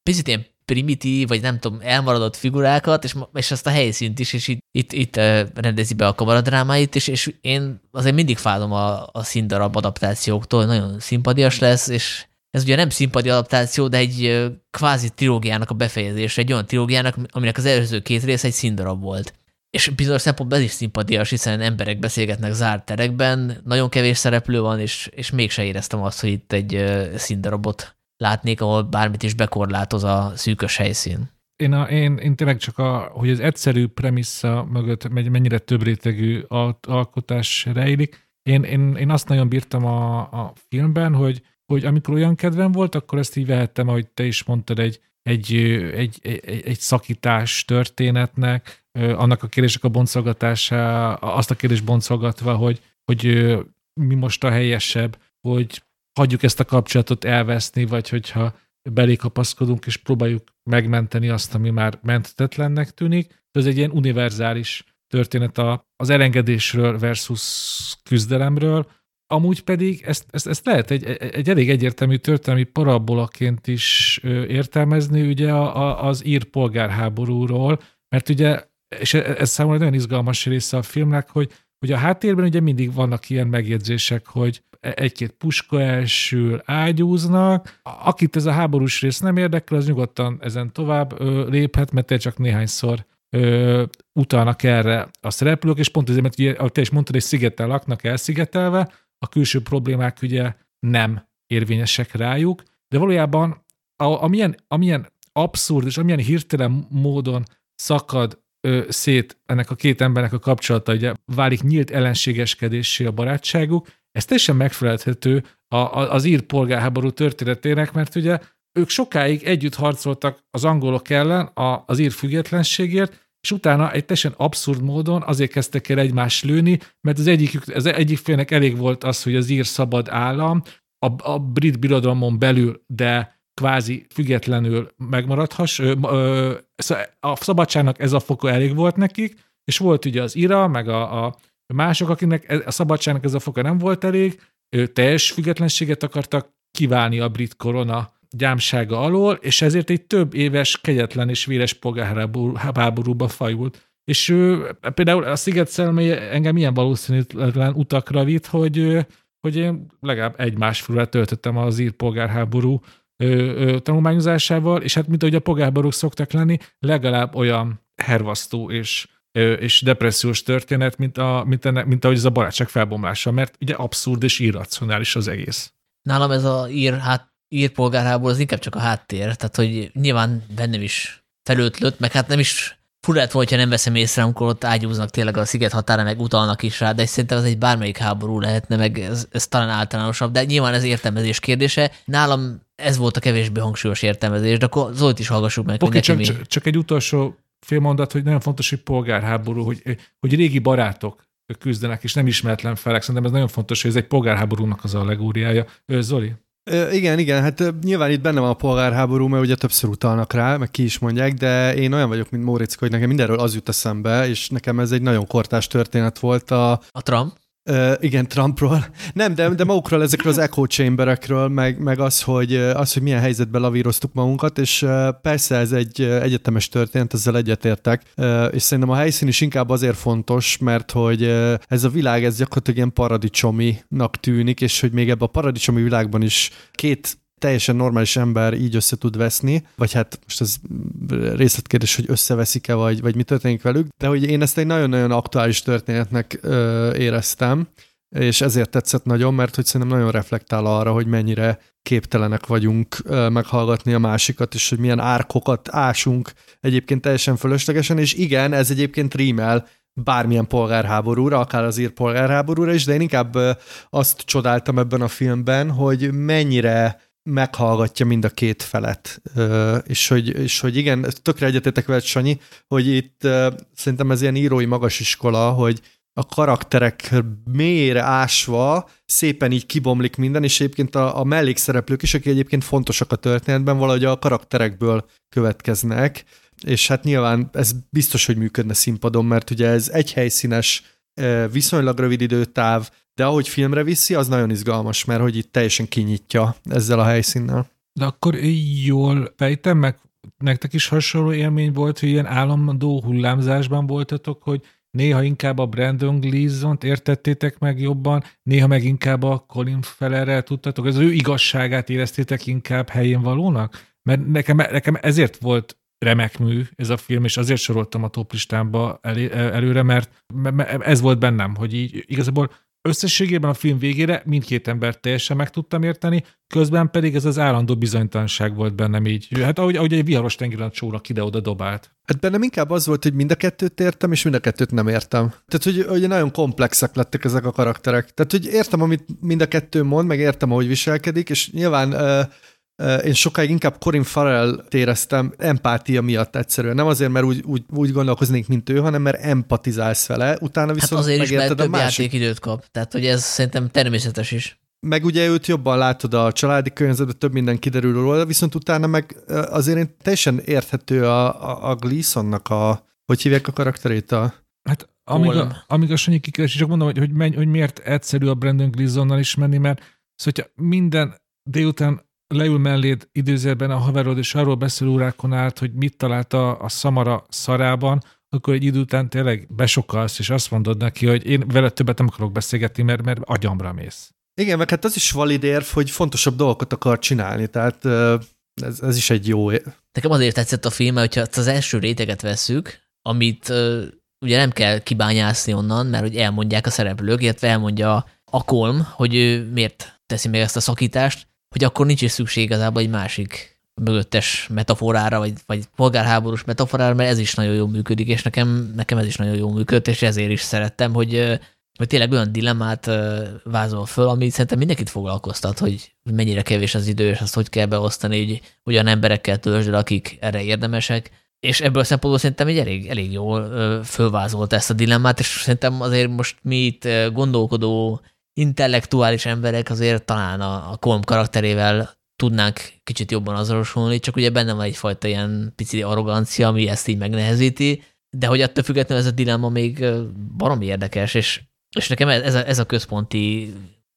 picit ilyen primitív, vagy nem tudom, elmaradott figurákat, és, és azt a helyszínt is, és itt, itt, itt rendezi be a kamaradrámáit, és, és én azért mindig fálom a, a színdarab adaptációktól, nagyon szimpadias lesz, és ez ugye nem szimpadi adaptáció, de egy kvázi trilógiának a befejezése, egy olyan trilógiának, aminek az előző két rész egy színdarab volt. És bizonyos szempontból ez is szimpadias, hiszen emberek beszélgetnek zárt terekben, nagyon kevés szereplő van, és, és mégse éreztem azt, hogy itt egy színdarabot látnék, ahol bármit is bekorlátoz a szűkös helyszín. Én, a, én, én tényleg csak, a, hogy az egyszerű premissza mögött mennyire több rétegű alkotás rejlik. Én, én, én azt nagyon bírtam a, a filmben, hogy hogy amikor olyan kedvem volt, akkor ezt így vehettem, ahogy te is mondtad, egy, egy, egy, egy, egy szakítás történetnek, annak a kérdések a boncolgatása, azt a kérdés boncolgatva, hogy, hogy mi most a helyesebb, hogy hagyjuk ezt a kapcsolatot elveszni, vagy hogyha belé kapaszkodunk, és próbáljuk megmenteni azt, ami már menthetetlennek tűnik. Ez egy ilyen univerzális történet az elengedésről versus küzdelemről, Amúgy pedig ezt, ezt, ezt lehet egy, egy elég egyértelmű történelmi parabolaként is értelmezni ugye a, a, az ír polgárháborúról, mert ugye, és e, ez számomra nagyon izgalmas része a filmnek, hogy, hogy a háttérben ugye mindig vannak ilyen megjegyzések, hogy e, egy-két puska elsül, ágyúznak. Akit ez a háborús rész nem érdekel, az nyugodtan ezen tovább léphet, mert csak néhányszor ö, utalnak erre a szereplők, és pont ezért, mert ugye, ahogy te is mondtad, egy szigeten laknak elszigetelve, a külső problémák ugye nem érvényesek rájuk, de valójában a, amilyen, amilyen abszurd és amilyen hirtelen módon szakad ö, szét ennek a két embernek a kapcsolata, ugye válik nyílt ellenségeskedésé a barátságuk, ez teljesen megfelelhető a, a, az ír polgárháború történetének, mert ugye ők sokáig együtt harcoltak az angolok ellen a, az ír függetlenségért, és utána egy teljesen abszurd módon azért kezdtek el egymást lőni, mert az egyik, az egyik félnek elég volt az, hogy az ír szabad állam a, a brit birodalmon belül, de kvázi függetlenül megmaradhass. Szóval a szabadságnak ez a foka elég volt nekik, és volt ugye az IRA, meg a, a mások, akinek e, a szabadságnak ez a foka nem volt elég, teljes függetlenséget akartak kiválni a brit korona gyámsága alól, és ezért egy több éves, kegyetlen és véres polgárháborúba fajult. És ő, például a Sziget szellemei engem ilyen valószínűtlen utakra vitt, hogy, hogy én legalább egy másfélre töltöttem az ír polgárháború tanulmányozásával, és hát mint ahogy a polgárháborúk szoktak lenni, legalább olyan hervasztó és és depressziós történet, mint, a, mint, a, mint ahogy ez a barátság felbomlása, mert ugye abszurd és irracionális az egész. Nálam ez a ír, hát, ír polgárháború az inkább csak a háttér, tehát hogy nyilván bennem is felőtlött, meg hát nem is furát volt, ha nem veszem észre, amikor ott ágyúznak tényleg a sziget határa, meg utalnak is rá, de szerintem az egy bármelyik háború lehetne, meg ez, ez talán általánosabb, de nyilván ez értelmezés kérdése. Nálam ez volt a kevésbé hangsúlyos értelmezés, de akkor Zolit is hallgassuk meg. Oké, csak, mi... csak egy utolsó félmondat, hogy nagyon fontos, hogy polgárháború, hogy, hogy régi barátok küzdenek, és nem ismeretlen felek. Szerintem ez nagyon fontos, hogy ez egy polgárháborúnak az allegóriája. Zoli? Igen, igen, hát nyilván itt benne van a polgárháború, mert ugye többször utalnak rá, meg ki is mondják, de én olyan vagyok, mint Móricka, hogy nekem mindenről az jut eszembe, és nekem ez egy nagyon kortás történet volt. A, a Trump? Uh, igen, Trumpról. Nem, de, de magukról, ezekről az echo chamberekről, meg, meg az, hogy, az, hogy milyen helyzetben lavíroztuk magunkat, és persze ez egy egyetemes történet, ezzel egyetértek, uh, és szerintem a helyszín is inkább azért fontos, mert hogy ez a világ, ez gyakorlatilag ilyen paradicsominak tűnik, és hogy még ebben a paradicsomi világban is két teljesen normális ember így össze tud veszni, vagy hát most ez részletkérdés, hogy összeveszik-e, vagy, vagy mi történik velük, de hogy én ezt egy nagyon-nagyon aktuális történetnek ö, éreztem, és ezért tetszett nagyon, mert hogy szerintem nagyon reflektál arra, hogy mennyire képtelenek vagyunk meghallgatni a másikat, és hogy milyen árkokat ásunk egyébként teljesen fölöslegesen, és igen, ez egyébként rímel bármilyen polgárháborúra, akár az ír polgárháborúra is, de én inkább azt csodáltam ebben a filmben, hogy mennyire meghallgatja mind a két felet. És hogy, és hogy igen, tökre egyetétek veled, Sanyi, hogy itt szerintem ez ilyen írói magas iskola, hogy a karakterek mélyére ásva szépen így kibomlik minden, és egyébként a, a mellékszereplők is, akik egyébként fontosak a történetben, valahogy a karakterekből következnek, és hát nyilván ez biztos, hogy működne színpadon, mert ugye ez egy helyszínes, viszonylag rövid időtáv, de ahogy filmre viszi, az nagyon izgalmas, mert hogy itt teljesen kinyitja ezzel a helyszínnel. De akkor jól fejtem meg, nektek is hasonló élmény volt, hogy ilyen állandó hullámzásban voltatok, hogy néha inkább a Brandon Gleason-t értettétek meg jobban, néha meg inkább a Colin Fellerrel tudtatok, az ő igazságát éreztétek inkább helyén valónak? Mert nekem, nekem ezért volt remek mű ez a film, és azért soroltam a top listámba elé, előre, mert ez volt bennem, hogy így igazából Összességében a film végére mindkét embert teljesen meg tudtam érteni, közben pedig ez az állandó bizonytalanság volt bennem így. Hát ahogy, ahogy egy viharos tengeren csónak ide-oda dobált. Hát bennem inkább az volt, hogy mind a kettőt értem, és mind a kettőt nem értem. Tehát, hogy, hogy nagyon komplexek lettek ezek a karakterek. Tehát, hogy értem, amit mind a kettő mond, meg értem, ahogy viselkedik, és nyilván uh, én sokáig inkább Corin Farrell éreztem empátia miatt egyszerűen. Nem azért, mert úgy, úgy, úgy gondolkoznék, mint ő, hanem mert empatizálsz vele, utána hát viszont hát azért is, mert több másik... játékidőt kap. Tehát, hogy ez szerintem természetes is. Meg ugye őt jobban látod a családi környezetben, több minden kiderül róla, viszont utána meg azért én teljesen érthető a, a, a Gleasonnak a, hogy hívják a karakterét a... Hát amíg a, amíg a Sanyi kikeres, csak mondom, hogy, hogy, menj, hogy miért egyszerű a Brandon Gleasonnal is menni, mert szóval, hogyha minden délután leül melléd időzőben a haverod, és arról beszél órákon át, hogy mit találta a szamara szarában, akkor egy idő után tényleg besokalsz, és azt mondod neki, hogy én vele többet nem akarok beszélgetni, mert, mert agyamra mész. Igen, meg hát az is valid érv, hogy fontosabb dolgokat akar csinálni, tehát ez, ez is egy jó... Nekem azért tetszett a film, mert hogyha az első réteget vesszük, amit ugye nem kell kibányászni onnan, mert hogy elmondják a szereplők, illetve elmondja a Kolm, hogy ő miért teszi meg ezt a szakítást, hogy akkor nincs is szükség igazából egy másik mögöttes metaforára, vagy, vagy polgárháborús metaforára, mert ez is nagyon jól működik, és nekem, nekem ez is nagyon jól működött, és ezért is szerettem, hogy, hogy tényleg olyan dilemmát vázol föl, ami szerintem mindenkit foglalkoztat, hogy mennyire kevés az idő, és azt hogy kell beosztani, hogy olyan emberekkel töltsd akik erre érdemesek, és ebből a szempontból szerintem egy elég, elég jól fölvázolt ezt a dilemmát, és szerintem azért most mi itt gondolkodó intellektuális emberek azért talán a, a Kolm karakterével tudnánk kicsit jobban azonosulni, csak ugye benne van egyfajta ilyen pici arrogancia, ami ezt így megnehezíti, de hogy attól függetlenül ez a dilemma még baromi érdekes, és, és nekem ez a, ez a központi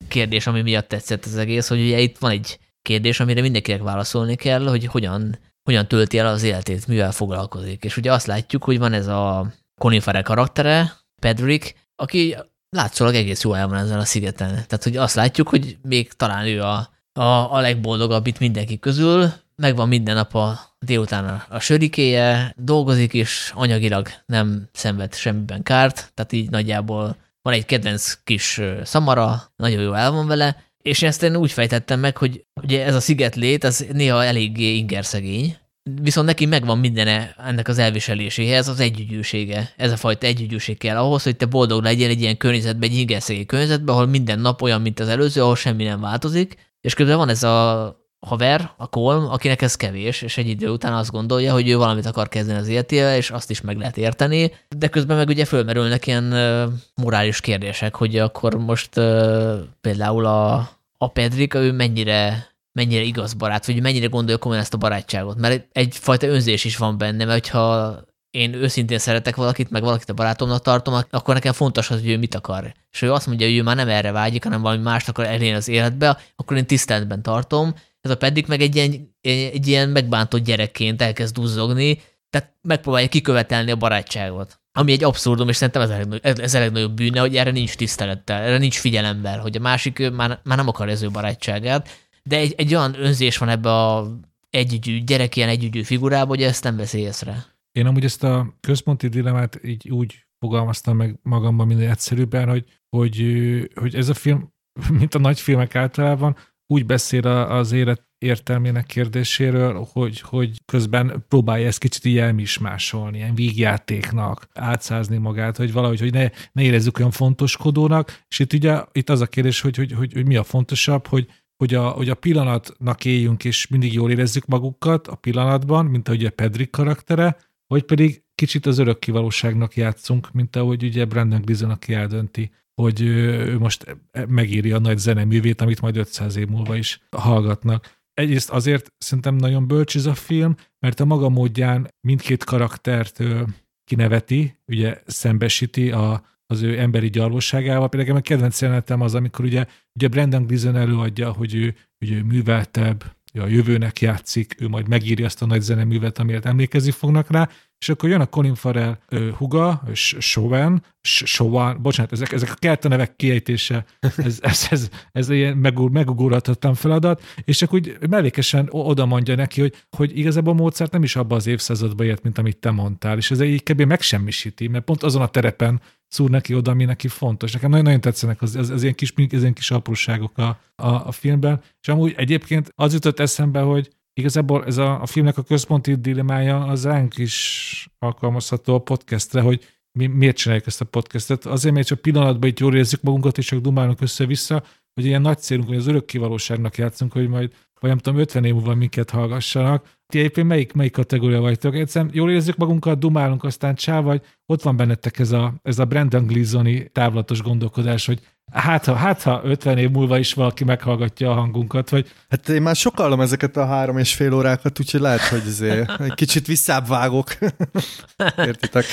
kérdés, ami miatt tetszett az egész, hogy ugye itt van egy kérdés, amire mindenkinek válaszolni kell, hogy hogyan, hogyan tölti el az életét, mivel foglalkozik. És ugye azt látjuk, hogy van ez a Conifere karaktere, Pedrick, aki látszólag egész jó el van ezen a szigeten. Tehát, hogy azt látjuk, hogy még talán ő a, a, a legboldogabb itt mindenki közül, megvan minden nap a délután a, a sörikéje, dolgozik is, anyagilag nem szenved semmiben kárt, tehát így nagyjából van egy kedvenc kis szamara, nagyon jó el van vele, és ezt én úgy fejtettem meg, hogy ugye ez a szigetlét, az néha eléggé ingerszegény, viszont neki megvan mindene ennek az elviseléséhez, az együgyűsége. Ez a fajta együgyűség kell ahhoz, hogy te boldog legyen egy ilyen környezetben, egy ingerszegény környezetben, ahol minden nap olyan, mint az előző, ahol semmi nem változik, és közben van ez a haver, a Kolm, akinek ez kevés, és egy idő után azt gondolja, hogy ő valamit akar kezdeni az életével, és azt is meg lehet érteni, de közben meg ugye fölmerülnek ilyen uh, morális kérdések, hogy akkor most uh, például a, a Pedrik, ő mennyire mennyire igaz barát, vagy mennyire gondolja komolyan ezt a barátságot. Mert egyfajta önzés is van benne, mert ha én őszintén szeretek valakit, meg valakit a barátomnak tartom, akkor nekem fontos az, hogy ő mit akar. És ő azt mondja, hogy ő már nem erre vágyik, hanem valami mást akar elérni az életbe, akkor én tiszteletben tartom, ez a pedig meg egy ilyen, egy ilyen megbántott gyerekként elkezd duzzogni, tehát megpróbálja kikövetelni a barátságot. Ami egy abszurdum, és szerintem ez a, legnagyobb, ez a legnagyobb bűne, hogy erre nincs tisztelettel, erre nincs figyelemmel, hogy a másik már, már nem akar az ő barátságát, de egy, egy olyan önzés van ebbe a együgyű, gyerek ilyen együgyű figurában, hogy ezt nem veszi észre. Én amúgy ezt a központi dilemát így úgy fogalmaztam meg magamban minél egyszerűbben, hogy, hogy, hogy ez a film, mint a nagy filmek általában, úgy beszél az élet értelmének kérdéséről, hogy, hogy közben próbálja ezt kicsit így elmismásolni, ilyen vígjátéknak, átszázni magát, hogy valahogy, hogy ne, ne érezzük olyan fontoskodónak, és itt ugye itt az a kérdés, hogy, hogy, hogy, hogy mi a fontosabb, hogy, hogy a, hogy a pillanatnak éljünk, és mindig jól érezzük magukat a pillanatban, mint ahogy a Pedrik karaktere, vagy pedig kicsit az örök kivalóságnak játszunk, mint ahogy ugye Brandon Gleason, aki eldönti, hogy ő most megírja a nagy zeneművét, amit majd 500 év múlva is hallgatnak. Egyrészt azért szerintem nagyon bölcs ez a film, mert a maga módján mindkét karaktert kineveti, ugye szembesíti a, az ő emberi gyarlóságával. Például a kedvenc jelenetem az, amikor ugye, ugye Brandon Gleason előadja, hogy ő, hogy ő műveltebb, a jövőnek játszik, ő majd megírja azt a nagy zeneművet, amiért emlékezni fognak rá, és akkor jön a Colin Farrell uh, huga, Sowen, Sowan, bocsánat, ezek, ezek a kelta nevek kiejtése, ez, ez, ez, ez ilyen megugorhatatlan feladat, és akkor úgy mellékesen oda mondja neki, hogy, hogy igazából Mozart nem is abba az évszázadba ért, mint amit te mondtál, és ez egy kb. megsemmisíti, mert pont azon a terepen szúr neki oda, ami neki fontos. Nekem nagyon-nagyon tetszenek az, az, az ilyen kis, az ilyen kis apróságok a, a, a filmben, és amúgy egyébként az jutott eszembe, hogy igazából ez a, a filmnek a központi dilemája az ránk is alkalmazható a podcastre, hogy mi miért csináljuk ezt a podcastet. Azért, mert csak pillanatban itt jól érezzük magunkat, és csak dumálunk össze-vissza, hogy ilyen nagy célunk, hogy az örök kivalóságnak játszunk, hogy majd vagy nem tudom, 50 év múlva minket hallgassanak. Ti egyébként melyik, melyik kategória vagytok? Egyszerűen jól érezzük magunkat, dumálunk, aztán csá, vagy ott van bennetek ez a, ez a Brandon Gleesoni távlatos gondolkodás, hogy Hát ha, hát, ha 50 év múlva is valaki meghallgatja a hangunkat, vagy... Hát én már sokallom ezeket a három és fél órákat, úgyhogy lehet, hogy azért egy kicsit visszább vágok. Értitek?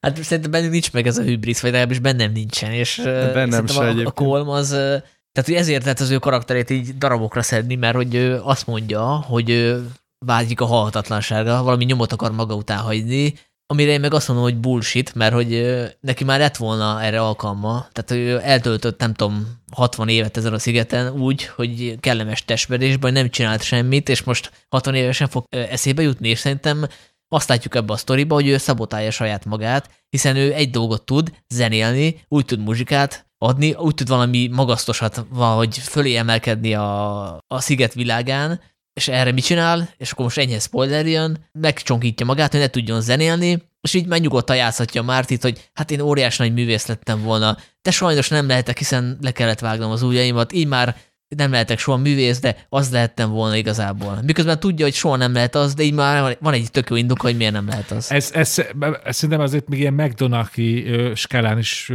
Hát szerintem bennünk nincs meg ez a hübrisz, vagy legalábbis bennem nincsen, és bennem se a, a Kolm az, tehát hogy ezért lehet az ő karakterét így darabokra szedni, mert hogy ő azt mondja, hogy ő vágyik a halhatatlanságra, valami nyomot akar maga után hagyni, Amire én meg azt mondom, hogy bullshit, mert hogy neki már lett volna erre alkalma. Tehát ő eltöltött, nem tudom, 60 évet ezen a szigeten úgy, hogy kellemes testvedésben nem csinált semmit, és most 60 évesen fog eszébe jutni, és szerintem azt látjuk ebbe a sztoriba, hogy ő szabotálja saját magát, hiszen ő egy dolgot tud, zenélni, úgy tud muzsikát adni, úgy tud valami magasztosat valahogy fölé emelkedni a, a sziget világán, és erre mit csinál, és akkor most ennyi spoiler jön, megcsonkítja magát, hogy ne tudjon zenélni, és így már nyugodtan játszhatja Mártit, hogy hát én óriás nagy művész lettem volna, de sajnos nem lehetek, hiszen le kellett vágnom az ujjaimat, így már nem lehetek soha művész, de az lehettem volna igazából. Miközben tudja, hogy soha nem lehet az, de így már van egy tök jó indok, hogy miért nem lehet az. Ez, ez, ez szerintem azért még ilyen McDonaghy skálán is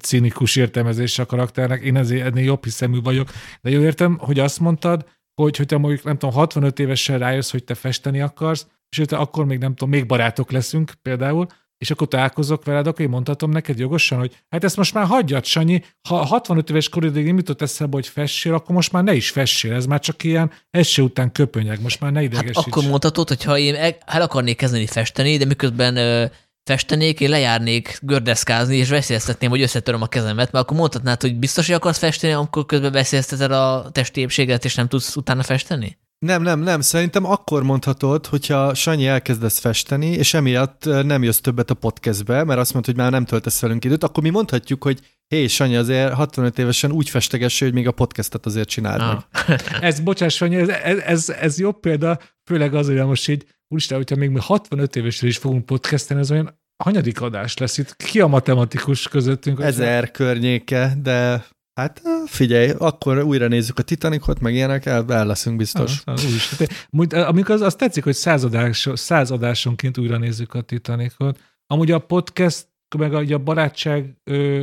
cinikus értelmezés a karakternek. Én ezért ennél jobb hiszemű vagyok. De jól értem, hogy azt mondtad, hogy, hogy te mondjuk nem tudom, 65 évesen rájössz, hogy te festeni akarsz, és te akkor még nem tudom, még barátok leszünk például, és akkor találkozok veled, akkor én mondhatom neked jogosan, hogy hát ezt most már hagyjad, Sanyi, ha 65 éves koridig nem jutott eszembe, hogy fessél, akkor most már ne is fessél, ez már csak ilyen eső után köpönyeg, most már ne idegesíts. Hát akkor mondhatod, hogy ha én el akarnék kezdeni festeni, de miközben festenék, én lejárnék gördeszkázni, és veszélyeztetném, hogy összetöröm a kezemet, mert akkor mondhatnád, hogy biztos, hogy akarsz festeni, amikor közben veszélyezteted a testi épséget, és nem tudsz utána festeni? Nem, nem, nem. Szerintem akkor mondhatod, hogyha Sanyi elkezdesz festeni, és emiatt nem jössz többet a podcastbe, mert azt mondod, hogy már nem töltesz velünk időt, akkor mi mondhatjuk, hogy hé, Sanyi, azért 65 évesen úgy festegesse, hogy még a podcastet azért csináld ah. meg. ez, bocsáss, Sanyi, ez, ez, ez, ez jobb példa, főleg az, hogy most így, úristen, hogyha még 65 évesen is fogunk podcasten, ez olyan hanyadik adás lesz itt? Ki a matematikus közöttünk? Ezer környéke, de Hát figyelj, akkor újra nézzük a Titanicot, meg ilyenek, el, el leszünk biztos. Ah, az, amikor az, az tetszik, hogy századás, századásonként újra nézzük a Titanicot. Amúgy a podcast, meg a, a barátság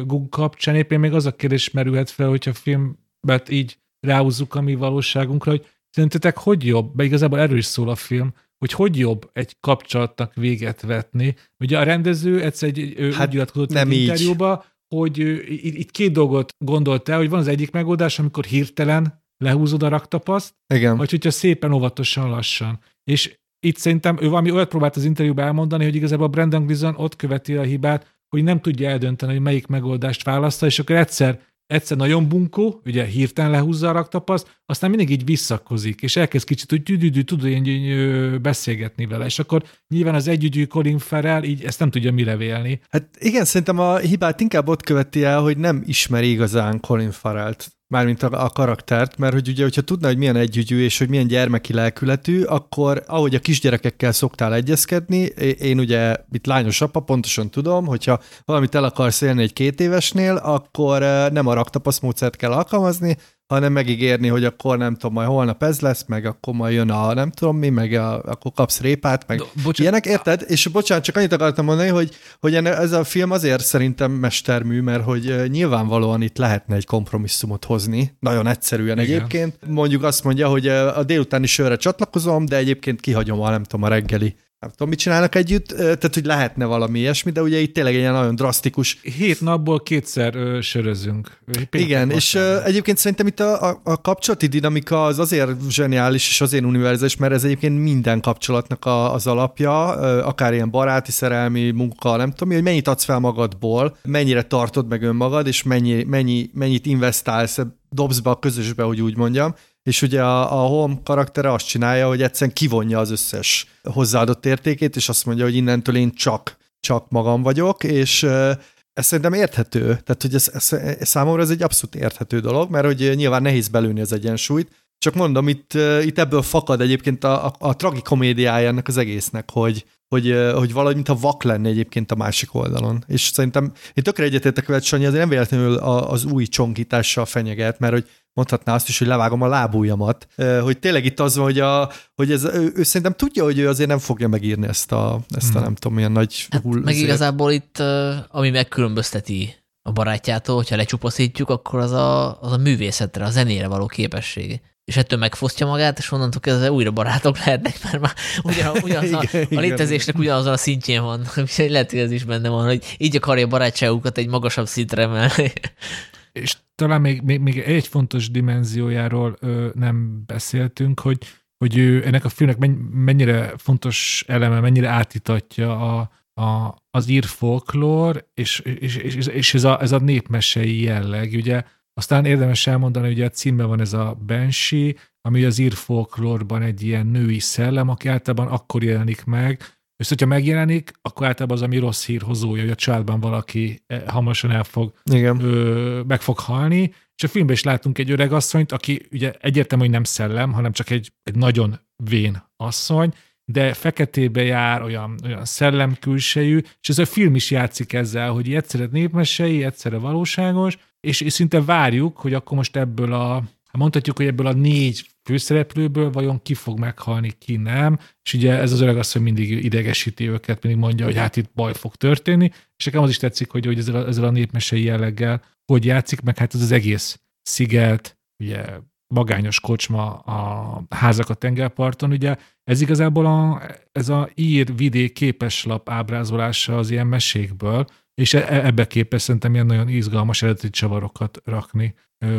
Google kapcsán éppen még az a kérdés merülhet fel, hogyha filmet így ráhúzzuk a mi valóságunkra, hogy szerintetek hogy jobb, mert igazából erről is szól a film, hogy hogy jobb egy kapcsolatnak véget vetni. Ugye a rendező egyszer egy, hát úgy nyilatkozott egy interjúba, hogy itt két dolgot gondolt el, hogy van az egyik megoldás, amikor hirtelen lehúzod a raktapaszt, Igen. vagy hogyha szépen óvatosan lassan. És itt szerintem ő valami olyat próbált az interjúban elmondani, hogy igazából Brandon Gleason ott követi a hibát, hogy nem tudja eldönteni, hogy melyik megoldást választa, és akkor egyszer egyszer nagyon bunkó, ugye hirtelen lehúzza a raktapaszt, aztán mindig így visszakozik, és elkezd kicsit úgy düdüdű, tud ilyen beszélgetni vele, és akkor nyilván az együgyű Colin Farrell így ezt nem tudja mire vélni. Hát igen, szerintem a hibát inkább ott követi el, hogy nem ismeri igazán Colin Farrell-t mármint a, a karaktert, mert hogy ugye, hogyha tudna, hogy milyen együgyű és hogy milyen gyermeki lelkületű, akkor ahogy a kisgyerekekkel szoktál egyezkedni, én ugye, itt lányos apa, pontosan tudom, hogyha valamit el akarsz élni egy két évesnél, akkor eh, nem a raktapaszmódszert kell alkalmazni, hanem megígérni, hogy akkor nem tudom, majd holnap ez lesz, meg akkor majd jön a nem tudom mi, meg a, akkor kapsz répát, meg bocsánat. ilyenek, érted? És bocsánat, csak annyit akartam mondani, hogy, hogy ez a film azért szerintem mestermű, mert hogy nyilvánvalóan itt lehetne egy kompromisszumot hozni, nagyon egyszerűen Igen. egyébként. Mondjuk azt mondja, hogy a délutáni sörre csatlakozom, de egyébként kihagyom a nem tudom, a reggeli nem tudom, mit csinálnak együtt, tehát hogy lehetne valami ilyesmi, de ugye itt tényleg egy ilyen nagyon drasztikus. Hét napból kétszer ö, sörözünk. Igen, és ö, egyébként szerintem itt a, a, a kapcsolati dinamika az azért zseniális és azért univerzális, mert ez egyébként minden kapcsolatnak a, az alapja, ö, akár ilyen baráti, szerelmi, munka, nem tudom, hogy mennyit adsz fel magadból, mennyire tartod meg önmagad, és mennyi, mennyi, mennyit investálsz, dobsz be a közösbe, hogy úgy mondjam, és ugye a, a Home karaktere azt csinálja, hogy egyszerűen kivonja az összes hozzáadott értékét, és azt mondja, hogy innentől én csak, csak magam vagyok, és ez szerintem érthető. Tehát, hogy ez, ez, ez számomra ez egy abszolút érthető dolog, mert hogy nyilván nehéz belőni az egyensúlyt, csak mondom, itt, itt ebből fakad egyébként a, a, a tragikomédiája ennek az egésznek, hogy, hogy, hogy valahogy mintha vak lenne egyébként a másik oldalon. És szerintem én tökre egyetértek veled, Sanyi, azért nem véletlenül az új csonkítással fenyeget, mert hogy mondhatná azt is, hogy levágom a lábújamat, hogy tényleg itt az van, hogy, a, hogy ez, ő, ő szerintem tudja, hogy ő azért nem fogja megírni ezt a, ezt a hmm. nem tudom, milyen nagy hát hull, Meg igazából itt, ami megkülönbözteti a barátjától, hogyha lecsupaszítjuk, akkor az a, az a művészetre, a zenére való képessége és ettől megfosztja magát, és onnantól kezdve újra barátok lehetnek, mert már ugyan, ugyanaz igen, a, a létezésnek ugyanazon a szintjén van. Úgyhogy lehet, hogy ez is benne van, hogy így akarja barátságukat egy magasabb szintre emelni. És talán még, még, még egy fontos dimenziójáról ö, nem beszéltünk, hogy, hogy ő, ennek a filmnek mennyire fontos eleme, mennyire átítatja a, a, az ír folklór, és, és, és, és ez, a, ez a népmesei jelleg. Ugye aztán érdemes elmondani, hogy a címben van ez a Banshee, ami az ír folklórban egy ilyen női szellem, aki általában akkor jelenik meg, és hogyha megjelenik, akkor általában az, ami rossz hírhozója, hogy a családban valaki eh, hamarosan el fog, Igen. Ö, meg fog halni, és a filmben is látunk egy öreg asszonyt, aki ugye egyértelmű, hogy nem szellem, hanem csak egy, egy nagyon vén asszony, de feketébe jár, olyan, olyan szellemkülsejű, és ez a film is játszik ezzel, hogy egyszerre népmesei, egyszerre valóságos, és, és szinte várjuk, hogy akkor most ebből a, mondhatjuk, hogy ebből a négy főszereplőből vajon ki fog meghalni, ki nem, és ugye ez az öreg az, hogy mindig idegesíti őket, mindig mondja, hogy hát itt baj fog történni, és nekem az is tetszik, hogy, hogy ezzel, a, ezzel a népmesei jelleggel hogy játszik, meg hát ez az egész sziget, ugye magányos kocsma a házak a tengerparton, ugye. Ez igazából a, ez a ír vidék képeslap ábrázolása az ilyen mesékből, és e, e, ebbe képes szerintem ilyen nagyon izgalmas eredeti csavarokat rakni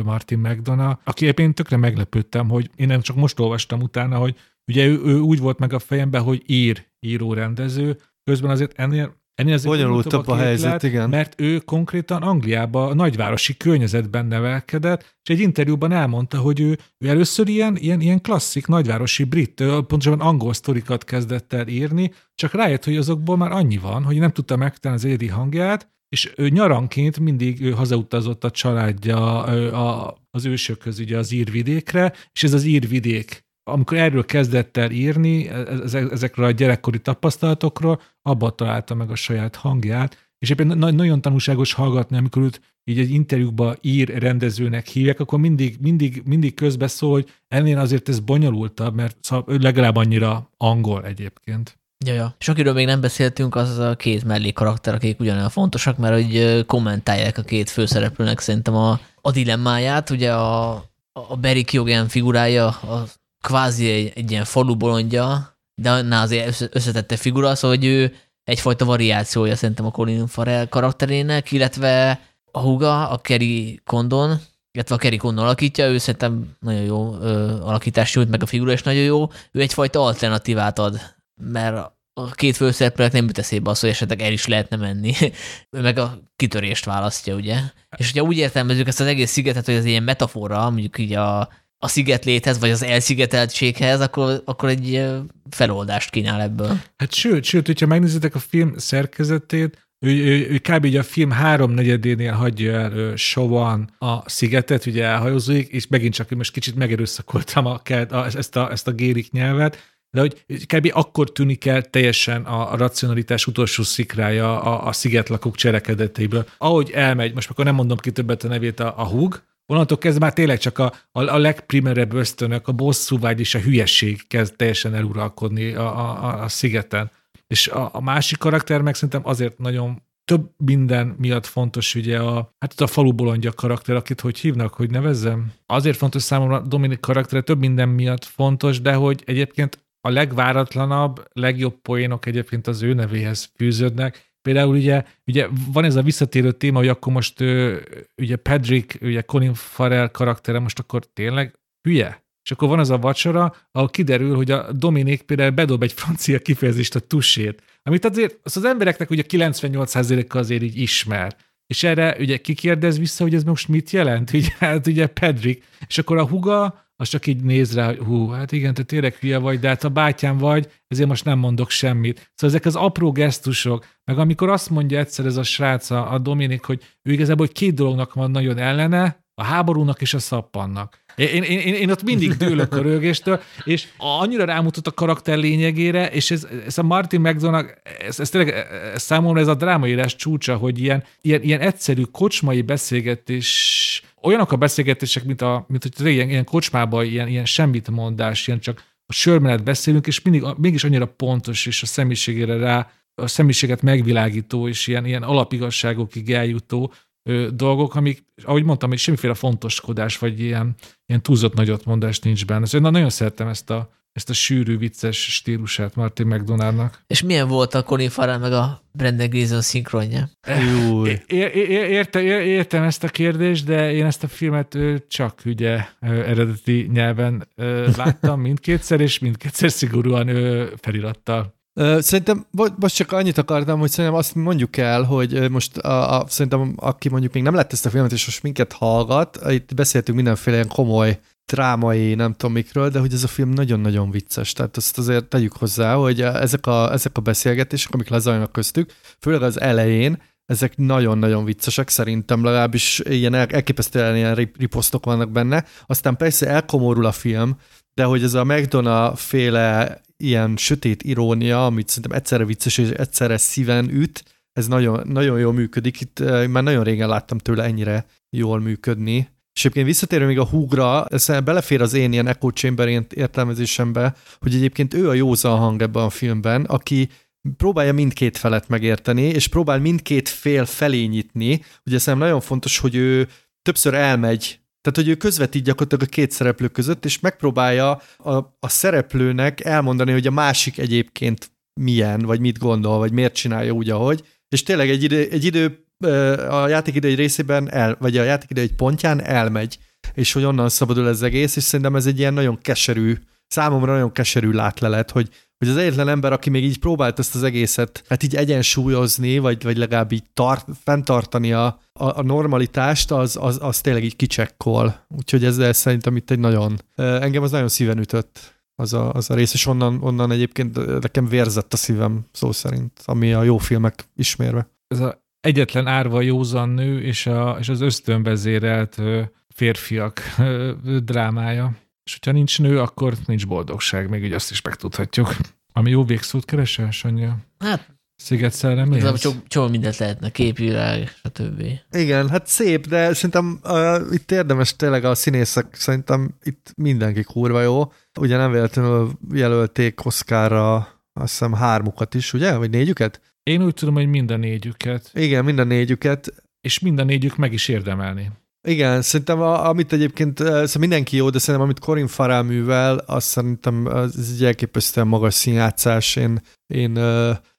Martin McDonough, aki én tökre meglepődtem, hogy én nem csak most olvastam utána, hogy ugye ő, ő úgy volt meg a fejemben, hogy ír, író, rendező, közben azért ennél Ennél az bonyolultabb a, a helyzet, lett, igen. Mert ő konkrétan Angliába, a nagyvárosi környezetben nevelkedett, és egy interjúban elmondta, hogy ő, ő először ilyen, ilyen, ilyen klasszik nagyvárosi brit, pontosabban angol sztorikat kezdett el írni, csak rájött, hogy azokból már annyi van, hogy nem tudta megtenni az egyedi hangját, és ő nyaranként mindig ő hazautazott a családja a, az ősökhöz, ugye az írvidékre, és ez az írvidék amikor erről kezdett el írni, e, e, ezekről a gyerekkori tapasztalatokról, abban találta meg a saját hangját, és éppen nagyon tanulságos hallgatni, amikor őt így egy interjúkba ír rendezőnek hívják, akkor mindig, mindig, mindig közbeszól, hogy ennél azért ez bonyolultabb, mert legalább annyira angol egyébként. Ja, ja. És akiről még nem beszéltünk, az a két mellé karakter, akik ugyanolyan fontosak, mert hogy kommentálják a két főszereplőnek szerintem a, a dilemmáját. Ugye a, a Barry Kyogen figurája, a kvázi egy, egy ilyen falu bolondja, de annál azért összetette figura, szóval hogy ő egyfajta variációja szerintem a Colin Farrell karakterének, illetve a huga, a Kerry Condon, illetve a Kerry Condon alakítja, ő szerintem nagyon jó ö, alakítás nyújt, meg a figura is nagyon jó. Ő egyfajta alternatívát ad, mert a két főszereplőnek nem jut eszébe az, hogy esetleg el is lehetne menni. meg a kitörést választja, ugye? És hogyha úgy értelmezzük ezt az egész szigetet, hogy ez ilyen metafora, mondjuk így a a szigetléthez, vagy az elszigeteltséghez, akkor, akkor egy feloldást kínál ebből. Hát sőt, sőt, hogyha megnézitek a film szerkezetét, ő, ő, ő kb. a film háromnegyedénél hagyja el Sovan a szigetet, ugye elhajózóik, és megint csak most kicsit megerőszakoltam a, a, ezt, a, ezt a gérik nyelvet, de hogy kb. akkor tűnik el teljesen a, a racionalitás utolsó szikrája a, a szigetlakók cselekedetéből. Ahogy elmegy, most akkor nem mondom ki többet a nevét, a, a húg, onnantól kezdve már tényleg csak a, a, a legprimerebb ösztönök, a bosszúvágy és a hülyesség kezd teljesen eluralkodni a, a, a szigeten. És a, a másik karakter meg szerintem azért nagyon több minden miatt fontos ugye a, hát a falu bolondja karakter, akit hogy hívnak, hogy nevezzem. Azért fontos számomra Dominik karaktere, több minden miatt fontos, de hogy egyébként a legváratlanabb, legjobb poénok egyébként az ő nevéhez fűződnek, Például ugye, ugye van ez a visszatérő téma, hogy akkor most ugye Pedrick, ugye Colin Farrell karaktere most akkor tényleg hülye? És akkor van az a vacsora, ahol kiderül, hogy a Dominik például bedob egy francia kifejezést a tusét, amit azért az, az embereknek ugye 98%-a azért így ismer. És erre ugye kikérdez vissza, hogy ez most mit jelent? Ugye, hát ugye Pedrick. És akkor a huga az csak így néz rá, hogy hú, hát igen, te tényleg hülye vagy, de hát a bátyám vagy, ezért most nem mondok semmit. Szóval ezek az apró gesztusok, meg amikor azt mondja egyszer ez a srác, a Dominik, hogy ő igazából hogy két dolognak van nagyon ellene, a háborúnak és a szappannak. Én, én, én, én ott mindig dőlök a rögéstől, és annyira rámutat a karakter lényegére, és ez, ez a Martin McDonagh, ez, ez tényleg ez számomra ez a drámaírás csúcsa, hogy ilyen, ilyen, ilyen egyszerű kocsmai beszélgetés, olyanok a beszélgetések, mint, a, mint hogy ilyen, ilyen kocsmában ilyen, ilyen semmit mondás, ilyen csak a sörmenet beszélünk, és mindig, mégis annyira pontos, és a személyiségére rá, a személyiséget megvilágító, és ilyen, ilyen alapigasságokig eljutó, ö, dolgok, amik, ahogy mondtam, hogy semmiféle fontoskodás, vagy ilyen, ilyen túlzott nagyot mondás nincs benne. Szóval nagyon szerettem ezt a, ezt a sűrű, vicces stílusát Martin McDonaldnak. És milyen volt a Colin Farrell meg a Brendan Gleeson szinkronja? Értem, értem ezt a kérdést, de én ezt a filmet csak ugye eredeti nyelven láttam mindkétszer, és mindkétszer szigorúan felirattal. Szerintem, most csak annyit akartam, hogy szerintem azt mondjuk el, hogy most a, a, szerintem aki mondjuk még nem lett ezt a filmet, és most minket hallgat, itt beszéltünk mindenféle ilyen komoly drámai, nem tudom mikről, de hogy ez a film nagyon-nagyon vicces. Tehát azt azért tegyük hozzá, hogy ezek a, ezek a beszélgetések, amik lezajlanak köztük, főleg az elején, ezek nagyon-nagyon viccesek, szerintem legalábbis ilyen elképesztően ilyen riposztok vannak benne. Aztán persze elkomorul a film, de hogy ez a McDonough féle ilyen sötét irónia, amit szerintem egyszerre vicces és egyszerre szíven üt, ez nagyon, nagyon jól működik. Itt már nagyon régen láttam tőle ennyire jól működni. És egyébként visszatérve még a húgra, ez belefér az én ilyen echo chamber értelmezésembe, hogy egyébként ő a józan hang ebben a filmben, aki próbálja mindkét felet megérteni, és próbál mindkét fél felé nyitni. Ugye szerintem nagyon fontos, hogy ő többször elmegy tehát, hogy ő közvetít gyakorlatilag a két szereplő között, és megpróbálja a, a szereplőnek elmondani, hogy a másik egyébként milyen, vagy mit gondol, vagy miért csinálja úgy, ahogy. És tényleg egy idő, egy idő a játékidő egy részében el, vagy a játékidő egy pontján elmegy, és hogy onnan szabadul ez egész, és szerintem ez egy ilyen nagyon keserű számomra nagyon keserű látlelet, hogy, hogy az egyetlen ember, aki még így próbált ezt az egészet, hát így egyensúlyozni, vagy, vagy legalább így tart, fenntartani a, a, a normalitást, az, az, az tényleg így kicsekkol. Úgyhogy ezzel szerintem itt egy nagyon, engem az nagyon szíven ütött az a, az a rész, és onnan, onnan egyébként nekem vérzett a szívem szó szerint, ami a jó filmek ismérve. Ez a egyetlen árva józan nő és, a, és az ösztönvezérelt férfiak drámája. És hogyha nincs nő, akkor nincs boldogság, még így azt is megtudhatjuk. Ami jó végszót keresel, Sanya? Hát, Sziget szellem. Csomó, csomó mindent lehetne, képvilág, stb. Igen, hát szép, de szerintem uh, itt érdemes tényleg a színészek, szerintem itt mindenki kurva jó. Ugye nem véletlenül jelölték Oszkárra azt hiszem hármukat is, ugye? Vagy négyüket? Én úgy tudom, hogy minden négyüket. Igen, minden négyüket. És minden négyük meg is érdemelni. Igen, szerintem a, amit egyébként szóval mindenki jó, de szerintem amit Corin Farrell művel, azt szerintem ez egy elképesztően magas színjátszás. Én, én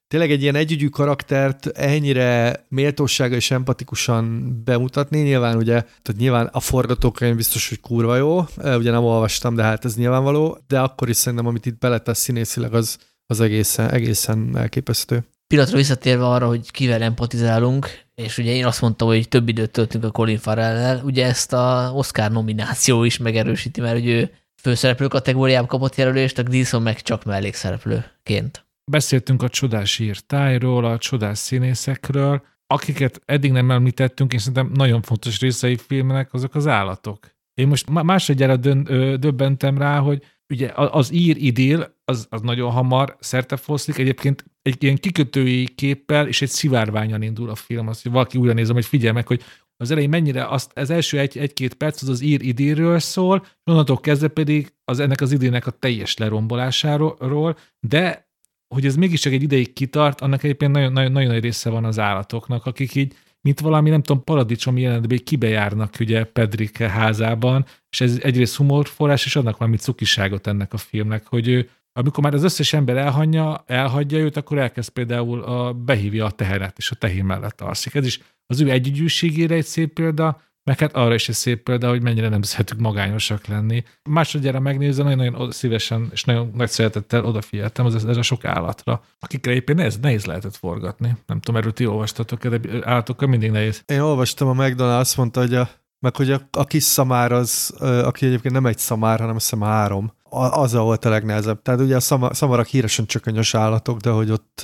tényleg egy ilyen együgyű karaktert ennyire méltósága és empatikusan bemutatni, nyilván ugye, tehát nyilván a forgatókönyv biztos, hogy kurva jó, ugye nem olvastam, de hát ez nyilvánvaló, de akkor is szerintem, amit itt beletesz színészileg, az, az egészen, egészen elképesztő. Pillanatra visszatérve arra, hogy kivel empatizálunk, és ugye én azt mondtam, hogy több időt töltünk a Colin farrell ugye ezt a Oscar nomináció is megerősíti, mert hogy ő főszereplő kategóriában kapott jelölést, a Gleason meg csak mellékszereplőként. Beszéltünk a csodás írtájról, a csodás színészekről, akiket eddig nem említettünk, és szerintem nagyon fontos részei filmnek, azok az állatok. Én most másodjára dön, döbbentem rá, hogy ugye az ír idil, az, az nagyon hamar szertefoszlik, egyébként egy ilyen kikötői képpel és egy szivárványan indul a film, azt, hogy valaki újra nézem, hogy figyelj meg, hogy az elején mennyire azt, az első egy, egy-két perc az az ír idilről szól, onnantól kezdve pedig az ennek az idének a teljes lerombolásáról, de hogy ez mégiscsak egy ideig kitart, annak egyébként nagyon, nagyon, nagyon nagy része van az állatoknak, akik így, mint valami, nem tudom, paradicsom jelentben kibejárnak ugye Pedrik házában, és ez egyrészt humorforrás, és adnak valami cukiságot ennek a filmnek, hogy ő, amikor már az összes ember elhagyja, elhagyja őt, akkor elkezd például a, behívja a teheret, és a tehén mellett alszik. Ez is az ő együgyűségére egy szép példa, meg hát arra is egy szép példa, hogy mennyire nem szeretünk magányosak lenni. Másodjára megnézve, nagyon-nagyon szívesen és nagyon nagy szeretettel odafigyeltem az, ez a sok állatra, akikre éppen nehéz, nehéz lehetett forgatni. Nem tudom, erről ti olvastatok, de állatokkal mindig nehéz. Én olvastam, a McDonald azt mondta, hogy a, meg hogy a, a kis szamár az, aki egyébként nem egy szamár, hanem azt három, az volt a legnehezebb. Tehát ugye a szamarak híresen csökönyös állatok, de hogy ott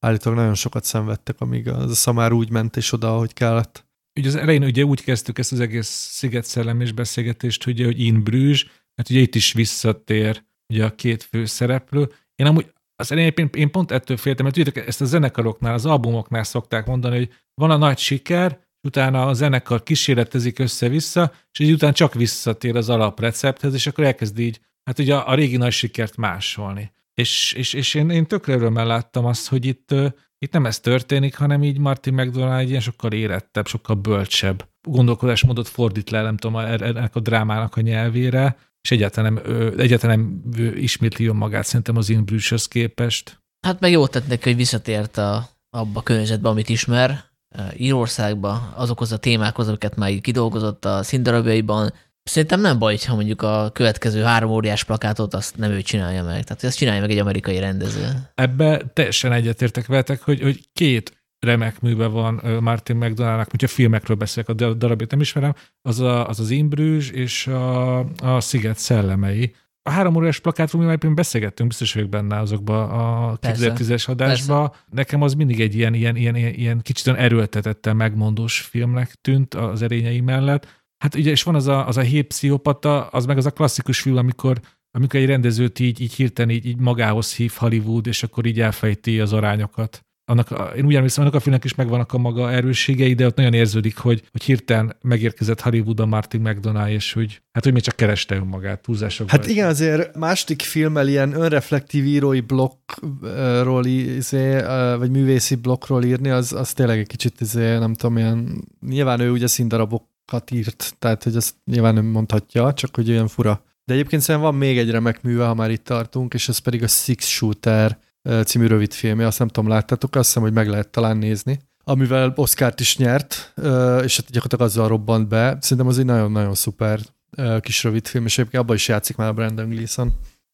állítólag nagyon sokat szenvedtek, amíg a szamár úgy ment és oda, ahogy kellett ugye az elején ugye úgy kezdtük ezt az egész sziget beszélgetést, ugye, hogy In Bruges, mert ugye itt is visszatér ugye a két fő szereplő. Én amúgy az elején én, én pont ettől féltem, mert tudjátok, ezt a zenekaroknál, az albumoknál szokták mondani, hogy van a nagy siker, utána a zenekar kísérletezik össze-vissza, és így után csak visszatér az alaprecepthez, és akkor elkezd így, hát ugye a, a régi nagy sikert másolni. És, és, és én, én tökre örömmel láttam azt, hogy itt itt nem ez történik, hanem így Martin McDonald egy ilyen sokkal érettebb, sokkal bölcsebb gondolkodásmódot fordít le, nem tudom, ennek a drámának a nyelvére, és egyáltalán nem, egyáltalán nem ismétli magát szerintem az Inbrüshöz képest. Hát meg jó tett neki, hogy visszatért a, abba a környezetbe, amit ismer, Írországba, azokhoz a témákhoz, amiket már így kidolgozott a színdarabjaiban, Szerintem nem baj, ha mondjuk a következő három óriás plakátot azt nem ő csinálja meg. Tehát ezt csinálja meg egy amerikai rendező. Ebbe teljesen egyetértek veletek, hogy, hogy két remek műve van Martin McDonaldnak, hogyha filmekről beszélek, a darabét nem ismerem, az a, az, az Imbrűs és a, a Sziget szellemei. A három óriás plakátról mi már beszélgettünk, biztos vagyok benne azokba a 2010-es adásba. Persze. Nekem az mindig egy ilyen, ilyen, ilyen, ilyen kicsit erőltetettel megmondós filmnek tűnt az erényei mellett Hát ugye, és van az a, az a hép pszichopata, az meg az a klasszikus film, amikor, amikor egy rendezőt így, így hirtelen így, így magához hív Hollywood, és akkor így elfejti az arányokat. Annak, én úgy emlékszem, annak a filmnek is megvannak a maga erősségei, de ott nagyon érződik, hogy, hogy hirtelen megérkezett a Martin McDonough, és hogy hát, hogy még csak kereste önmagát túlzásokban. Hát igen, azért másik filmmel ilyen önreflektív írói blokkról, izé, vagy művészi blokkról írni, az, az tényleg egy kicsit, izé, nem tudom, ilyen, nyilván ő ugye színdarabok írt, tehát hogy azt nyilván nem mondhatja, csak hogy olyan fura. De egyébként szerintem van még egy remek műve, ha már itt tartunk, és ez pedig a Six Shooter című rövidfilmje, azt nem tudom, láttátok, azt hiszem, hogy meg lehet talán nézni, amivel Oscárt is nyert, és hát gyakorlatilag azzal robbant be. Szerintem az egy nagyon-nagyon szuper kis rövidfilm, és egyébként abban is játszik már a Brandon Gleeson.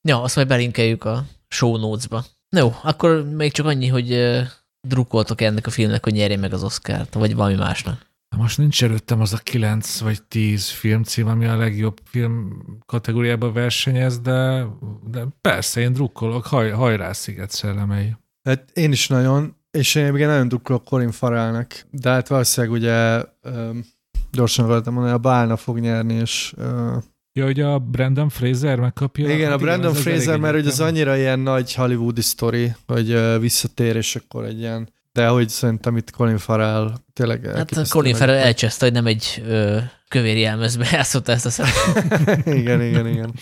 Ja, azt majd belinkeljük a show notes-ba. Jó, akkor még csak annyi, hogy drukkoltok ennek a filmnek, hogy nyerje meg az Oscar-t, vagy valami másnak. Most nincs előttem az a 9 vagy 10 filmcím, ami a legjobb film kategóriában versenyez, de, de persze, én drukkolok, haj, hajrá Sziget szellemei. Hát én is nagyon, és én még nagyon drukkolok Colin Farrellnek, de hát valószínűleg ugye um, gyorsan akartam mondani, a Bálna fog nyerni, és uh, Ja, hogy a Brandon Fraser megkapja. Igen, a Brandon igen, Fraser, mert hogy az annyira ilyen nagy hollywoodi sztori, hogy visszatér, és akkor egy ilyen de hogy szerintem itt Colin Farrell tényleg Hát Colin Farrell elcseszte, hogy nem egy ö, kövér jelmezbe játszotta ezt a szerepet. igen, igen, igen.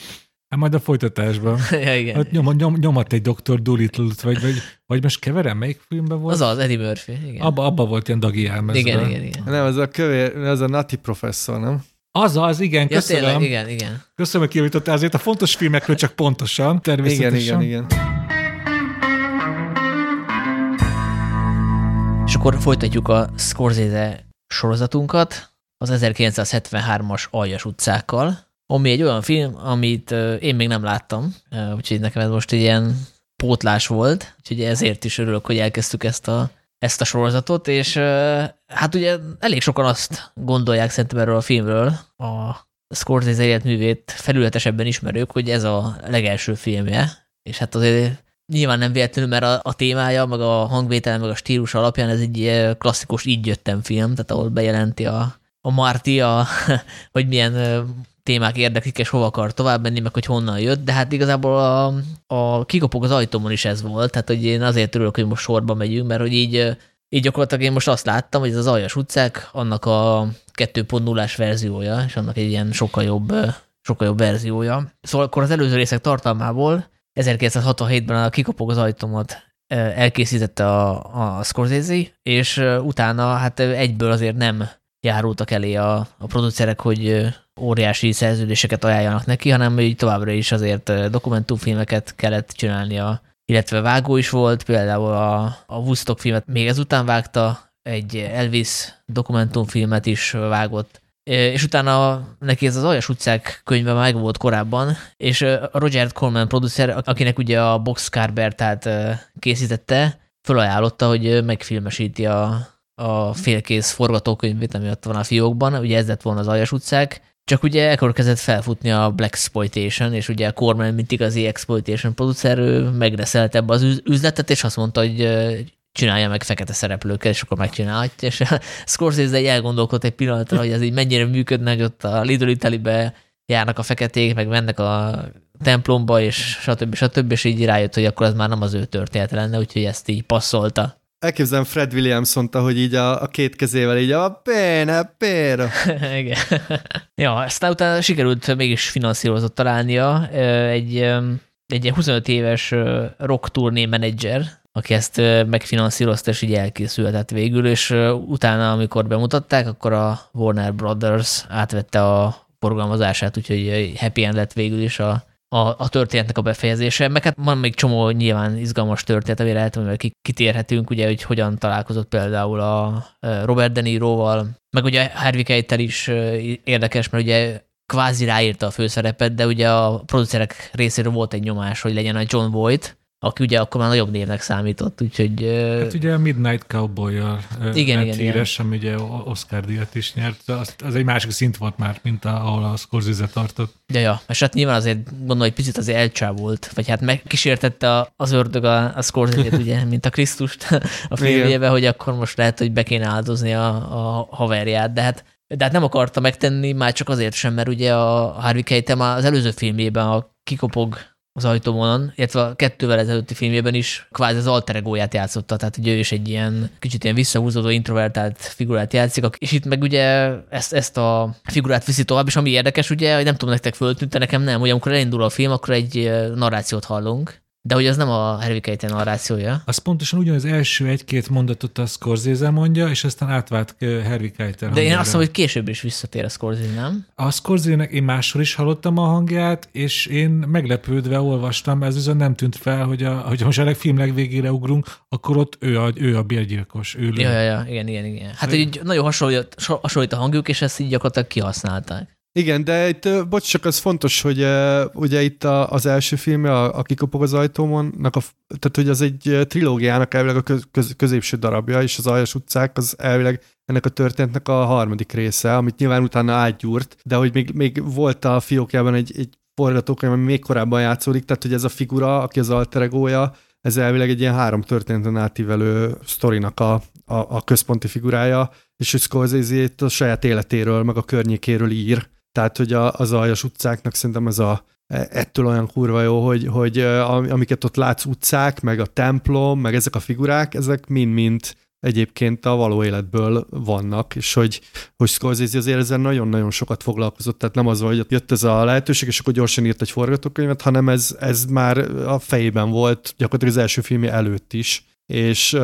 Hát majd a folytatásban. ja, igen. Hát nyom, nyom, nyomat egy Dr. Dolittle-t, vagy, vagy, vagy most keverem, melyik filmben volt? Az az, Eddie Murphy, igen. Abba, abba volt ilyen dagi jelmezben. Igen, igen, igen. Nem, az a kövér, az a Nati professzor, nem? Az az, igen, köszönöm. Ja, tényleg, igen, igen. Köszönöm, hogy kijavítottál azért a fontos filmekről csak pontosan, természetesen. Igen, igen, igen. Akkor folytatjuk a Scorsese sorozatunkat az 1973-as Aljas utcákkal, ami egy olyan film, amit én még nem láttam, úgyhogy nekem ez most egy ilyen pótlás volt, úgyhogy ezért is örülök, hogy elkezdtük ezt a, ezt a sorozatot, és hát ugye elég sokan azt gondolják szerintem erről a filmről, a Scorsese életművét felületesebben ismerők, hogy ez a legelső filmje, és hát azért Nyilván nem véletlenül, mert a, a témája, meg a hangvétel, meg a stílus alapján ez egy eh, klasszikus így jöttem film, tehát ahol bejelenti a, a Marty, a, hogy milyen eh, témák érdeklik, és hova akar tovább menni, meg hogy honnan jött, de hát igazából a, a kikopog az ajtómon is ez volt, tehát hogy én azért örülök, hogy most sorba megyünk, mert hogy így, eh, így gyakorlatilag én most azt láttam, hogy ez az Aljas utcák, annak a 2.0-ás verziója, és annak egy ilyen sokkal jobb, sokkal jobb verziója. Szóval akkor az előző részek tartalmából 1967-ben a Kikopog az ajtómat elkészítette a, a Scorsese, és utána hát egyből azért nem járultak elé a, a producerek, hogy óriási szerződéseket ajánljanak neki, hanem így továbbra is azért dokumentumfilmeket kellett csinálnia, illetve vágó is volt, például a, a Woodstock filmet még ezután vágta, egy Elvis dokumentumfilmet is vágott, és utána neki ez az Aljas utcák könyve meg volt korábban, és Roger Corman producer, akinek ugye a Box tehát készítette, felajánlotta, hogy megfilmesíti a, a félkész forgatókönyvét, ami ott van a fiókban, ugye ez lett volna az Aljas utcák, csak ugye ekkor kezdett felfutni a Black Exploitation, és ugye Corman, mint igazi exploitation producer, megreszelte ebbe az üzletet, és azt mondta, hogy csinálja meg fekete szereplőket, és akkor megcsinálhatja, és Scorsese egy elgondolkodott egy pillanatra, hogy ez így mennyire működne, hogy ott a Lidl Italy-be járnak a feketék, meg mennek a templomba, és stb. stb. és így rájött, hogy akkor ez már nem az ő történet lenne, úgyhogy ezt így passzolta. Elképzelem Fred Williams mondta, hogy így a, a két kezével így a péne, péne. Igen. ja, aztán utána sikerült mégis finanszírozott találnia egy, egy 25 éves rock turné menedzser, aki ezt megfinanszírozta, és így elkészülhetett végül, és utána, amikor bemutatták, akkor a Warner Brothers átvette a forgalmazását, úgyhogy happy end lett végül is a, a, a történetnek a befejezése. Meg hát van még csomó nyilván izgalmas történet, amire lehet, hogy kitérhetünk, ugye, hogy hogyan találkozott például a Robert De Niroval, meg ugye Harvey Keitel is érdekes, mert ugye kvázi ráírta a főszerepet, de ugye a producerek részéről volt egy nyomás, hogy legyen a John Voight, aki ugye akkor már nagyobb névnek számított, úgyhogy... Hát ugye a Midnight Cowboy-jal igen, igen, híres, igen. ami ugye Oscar díjat is nyert, az, az egy másik szint volt már, mint a, ahol a Scorsese tartott. Ja, ja, és hát nyilván azért gondolom, hogy picit azért elcsávolt, vagy hát megkísértette az ördög a, a Scorsese-t, ugye, mint a Krisztust a filmjébe, hogy akkor most lehet, hogy be kéne áldozni a, a haverját, de hát de hát nem akarta megtenni, már csak azért sem, mert ugye a Harvey Keitel az előző filmjében a Kikopog az ajtóvonon, illetve a kettővel ezelőtti filmjében is kvázi az alter egóját játszotta, tehát ugye ő is egy ilyen kicsit ilyen visszahúzódó, introvertált figurát játszik, és itt meg ugye ezt, ezt a figurát viszi tovább, és ami érdekes, ugye, hogy nem tudom, nektek föltűnt, nekem nem, hogy amikor elindul a film, akkor egy narrációt hallunk, de hogy az nem a Harvey Keitel narrációja. Az pontosan ugyanaz első egy-két mondatot a Scorsese mondja, és aztán átvált Harvey Keitel De én azt mondom, hogy később is visszatér a Scorsese, nem? A Scorsese-nek én máshol is hallottam a hangját, és én meglepődve olvastam, ez viszont nem tűnt fel, hogy, a, hogy most a film legvégére ugrunk, akkor ott ő a, ő a bérgyilkos. Ő ja, ja, ja, igen, igen, igen. Hát így nagyon hasonlít, hasonlít a hangjuk, és ezt így gyakorlatilag kihasználták. Igen, de itt, bocs, csak az fontos, hogy ugye itt a, az első film, a, a Kikopog az ajtómonnak, a, tehát hogy az egy trilógiának elvileg a köz, köz, középső darabja, és az Aljas utcák az elvileg ennek a történetnek a harmadik része, amit nyilván utána átgyúrt, de hogy még, még volt a fiókjában egy, egy forgatókönyv, ami még korábban játszódik, tehát hogy ez a figura, aki az alter egója, ez elvileg egy ilyen három történeten átívelő sztorinak a, a, a központi figurája, és hogy Scorsese a saját életéről, meg a környékéről ír. Tehát, hogy a, az aljas utcáknak szerintem ez a, e, ettől olyan kurva jó, hogy, hogy amiket ott látsz utcák, meg a templom, meg ezek a figurák, ezek mind-mind egyébként a való életből vannak, és hogy, hogy Scorsese azért ezzel nagyon-nagyon sokat foglalkozott, tehát nem az hogy jött ez a lehetőség, és akkor gyorsan írt egy forgatókönyvet, hanem ez, ez már a fejében volt gyakorlatilag az első filmje előtt is, és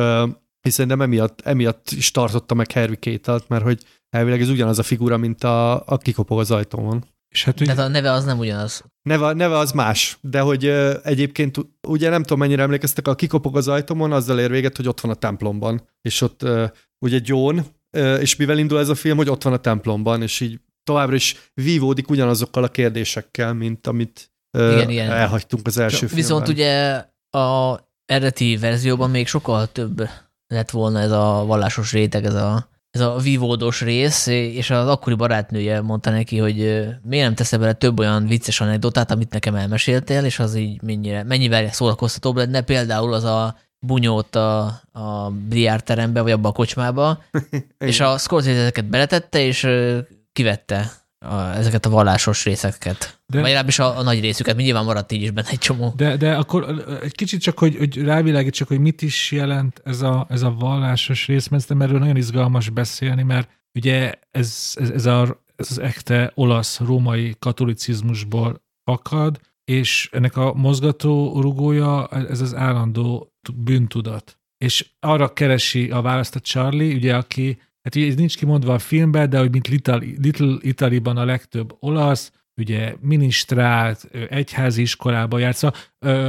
hiszen nem emiatt, emiatt is tartotta meg Harvey Keitel, mert hogy elvileg ez ugyanaz a figura, mint a, a kikopog az ajtóon. És hát. De a neve az nem ugyanaz. Neve, neve az más, de hogy uh, egyébként ugye nem tudom mennyire emlékeztek, a kikopog az ajtómon azzal ér véget, hogy ott van a templomban, és ott uh, ugye John, uh, és mivel indul ez a film, hogy ott van a templomban, és így továbbra is vívódik ugyanazokkal a kérdésekkel, mint amit uh, igen, igen. elhagytunk az első filmben. Viszont ugye a eredeti verzióban még sokkal több lett volna ez a vallásos réteg, ez a ez a vívódos rész, és az akkori barátnője mondta neki, hogy miért nem tesz bele több olyan vicces anekdotát, amit nekem elmeséltél, és az így mennyire, mennyivel szórakoztatóbb lenne, például az a bunyót a, a terembe, vagy abba a kocsmába, és a Scorsese ezeket beletette, és kivette a, ezeket a vallásos részeket. De, Vagy legalábbis a, a nagy részüket, mi nyilván maradt így is benne egy csomó. De, de akkor egy kicsit csak, hogy, hogy rávilágítsak, hogy mit is jelent ez a, ez a vallásos rész, mert erről nagyon izgalmas beszélni, mert ugye ez, ez, ez, a, ez az ekte olasz-római katolicizmusból fakad, és ennek a mozgató rugója ez az állandó bűntudat. És arra keresi a választ a Charlie, ugye, aki hát ugye ez nincs kimondva a filmben, de hogy mint Little, Little Italy-ban a legtöbb olasz, ugye minisztrált, egyházi iskolába játsza,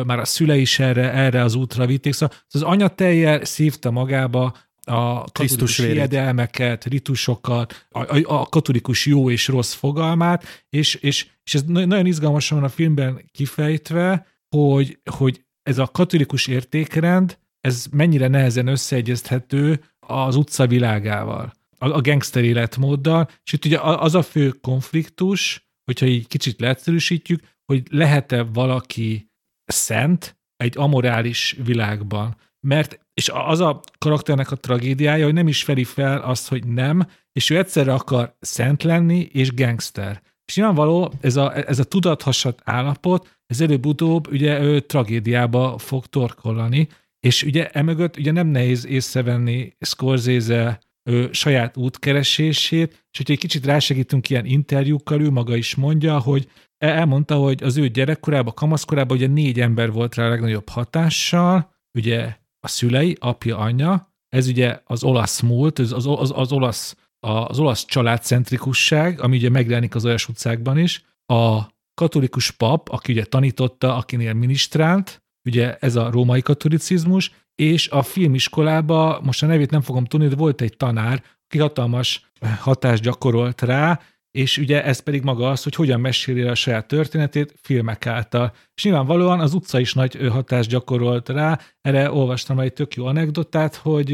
már a szülei is erre, erre az útra vitték, szóval az anyateljel szívta magába a katolikus hiedelmeket, ritusokat, a, a, a katolikus jó és rossz fogalmát, és, és, és ez nagyon izgalmasan van a filmben kifejtve, hogy, hogy ez a katolikus értékrend, ez mennyire nehezen összeegyezthető az utca világával, a, a gangster életmóddal, és itt ugye az a fő konfliktus, hogyha így kicsit leegyszerűsítjük, hogy lehet-e valaki szent egy amorális világban. Mert, és az a karakternek a tragédiája, hogy nem is feli fel azt, hogy nem, és ő egyszerre akar szent lenni és gangster. És nyilvánvaló, ez a, ez a tudathasat állapot, ez előbb-utóbb ugye ő tragédiába fog torkollani, és ugye emögött ugye nem nehéz észrevenni Scorsese ő, saját útkeresését, és hogyha egy kicsit rásegítünk ilyen interjúkkal, ő maga is mondja, hogy elmondta, hogy az ő gyerekkorában, kamaszkorában ugye négy ember volt rá a legnagyobb hatással, ugye a szülei, apja, anyja, ez ugye az olasz múlt, az, az, az, az olasz az olasz családcentrikusság, ami ugye megjelenik az olyas utcákban is, a katolikus pap, aki ugye tanította, akinél minisztrált, ugye ez a római katolicizmus, és a filmiskolába, most a nevét nem fogom tudni, de volt egy tanár, aki hatalmas hatást gyakorolt rá, és ugye ez pedig maga az, hogy hogyan meséli a saját történetét filmek által. És nyilvánvalóan az utca is nagy hatást gyakorolt rá, erre olvastam egy tök jó anekdotát, hogy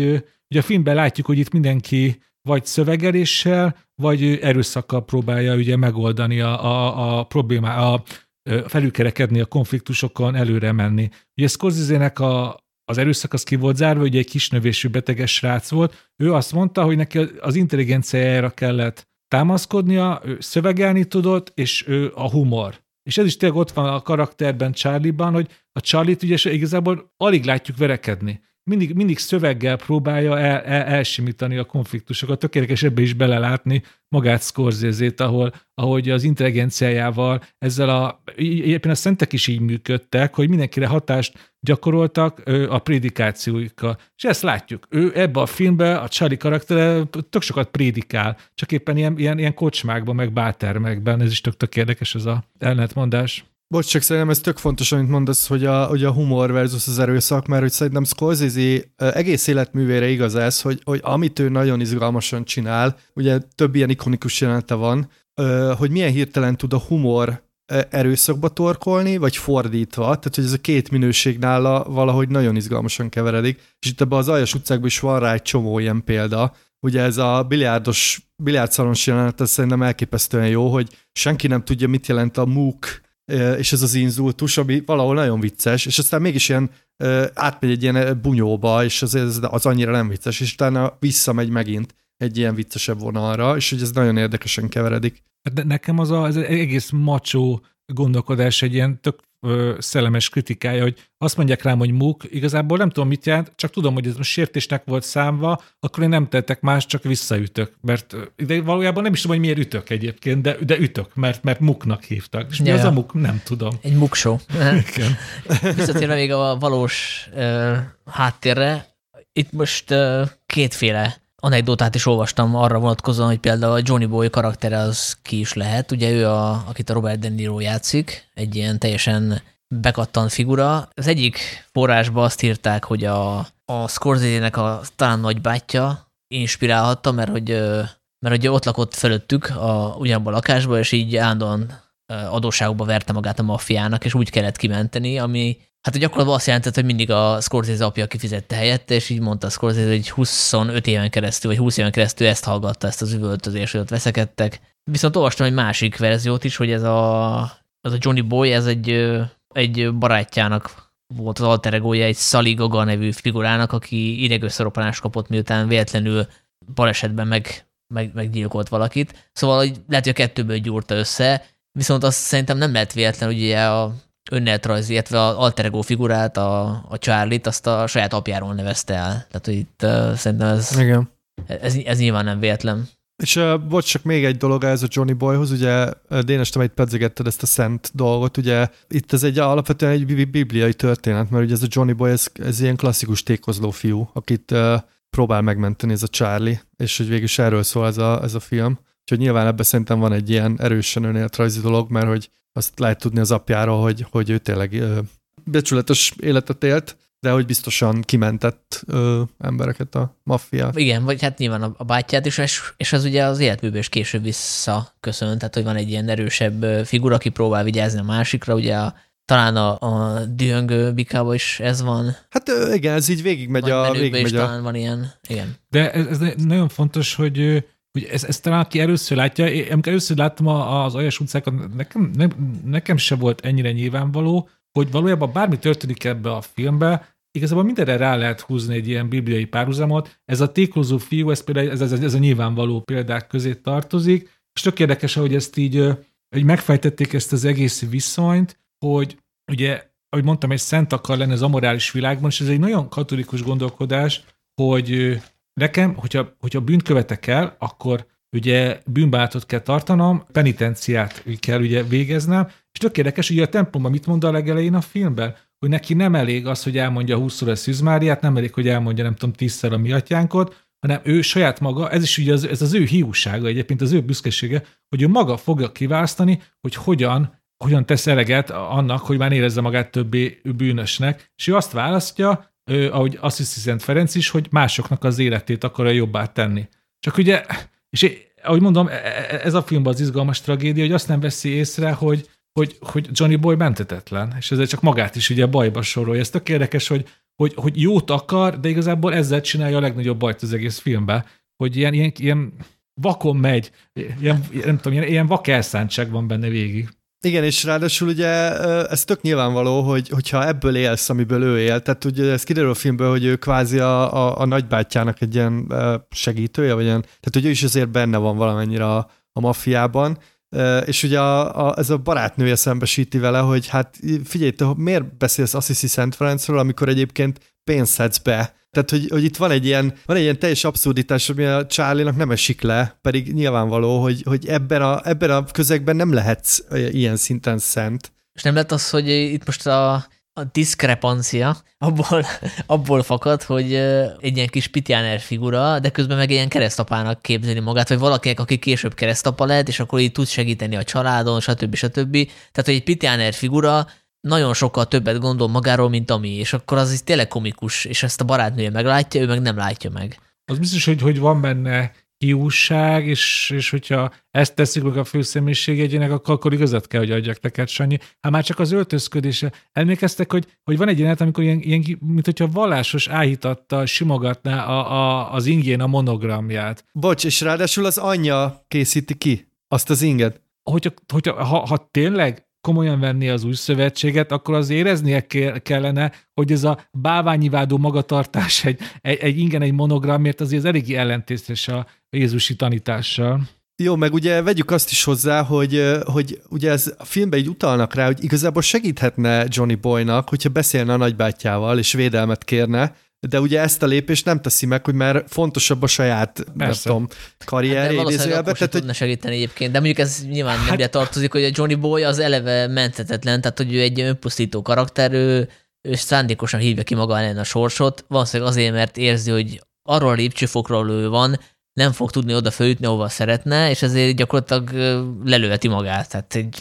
ugye a filmben látjuk, hogy itt mindenki vagy szövegeléssel, vagy erőszakkal próbálja ugye megoldani a, a, a problémát, a, felülkerekedni a konfliktusokon, előre menni. Ugye Scorsese-nek a, az erőszak az ki volt zárva, ugye egy kisnövésű beteges srác volt. Ő azt mondta, hogy neki az intelligenciájára kellett támaszkodnia, ő szövegelni tudott, és ő a humor. És ez is tényleg ott van a karakterben Charlie-ban, hogy a Charlie-t ugye igazából alig látjuk verekedni mindig, mindig szöveggel próbálja el, el, elsimítani a konfliktusokat. Tökéletes ebbe is belelátni magát scorsese ahol, ahogy az intelligenciájával ezzel a, éppen a szentek is így működtek, hogy mindenkire hatást gyakoroltak a prédikációikkal. És ezt látjuk. Ő ebbe a filmbe, a Charlie karaktere tök sokat prédikál, csak éppen ilyen, ilyen, ilyen kocsmákban, meg bátermekben. Ez is tök, tök érdekes ez a ellenetmondás. Bocs, csak szerintem ez tök fontos, amit mondasz, hogy a, hogy a humor versus az erőszak, mert hogy szerintem Scorsese egész életművére igaz ez, hogy, hogy amit ő nagyon izgalmasan csinál, ugye több ilyen ikonikus jelenete van, hogy milyen hirtelen tud a humor erőszakba torkolni, vagy fordítva, tehát hogy ez a két minőség nála valahogy nagyon izgalmasan keveredik, és itt ebben az Aljas utcákban is van rá egy csomó ilyen példa, ugye ez a biliárdos, biliárdszalos jelenet, ez szerintem elképesztően jó, hogy senki nem tudja, mit jelent a MOOC, és ez az inzultus, ami valahol nagyon vicces, és aztán mégis ilyen átmegy egy ilyen bunyóba, és az, az annyira nem vicces, és utána visszamegy megint egy ilyen viccesebb vonalra, és hogy ez nagyon érdekesen keveredik. De nekem az, a, az egész macsó gondolkodás egy ilyen tök ö, szellemes kritikája, hogy azt mondják rám, hogy muk, igazából nem tudom, mit jelent, csak tudom, hogy ez most sértésnek volt számva, akkor én nem tettek más, csak visszaütök. Mert de valójában nem is tudom, hogy miért ütök egyébként, de, de ütök, mert, mert muknak hívtak. És mi ja, az a muk? Nem tudom. Egy mukshow. Igen. Visszatérve még a valós uh, háttérre, itt most uh, kétféle anekdotát is olvastam arra vonatkozóan, hogy például a Johnny Boy karaktere az ki is lehet. Ugye ő, a, akit a Robert De Niro játszik, egy ilyen teljesen bekattant figura. Az egyik forrásban azt írták, hogy a, a Scorsese-nek a talán nagybátyja inspirálhatta, mert hogy, mert hogy ott lakott fölöttük a, ugyanabban a lakásban, és így állandóan adósságokba verte magát a maffiának, és úgy kellett kimenteni, ami Hát gyakorlatilag azt jelentett, hogy mindig a Scorsese apja kifizette helyette, és így mondta a Scorsese, hogy 25 éven keresztül, vagy 20 éven keresztül ezt hallgatta, ezt az üvöltözést, hogy ott veszekedtek. Viszont olvastam egy másik verziót is, hogy ez a, az a Johnny Boy, ez egy, egy barátjának volt az alter egója, egy Sally Gaga nevű figurának, aki idegösszeropanást kapott, miután véletlenül balesetben meg, meg, meggyilkolt valakit. Szóval hogy lehet, hogy a kettőből gyúrta össze, viszont azt szerintem nem lehet véletlen, hogy ugye a önéletrajz, illetve az alter ego figurát, a, a Charlie-t, azt a saját apjáról nevezte el. Tehát, hogy itt uh, szerintem ez, Igen. Ez, ez nyilván nem véletlen. És uh, volt csak még egy dolog ez a Johnny Boyhoz, ugye Dénes, te pedzegetted ezt a szent dolgot, ugye itt ez egy alapvetően egy bibliai történet, mert ugye ez a Johnny Boy, ez, ez ilyen klasszikus tékozló fiú, akit uh, próbál megmenteni ez a Charlie, és hogy végül is erről szól ez a, ez a film. Úgyhogy nyilván ebben szerintem van egy ilyen erősen önéletrajzi dolog, mert hogy azt lehet tudni az apjáról, hogy, hogy ő tényleg becsületes életet élt, de hogy biztosan kimentett ö, embereket a maffia. Igen, vagy hát nyilván a, a bátyját is, és, és az ugye az életműből is később visszaköszönt, tehát hogy van egy ilyen erősebb figura, aki próbál vigyázni a másikra, ugye a, talán a, a dühöngő bikában is ez van. Hát igen, ez így végigmegy a... Végigmegy is a... talán van ilyen, igen. De ez, ez nagyon fontos, hogy hogy ez, ez talán aki először látja, én amikor először láttam az Aljas utcákat, nekem, ne, nekem se volt ennyire nyilvánvaló, hogy valójában bármi történik ebbe a filmbe, igazából mindenre rá lehet húzni egy ilyen bibliai párhuzamot. Ez a tékozó fiú, ez például ez, ez, ez a nyilvánvaló példák közé tartozik, és tök érdekes, hogy ezt így hogy megfejtették ezt az egész viszonyt, hogy ugye, ahogy mondtam, egy szent akar lenni az amorális világban, és ez egy nagyon katolikus gondolkodás, hogy Nekem, hogyha, hogyha bűnt követek el, akkor ugye bűnbátot kell tartanom, penitenciát kell ugye végeznem, és tök érdekes, hogy a templomban mit mond a legelején a filmben, hogy neki nem elég az, hogy elmondja 20 a Szűzmáriát, nem elég, hogy elmondja nem tudom tízszer a mi atyánkot, hanem ő saját maga, ez is ugye az, ez az ő hiúsága, egyébként az ő büszkesége, hogy ő maga fogja kiválasztani, hogy hogyan, hogyan tesz eleget annak, hogy már érezze magát többé bűnösnek, és ő azt választja, ahogy azt hiszi Szent Ferenc is, hogy másoknak az életét akarja jobbá tenni. Csak ugye, és ahogy mondom, e, e, ez a filmben az izgalmas tragédia, hogy azt nem veszi észre, hogy, hogy, hogy Johnny Boy mentetetlen, és ezzel csak magát is ugye bajba sorolja. Ez tök érdekes, hogy, hogy, hogy jót akar, de igazából ezzel csinálja a legnagyobb bajt az egész filmben, hogy ilyen, ilyen, ilyen vakon megy, ilyen, nem tudom, ilyen, ilyen vak elszántság van benne végig. Igen, és ráadásul ugye ez tök nyilvánvaló, hogy, hogyha ebből élsz, amiből ő él, tehát ugye ez kiderül a filmből, hogy ő kvázi a, a, a nagybátyjának egy ilyen segítője, vagy ilyen, tehát hogy ő is azért benne van valamennyire a, a maffiában, és ugye a, a, ez a barátnője szembesíti vele, hogy hát figyelj, te miért beszélsz Assisi Szent Ferencről, amikor egyébként pénzt szedsz be tehát, hogy, hogy itt van egy ilyen, van egy ilyen teljes abszurditás, ami a charlie nem esik le, pedig nyilvánvaló, hogy, hogy ebben, a, ebben a közegben nem lehetsz ilyen szinten szent. És nem lett az, hogy itt most a, a diszkrepancia abból, abból fakad, hogy egy ilyen kis pitjáner figura, de közben meg ilyen keresztapának képzeli magát, vagy valakinek, aki később keresztapa lehet, és akkor így tud segíteni a családon, stb. stb. Tehát, hogy egy pitjáner figura nagyon sokkal többet gondol magáról, mint ami, és akkor az is tényleg komikus, és ezt a barátnője meglátja, ő meg nem látja meg. Az biztos, hogy, hogy van benne hiúság, és, és hogyha ezt teszik meg a főszemélyiség egyének, akkor, akkor igazat kell, hogy adjak neked, Sanyi. Hát már csak az öltözködése. Emlékeztek, hogy, hogy van egy jelenet, amikor ilyen, ilyen mint hogyha vallásos áhítattal simogatná a, a, az ingén a monogramját. Bocs, és ráadásul az anyja készíti ki azt az inget. Hogyha, hogyha ha, ha tényleg komolyan venni az új szövetséget, akkor az éreznie kellene, hogy ez a báványivádó magatartás egy, egy, egy ingen egy monogramért azért az eléggé ellentétes a Jézusi tanítással. Jó, meg ugye vegyük azt is hozzá, hogy, hogy ugye ez a filmben így utalnak rá, hogy igazából segíthetne Johnny Boynak, hogyha beszélne a nagybátyjával, és védelmet kérne, de ugye ezt a lépést nem teszi meg, hogy már fontosabb a saját, nem tudom, karrier hát idézőjelbe. Tehát, hogy... tudna segíteni egyébként, de mondjuk ez nyilván hát... nem tartozik, hogy a Johnny Boy az eleve menthetetlen, tehát hogy ő egy önpusztító karakter, ő, ő szándékosan hívja ki maga ellen a sorsot, valószínűleg azért, mert érzi, hogy arról a lépcsőfokról ő van, nem fog tudni oda fölütni, ahova szeretne, és ezért gyakorlatilag lelöveti magát. Tehát egy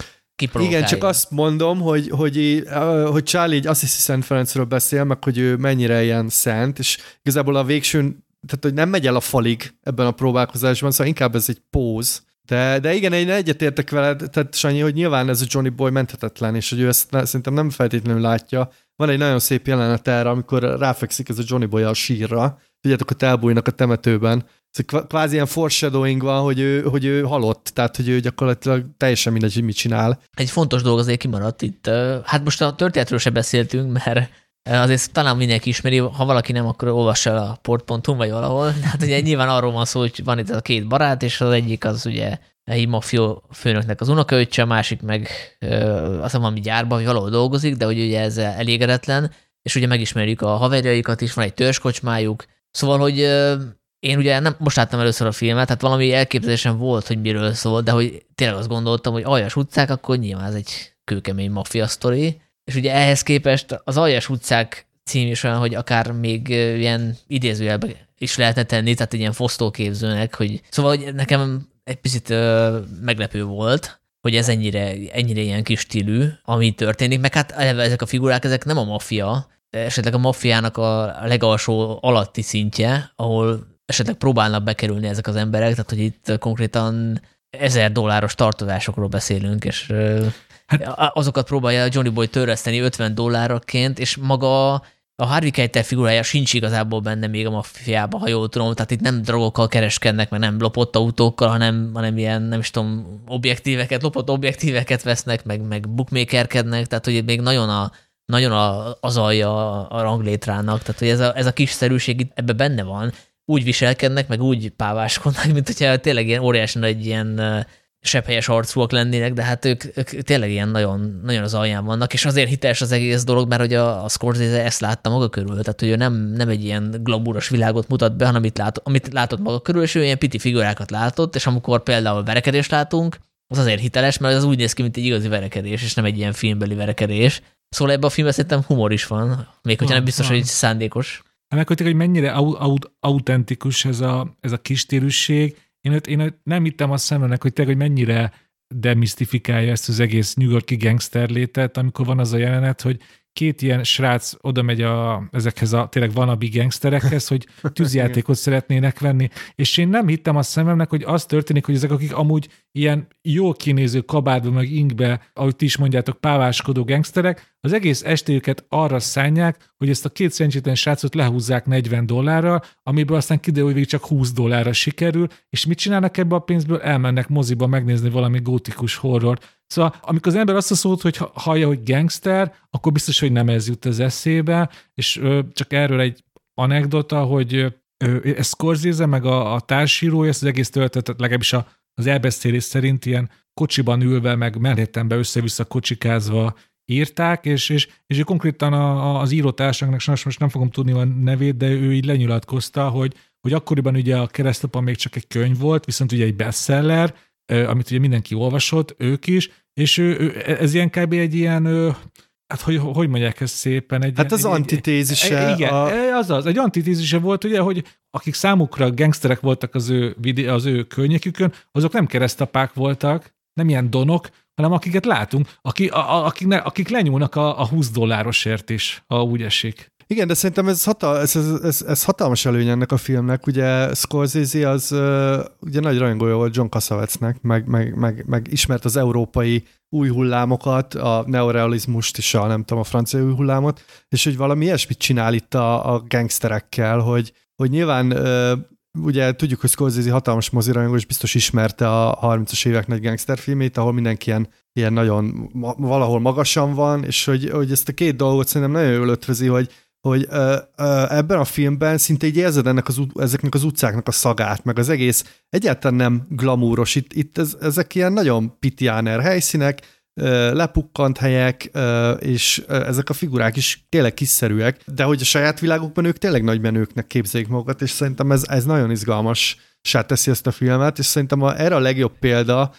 igen, csak azt mondom, hogy, hogy, hogy Charlie egy Assisi Szent Ferencről beszél, meg hogy ő mennyire ilyen szent, és igazából a végső, tehát hogy nem megy el a falig ebben a próbálkozásban, szóval inkább ez egy póz. De, de igen, én egyetértek veled, tehát Sanyi, hogy nyilván ez a Johnny Boy menthetetlen, és hogy ő ezt szerintem nem feltétlenül látja. Van egy nagyon szép jelenet erre, amikor ráfekszik ez a Johnny Boy a sírra, tudjátok, hogy elbújnak a temetőben, Szóval kvázi ilyen foreshadowing van, hogy ő, hogy ő halott, tehát hogy ő gyakorlatilag teljesen mindegy, hogy mit csinál. Egy fontos dolog azért kimaradt itt. Hát most a történetről se beszéltünk, mert azért talán mindenki ismeri, ha valaki nem, akkor olvassa el a port.hu vagy valahol. Hát ugye nyilván arról van szó, hogy van itt a két barát, és az egyik az ugye egy mafió főnöknek az unokaöccse, a másik meg azt hiszem valami gyárban, vagy valahol dolgozik, de hogy ugye ez elégedetlen, és ugye megismerjük a haverjaikat is, van egy törzskocsmájuk, szóval, hogy én ugye nem, most láttam először a filmet, tehát valami elképzelésem volt, hogy miről szól, de hogy tényleg azt gondoltam, hogy aljas utcák, akkor nyilván ez egy kőkemény maffia sztori, és ugye ehhez képest az aljas utcák cím is olyan, hogy akár még ilyen idézőjelben is lehetne tenni, tehát egy ilyen fosztóképzőnek, hogy szóval hogy nekem egy picit ö, meglepő volt, hogy ez ennyire, ennyire ilyen kis stílű, ami történik, meg hát ezek a figurák, ezek nem a maffia, esetleg a maffiának a legalsó alatti szintje, ahol esetleg próbálnak bekerülni ezek az emberek, tehát hogy itt konkrétan ezer dolláros tartozásokról beszélünk, és hát, azokat próbálja Johnny Boy törleszteni 50 dollárokként, és maga a Harvey Keitel figurája sincs igazából benne még a maffiában, ha jól tudom, tehát itt nem drogokkal kereskednek, meg nem lopott autókkal, hanem, hanem ilyen, nem is tudom, objektíveket, lopott objektíveket vesznek, meg, meg bookmakerkednek, tehát hogy még nagyon a, nagyon a, az alja a ranglétrának, tehát hogy ez a, ez a kisszerűség itt ebbe benne van, úgy viselkednek, meg úgy páváskodnak, mint hogyha tényleg ilyen óriási nagy ilyen sepphelyes arcúak lennének, de hát ők, ők tényleg ilyen nagyon, nagyon az alján vannak, és azért hiteles az egész dolog, mert hogy a, a Scorsese ezt látta maga körül, tehát hogy ő nem, nem egy ilyen glamúros világot mutat be, hanem amit látott, amit látott maga körül, és ő ilyen piti figurákat látott, és amikor például verekedést látunk, az azért hiteles, mert az úgy néz ki, mint egy igazi verekedés, és nem egy ilyen filmbeli verekedés. Szóval ebben a filmben szerintem humor is van, még hogyha nem biztos, hogy szándékos. Megkötik, hogy mennyire aut- autentikus ez a, ez a kistérűség. Én, én nem hittem a szememnek, hogy tényleg, hogy mennyire demisztifikálja ezt az egész New Yorki gangster létet, amikor van az a jelenet, hogy két ilyen srác oda megy a, ezekhez a tényleg vanabi gangsterekhez, hogy tűzjátékot szeretnének venni, és én nem hittem a szememnek, hogy az történik, hogy ezek, akik amúgy ilyen jól kinéző kabádba, meg inkbe, ahogy ti is mondjátok, páváskodó gangsterek, az egész estéjüket arra szánják, hogy ezt a két szerencsétlen srácot lehúzzák 40 dollárra, amiből aztán kiderül, hogy csak 20 dollárra sikerül, és mit csinálnak ebbe a pénzből? Elmennek moziba megnézni valami gótikus horrort. Szóval amikor az ember azt a szót, hogy hallja, hogy gangster, akkor biztos, hogy nem ez jut az eszébe, és ö, csak erről egy anekdota, hogy ö, ez Scorsese, meg a, a társírója ezt az egész történetet, legalábbis a, az elbeszélés szerint ilyen kocsiban ülve, meg Manhattanbe össze-vissza kocsikázva írták, és, és, és konkrétan a, az írótársaknak, sajnos most nem fogom tudni a nevét, de ő így lenyilatkozta, hogy, hogy akkoriban ugye a keresztapa még csak egy könyv volt, viszont ugye egy bestseller, amit ugye mindenki olvasott, ők is, és ő, ő, ez ilyen kb. egy ilyen, hát hogy, hogy mondják ezt szépen? Egy hát az egy, antitézise. Egy, igen, a... azaz, egy antitézise volt, ugye, hogy akik számukra gangsterek voltak az ő, az ő környékükön, azok nem keresztapák voltak, nem ilyen donok, hanem akiket látunk, aki, a, akik, ne, akik lenyúlnak a, a 20 dollárosért is, ha úgy esik. Igen, de szerintem ez, hatal, ez, ez, ez, ez hatalmas előny ennek a filmnek. Ugye Scorsese az ugye nagy rajongója volt John Cassavetznek, meg, meg, meg, meg ismert az európai új hullámokat, a neorealizmust és a nem tudom, a francia új hullámot, és hogy valami ilyesmit csinál itt a, a gangsterekkel, hogy, hogy nyilván ugye tudjuk, hogy Scorsese hatalmas mozirajongó, és biztos ismerte a 30-as évek nagy gangsterfilmét, ahol mindenki ilyen, ilyen nagyon valahol magasan van, és hogy, hogy ezt a két dolgot szerintem nagyon jól ötvözi, hogy hogy ö, ö, ebben a filmben szinte így érzed ennek az, ezeknek az utcáknak a szagát, meg az egész egyáltalán nem glamúros. Itt, itt ez, ezek ilyen nagyon pitiáner helyszínek, lepukkant helyek, és ezek a figurák is tényleg kiszerűek, de hogy a saját világukban ők tényleg nagy menőknek képzelik magukat, és szerintem ez, ez nagyon izgalmas teszi ezt a filmet, és szerintem a, erre a legjobb példa,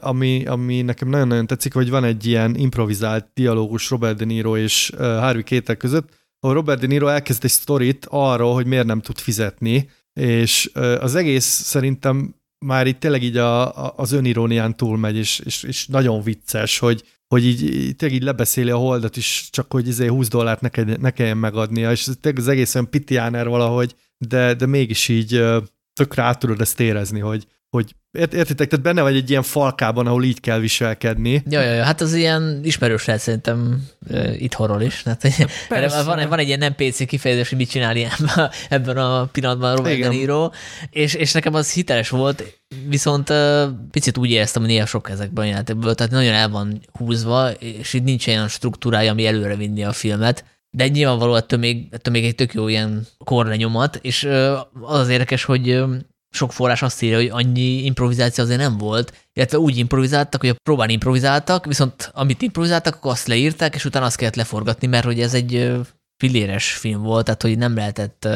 ami, ami nekem nagyon-nagyon tetszik, hogy van egy ilyen improvizált dialógus Robert De Niro és Harvey Keitel között, ahol Robert De Niro elkezd egy sztorit arról, hogy miért nem tud fizetni, és az egész szerintem már itt tényleg így a, a, az önirónián túlmegy, és, és, és nagyon vicces, hogy, hogy így, tényleg így lebeszéli a holdat is, csak hogy izé 20 dollárt ne, kell, ne kelljen megadnia, és tényleg az egész olyan pitiáner valahogy, de, de mégis így tökre át tudod ezt érezni, hogy, hogy értitek, tehát benne vagy egy ilyen falkában, ahol így kell viselkedni. Ja, ja, ja hát az ilyen ismerős lehet szerintem uh, itthonról is. Tehát, van, van egy ilyen nem PC kifejezés, hogy mit csinál ilyen, ebben a pillanatban Robert De Niro, és, és nekem az hiteles volt, viszont uh, picit úgy éreztem, hogy néha sok ezekben a játékból, tehát nagyon el van húzva, és itt nincs olyan struktúrája, ami előre vinni a filmet, de nyilvánvalóan ettől még, ettől még egy tök jó ilyen korlenyomat, és uh, az az érdekes, hogy sok forrás azt írja, hogy annyi improvizáció azért nem volt, illetve úgy improvizáltak, hogy a próbán improvizáltak, viszont amit improvizáltak, akkor azt leírták, és utána azt kellett leforgatni, mert hogy ez egy filéres film volt, tehát hogy nem lehetett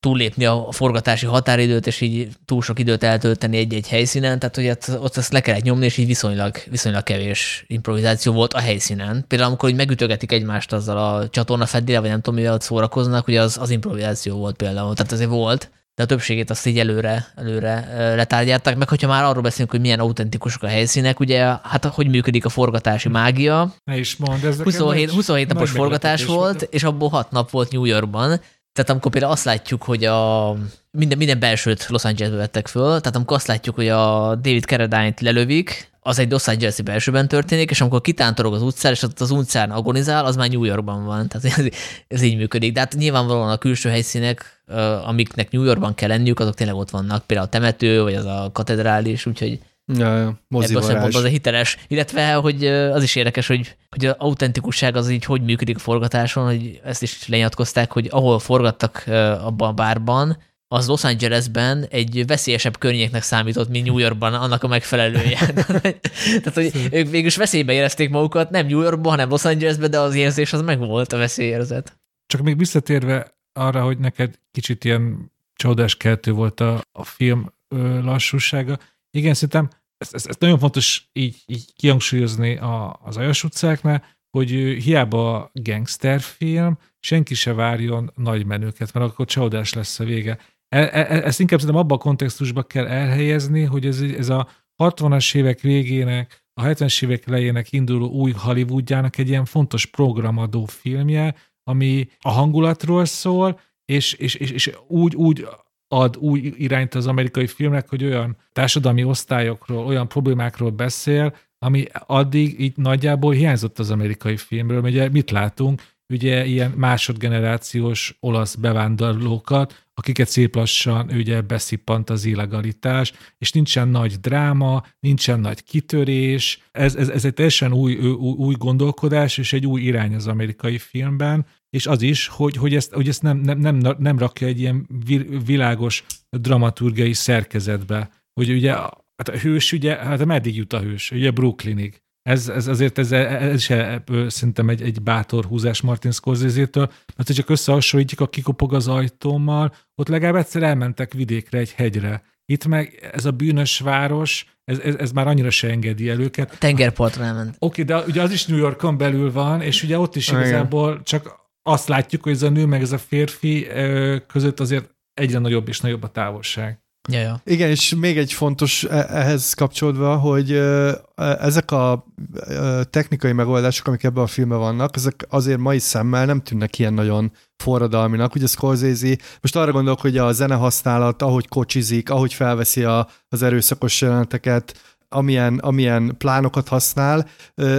túllépni a forgatási határidőt, és így túl sok időt eltölteni egy-egy helyszínen, tehát hogy ott azt le kellett nyomni, és így viszonylag, viszonylag kevés improvizáció volt a helyszínen. Például amikor így megütögetik egymást azzal a csatorna feddére, vagy nem tudom, mivel ott szórakoznak, hogy az, az improvizáció volt például, tehát azért volt de a többségét azt így előre, előre letárgyálták, meg hogyha már arról beszélünk, hogy milyen autentikusok a helyszínek, ugye hát hogy működik a forgatási mágia. Ne is mond, ez 27, 27 napos forgatás volt, és abból 6 nap volt New Yorkban, tehát amikor például azt látjuk, hogy a minden, minden belsőt Los Angelesbe vettek föl, tehát amikor azt látjuk, hogy a David Carradine-t lelövik, az egy Los Angeles-i belsőben történik, és amikor kitántorog az utcán, és az utcán agonizál, az már New Yorkban van. Tehát ez, ez így működik. De hát nyilvánvalóan a külső helyszínek, amiknek New Yorkban kell lenniük, azok tényleg ott vannak. Például a temető, vagy az a katedrális, úgyhogy Ja, ja, ebből a szempontból az a hiteles. Illetve, hogy az is érdekes, hogy, hogy az autentikusság az így hogy működik forgatáson, hogy ezt is lenyatkozták, hogy ahol forgattak abban a bárban, az Los Angelesben egy veszélyesebb környéknek számított, mint New Yorkban annak a megfelelője. Tehát, hogy ők végül veszélybe érezték magukat, nem New Yorkban, hanem Los Angelesben, de az érzés az megvolt, a veszélyérzet. Csak még visszatérve arra, hogy neked kicsit ilyen csodás keltő volt a, a film ö, lassúsága. Igen, szerintem ezt, ezt, ezt nagyon fontos így, így kihangsúlyozni a, az Ajas utcáknál, hogy hiába gangsterfilm, senki se várjon nagy menőket, mert akkor csodás lesz a vége. E, e, e, ezt inkább szerintem abban a kontextusban kell elhelyezni, hogy ez, ez a 60-as évek végének, a 70-es évek elejének induló új Hollywoodjának egy ilyen fontos programadó filmje, ami a hangulatról szól, és, és, és, és úgy, úgy ad új irányt az amerikai filmnek, hogy olyan társadalmi osztályokról, olyan problémákról beszél, ami addig így nagyjából hiányzott az amerikai filmről. Ugye mit látunk? Ugye ilyen másodgenerációs olasz bevándorlókat, akiket szép lassan ugye beszippant az illegalitás, és nincsen nagy dráma, nincsen nagy kitörés, ez, ez, ez egy teljesen új, új, új gondolkodás, és egy új irány az amerikai filmben, és az is, hogy, hogy ezt, hogy ezt nem, nem, nem, nem rakja egy ilyen világos dramaturgiai szerkezetbe, hogy ugye hát a hős ugye, hát meddig jut a hős? Ugye Brooklynig. Ez, ez azért ez, ez is szerintem egy, egy bátor húzás Martin Scorsese-től, mert ha csak összehasonlítjuk a kikopog az ajtómmal, ott legalább egyszer elmentek vidékre, egy hegyre. Itt meg ez a bűnös város, ez, ez, ez már annyira se engedi el őket. Tengerpartra elment. Oké, okay, de ugye az is New Yorkon belül van, és ugye ott is igazából csak azt látjuk, hogy ez a nő meg ez a férfi között azért egyre nagyobb és nagyobb a távolság. Ja, ja. Igen, és még egy fontos e, ehhez kapcsolódva, hogy e, ezek a technikai megoldások, amik ebben a filmben vannak, ezek azért mai szemmel nem tűnnek ilyen nagyon forradalminak. Ugye Scorsese, most arra gondolok, hogy a zene használat, ahogy kocsizik, ahogy felveszi a, az erőszakos jeleneteket, amilyen, amilyen plánokat használ.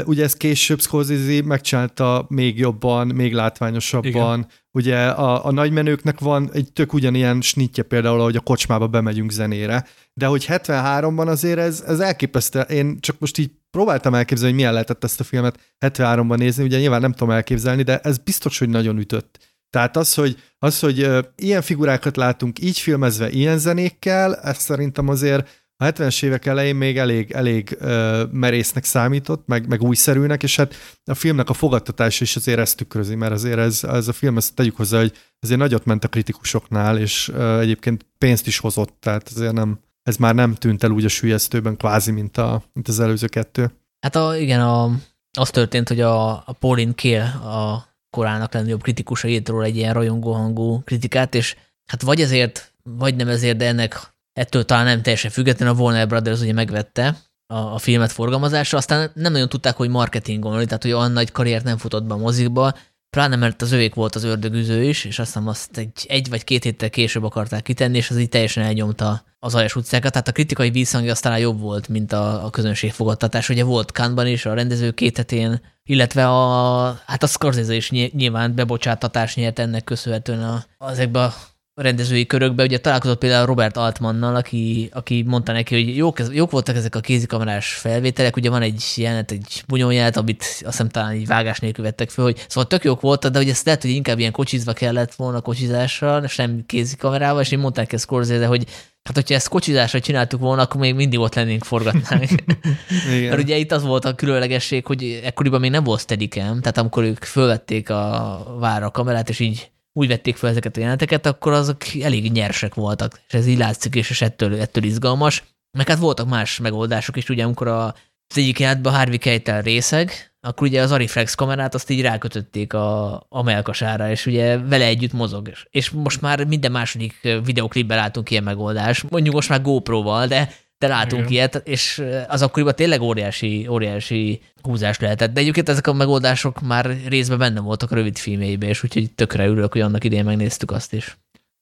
Ugye ezt később Scorsese megcsinálta még jobban, még látványosabban. Igen. Ugye a, a nagymenőknek van egy tök ugyanilyen snitje például, hogy a kocsmába bemegyünk zenére, de hogy 73-ban azért ez, ez elképesztő. Én csak most így próbáltam elképzelni, hogy milyen lehetett ezt a filmet 73-ban nézni, ugye nyilván nem tudom elképzelni, de ez biztos, hogy nagyon ütött. Tehát az, hogy, az, hogy ilyen figurákat látunk így filmezve, ilyen zenékkel, ez szerintem azért a 70-es évek elején még elég, elég uh, merésznek számított, meg, meg újszerűnek, és hát a filmnek a fogadtatása is azért ezt tükrözi, mert azért ez, ez a film, ezt tegyük hozzá, hogy azért nagyot ment a kritikusoknál, és uh, egyébként pénzt is hozott, tehát azért nem, ez már nem tűnt el úgy a sülyeztőben, kvázi, mint, a, mint az előző kettő. Hát a, igen, a, az történt, hogy a, a Pauline Kael, a korának legnagyobb kritikusa írt róla egy ilyen rajongó hangú kritikát, és hát vagy ezért, vagy nem ezért, de ennek ettől talán nem teljesen független, a Warner Brothers ugye megvette a, a filmet forgalmazásra, aztán nem nagyon tudták, hogy marketingolni, tehát hogy olyan nagy karriert nem futott be a mozikba, pláne mert az övék volt az ördögüző is, és aztán azt egy, egy vagy két héttel később akarták kitenni, és az így teljesen elnyomta az aljas utcákat. Tehát a kritikai vízhangja aztán jobb volt, mint a, a közönség fogadtatás. Ugye volt Kánban is, a rendező két hetén, illetve a, hát a Scorsese is nyilván bebocsátatást nyert ennek köszönhetően a, ezekbe a rendezői körökbe, ugye találkozott például Robert Altmannal, aki, aki mondta neki, hogy jók, jók voltak ezek a kézikamerás felvételek, ugye van egy jelenet, egy bunyóját, amit azt hiszem talán így vágás nélkül vettek föl, hogy szóval tök jók voltak, de hogy ezt lehet, hogy inkább ilyen kocsizva kellett volna kocsizással, sem kézikamerával, és én mondták ezt Scorsese, hogy Hát, hogyha ezt kocsizásra csináltuk volna, akkor még mindig ott lennénk, forgatnánk. Mert ugye itt az volt a különlegesség, hogy ekkoriban még nem volt steadicam, tehát amikor ők fölvették a vára a kamerát, és így úgy vették fel ezeket a jeleneteket, akkor azok elég nyersek voltak, és ez így látszik, és ettől, ettől izgalmas. Meg hát voltak más megoldások is, ugye amikor a, az egyik jelentben a Harvey Keitel részeg, akkor ugye az Ariflex kamerát azt így rákötötték a, a melkasára, és ugye vele együtt mozog. És most már minden második videoklipben látunk ilyen megoldást. Mondjuk most már GoPro-val, de de látunk Igen. ilyet, és az akkoriban tényleg óriási, óriási húzás lehetett. De egyébként ezek a megoldások már részben benne voltak a rövid filmjeiben, és úgyhogy tökre örülök, hogy annak idején megnéztük azt is.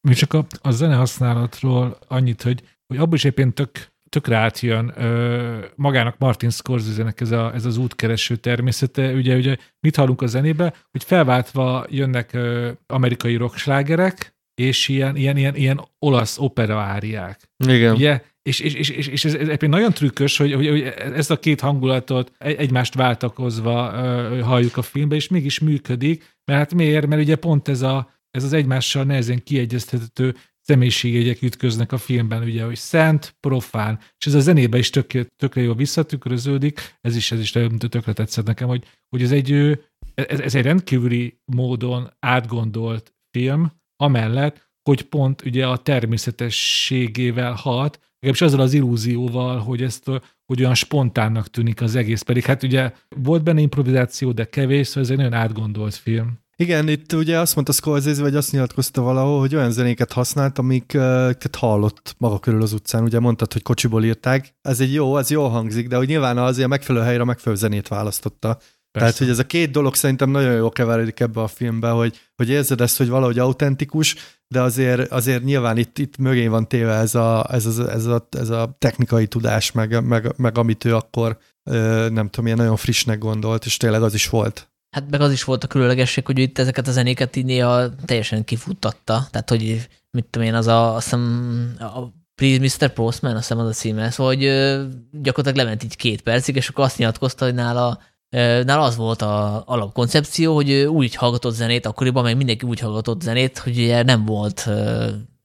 Mi csak a, a zene használatról annyit, hogy, hogy abban is éppen tök, tökre átjön ö, magának Martin Scorsese-nek ez, a, ez az útkereső természete. Ugye, ugye mit hallunk a zenébe, hogy felváltva jönnek ö, amerikai rockslágerek, és ilyen, ilyen, ilyen, ilyen olasz opera áriák. Igen. Ugye és, és, és, és, és ez, ez nagyon trükkös, hogy, hogy, hogy ezt a két hangulatot egymást váltakozva uh, halljuk a filmbe, és mégis működik, mert hát miért? Mert ugye pont ez, a, ez az egymással nehezen kiegyeztethető személyiségjegyek ütköznek a filmben, ugye, hogy szent, profán, és ez a zenébe is tök, tökre jól visszatükröződik, ez is, ez is tökre tetszett nekem, hogy, hogy ez egy, ez, ez egy rendkívüli módon átgondolt film, amellett, hogy pont ugye a természetességével hat, legalábbis azzal az illúzióval, hogy ezt hogy olyan spontánnak tűnik az egész, pedig hát ugye volt benne improvizáció, de kevés, szóval ez egy nagyon átgondolt film. Igen, itt ugye azt mondta Scorsese, vagy azt nyilatkozta valahol, hogy olyan zenéket használt, amiket hallott maga körül az utcán. Ugye mondtad, hogy kocsiból írták. Ez egy jó, ez jól hangzik, de hogy nyilván azért a megfelelő helyre a megfelelő zenét választotta. Persze. Tehát, hogy ez a két dolog szerintem nagyon jól keveredik ebbe a filmbe, hogy, hogy érzed ezt, hogy valahogy autentikus, de azért, azért nyilván itt, itt mögé van téve ez a, ez, a, ez, a, ez a technikai tudás, meg, meg, meg amit ő akkor nem tudom, ilyen nagyon frissnek gondolt, és tényleg az is volt. Hát meg az is volt a különlegesség, hogy itt ezeket a zenéket így néha teljesen kifuttatta, tehát hogy mit tudom én, az a, azt hiszem, a Please Mr. Postman, azt hiszem az a címe, szóval hogy gyakorlatilag lement így két percig, és akkor azt nyilatkozta, hogy nála Nála az volt a alapkoncepció, hogy úgy hallgatott zenét, akkoriban meg mindenki úgy hallgatott zenét, hogy ugye nem volt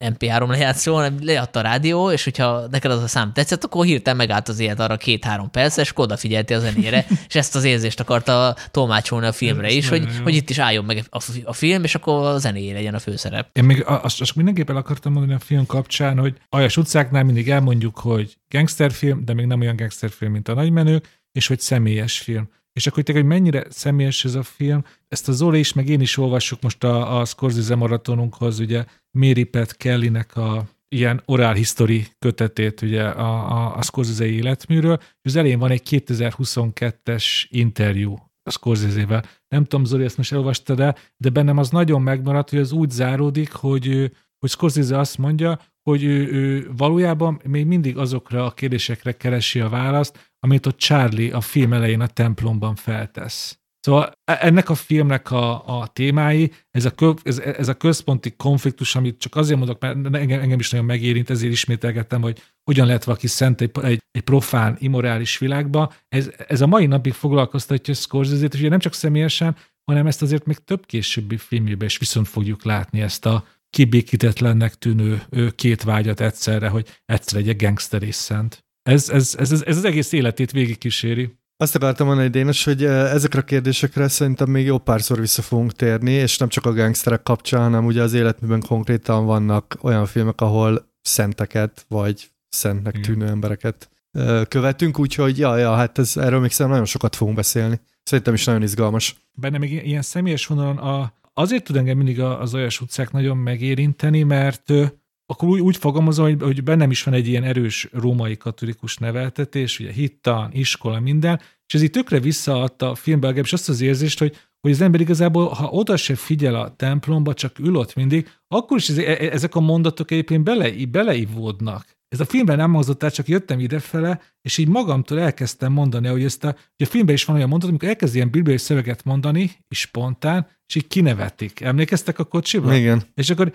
MP3 lejátszó, hanem leadta a rádió, és hogyha neked az a szám tetszett, akkor hirtelen megállt az élet arra két-három perc, és odafigyelti a zenére, és ezt az érzést akarta tolmácsolni a filmre is, hogy, hogy itt is álljon meg a, film, és akkor a zené legyen a főszerep. Én még azt, azt mindenképpen akartam mondani a film kapcsán, hogy Aljas utcáknál mindig elmondjuk, hogy gangsterfilm, de még nem olyan gangsterfilm, mint a nagymenők, és hogy személyes film. És akkor hogy mennyire személyes ez a film, ezt a Zoli is, meg én is olvassuk most a, a Scorsese maratonunkhoz, ugye Mary Pat Kellynek a ilyen oral history kötetét ugye a, a, a Scorsese életműről, és az elején van egy 2022-es interjú a Scorsese-vel. Nem tudom, Zoli, ezt most elolvastad de, de bennem az nagyon megmaradt, hogy az úgy záródik, hogy, hogy Scorsese azt mondja, hogy ő, ő valójában még mindig azokra a kérdésekre keresi a választ, amit ott Charlie a film elején a templomban feltesz. Szóval e, ennek a filmnek a, a témái, ez a, ez, ez a központi konfliktus, amit csak azért mondok, mert engem, engem is nagyon megérint, ezért ismételgettem, hogy hogyan lehet valaki szent egy, egy, egy profán, immorális világba. Ez, ez a mai napig foglalkoztatja Scorsese-t, és ugye nem csak személyesen, hanem ezt azért még több későbbi filmjében is viszont fogjuk látni ezt a kibékítetlennek tűnő két vágyat egyszerre, hogy egyszer egy gangster és szent. Ez, ez, ez, ez, ez az egész életét végigkíséri. Azt akartam mondani, Dénes, hogy ezekre a kérdésekre szerintem még jó párszor vissza fogunk térni, és nem csak a gangsterek kapcsán, hanem ugye az életműben konkrétan vannak olyan filmek, ahol szenteket, vagy szentnek tűnő embereket követünk, úgyhogy ja, ja, hát ez, erről még szerintem nagyon sokat fogunk beszélni. Szerintem is nagyon izgalmas. Benne még ilyen személyes vonalon a, azért tud engem mindig az olyas utcák nagyon megérinteni, mert akkor úgy, úgy fogalmazom, hogy, hogy bennem is van egy ilyen erős római katolikus neveltetés, ugye hittan, iskola, minden, és ez így tökre visszaadta a filmbe legalábbis azt az érzést, hogy, hogy az ember igazából, ha oda se figyel a templomba, csak ül ott mindig, akkor is ezek a mondatok egyébként bele, beleivódnak ez a filmben nem hangzott el, csak jöttem idefele, és így magamtól elkezdtem mondani, hogy ezt a, hogy a filmben is van olyan mondat, amikor elkezd ilyen bibliai szöveget mondani, és spontán, és így kinevetik. Emlékeztek a kocsiba? Igen. És akkor,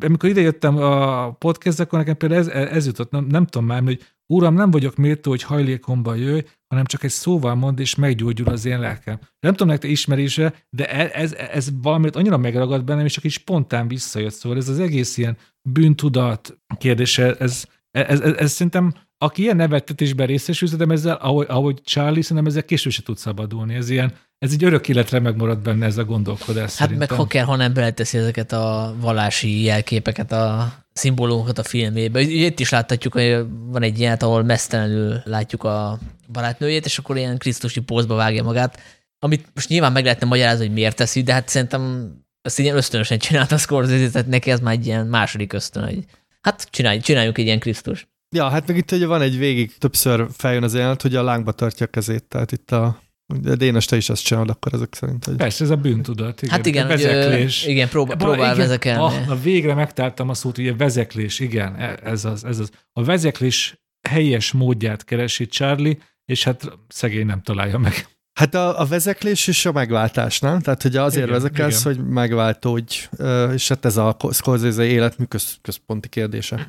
amikor ide jöttem a podcast akkor nekem például ez, ez jutott, nem, nem tudom már, hogy Uram, nem vagyok méltó, hogy hajlékomba jöjj, hanem csak egy szóval mond, és meggyógyul az én lelkem. Nem tudom, nektek ismerése, de ez, ez, ez valamit annyira megragad bennem, és csak így spontán visszajött. Szóval ez az egész ilyen bűntudat kérdése, ez, ez, ez, ez szerintem, aki ilyen nevettetésben részesül, de ezzel, ahogy, ahogy Charlie, szerintem ezzel később se tud szabadulni. Ez ilyen, ez egy örök életre megmarad benne ez a gondolkodás Hát szerintem. meg Hocker, ha nem beleteszi ezeket a vallási jelképeket, a szimbólumokat a filmébe. Itt is láthatjuk, hogy van egy ilyen, ahol mesztelenül látjuk a barátnőjét, és akkor ilyen krisztusi pózba vágja magát, amit most nyilván meg lehetne magyarázni, hogy miért teszi, de hát szerintem ezt ilyen ösztönösen csinálta a Scorsese, tehát neki ez már egy ilyen második ösztön, hogy Hát csinálj, csináljuk egy ilyen Krisztus. Ja, hát meg itt ugye van egy végig, többször feljön az jelenet, hogy a lángba tartja a kezét, tehát itt a de Dénes, te is azt csinálod akkor ezek szerint. Hogy... Persze, ez a bűntudat. Igen, hát igen, a vezeklés. Hogy, igen, próbál, próbál igen, vezekelni. A, a végre megtaláltam a szót, ugye vezeklés, igen, e- ez az, ez az. A vezeklés helyes módját keresi Charlie, és hát szegény nem találja meg. Hát a, a vezeklés és a megváltás, nem? Tehát, hogy azért igen, vezekelsz, igen. hogy megváltódj, és hát ez a Scorsese életmű köz, központi kérdése.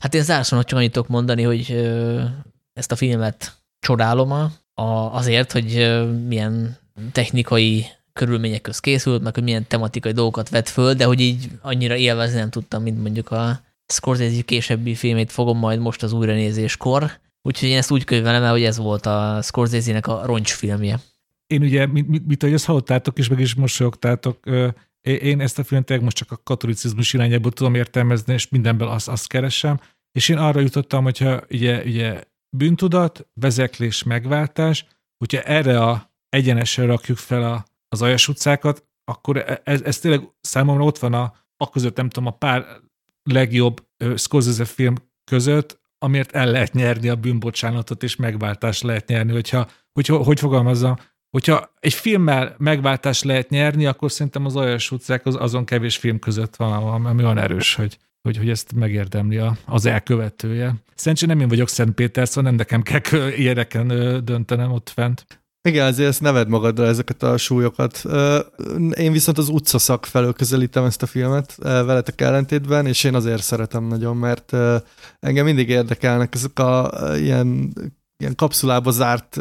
Hát én zárszónak csak annyit tudok mondani, hogy ezt a filmet csodálom a, azért, hogy milyen technikai körülmények közt készült, meg hogy milyen tematikai dolgokat vett föl, de hogy így annyira élvezni nem tudtam, mint mondjuk a Scorsese későbbi filmét fogom majd most az újranézéskor, Úgyhogy én ezt úgy könyvelem el, hogy ez volt a Scorsese-nek a roncsfilmje. Én ugye, mit, mit, mit ahogy azt hallottátok, és meg is mosolyogtátok, én ezt a filmet most csak a katolicizmus irányából tudom értelmezni, és mindenből azt, azt keresem, és én arra jutottam, hogyha ugye, ugye bűntudat, vezeklés, megváltás, hogyha erre a egyenesre rakjuk fel a, az Ajas utcákat, akkor e, ez, ez tényleg számomra ott van a, a között, nem tudom, a pár legjobb Scorsese film között, amiért el lehet nyerni a bűnbocsánatot, és megváltást lehet nyerni. Hogyha, hogy, hogy fogalmazzam, hogyha egy filmmel megváltást lehet nyerni, akkor szerintem az Aljas utcák az, azon kevés film között van, ami olyan erős, hogy, hogy, hogy ezt megérdemli az elkövetője. Szerencsére nem én vagyok Szent Péter, szóval nem nekem kell ilyeneken döntenem ott fent. Igen, azért ezt neved magadra ezeket a súlyokat. Én viszont az utcaszak felől közelítem ezt a filmet veletek ellentétben, és én azért szeretem nagyon, mert engem mindig érdekelnek ezek a ilyen ilyen kapszulába zárt,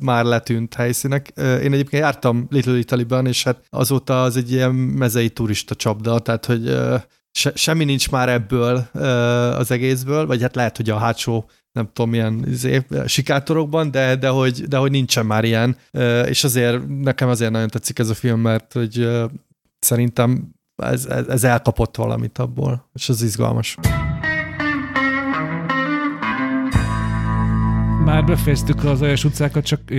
már letűnt helyszínek. Én egyébként jártam Little Italy-ban, és hát azóta az egy ilyen mezei turista csapda, tehát hogy se, semmi nincs már ebből az egészből, vagy hát lehet, hogy a hátsó nem tudom, milyen izé, sikátorokban, de, de, hogy, de hogy nincsen már ilyen, és azért nekem azért nagyon tetszik ez a film, mert hogy szerintem ez, ez, ez elkapott valamit abból, és az izgalmas. Már befejeztük az Ajas utcákat, csak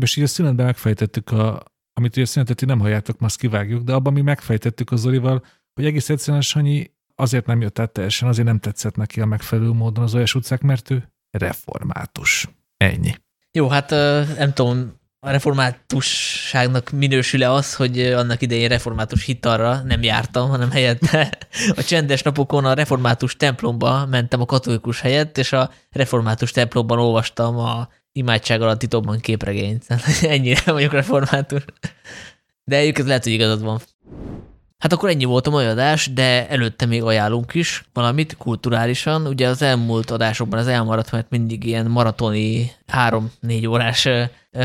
és így a szünetben megfejtettük, a, amit ugye a szünetet nem halljátok, azt kivágjuk, de abban mi megfejtettük az Zolival, hogy egész egyszerűen Sanyi azért nem jött át teljesen, azért nem tetszett neki a megfelelő módon az olyas utcák, mert ő református. Ennyi. Jó, hát nem tudom, a reformátusságnak minősül-e az, hogy annak idején református hitarra nem jártam, hanem helyette a csendes napokon a református templomba mentem a katolikus helyett, és a református templomban olvastam a imádság alatt titokban képregényt. Ennyire vagyok református. De egyébként lehet, hogy igazad van. Hát akkor ennyi volt a mai adás, de előtte még ajánlunk is valamit kulturálisan. Ugye az elmúlt adásokban az elmaradt, mert mindig ilyen maratoni három-négy órás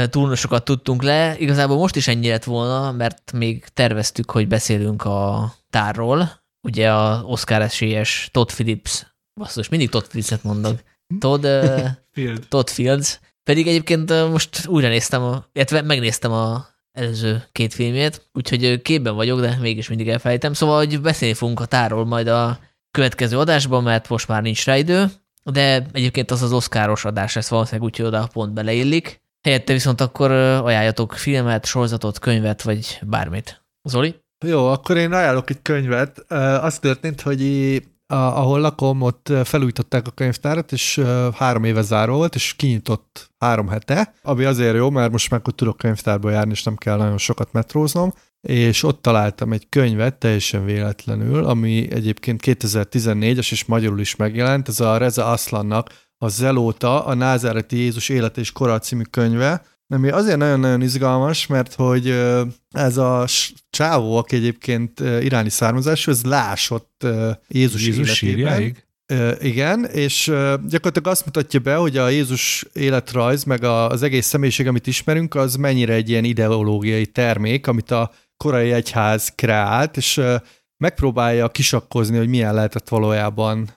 túlnosokat tudtunk le. Igazából most is ennyi lett volna, mert még terveztük, hogy beszélünk a tárról. Ugye a Oscar esélyes Todd Phillips, basszus, mindig Todd Phillips-et mondok. Todd, Field. Todd Fields. Pedig egyébként most újra néztem, illetve megnéztem a előző két filmét, úgyhogy képben vagyok, de mégis mindig elfelejtem. Szóval, hogy beszélni fogunk a tárról majd a következő adásban, mert most már nincs rá idő, de egyébként az az oszkáros adás lesz valószínűleg, úgyhogy oda pont beleillik. Helyette viszont akkor ajánljatok filmet, sorozatot, könyvet, vagy bármit. Zoli? Jó, akkor én ajánlok egy könyvet. Az történt, hogy ahol lakom, ott felújították a könyvtárat, és három éve záró volt, és kinyitott három hete, ami azért jó, mert most már tudok könyvtárba járni, és nem kell nagyon sokat metróznom, és ott találtam egy könyvet teljesen véletlenül, ami egyébként 2014-es és magyarul is megjelent, ez a Reza Aslannak a Zelóta, a Názáreti Jézus élet és kora című könyve, ami azért nagyon-nagyon izgalmas, mert hogy ez a csávó, aki egyébként iráni származású, ez lásott Jézus, Jézus életében. Igen, és gyakorlatilag azt mutatja be, hogy a Jézus életrajz, meg az egész személyiség, amit ismerünk, az mennyire egy ilyen ideológiai termék, amit a korai egyház kreált, és megpróbálja kisakkozni, hogy milyen lehetett valójában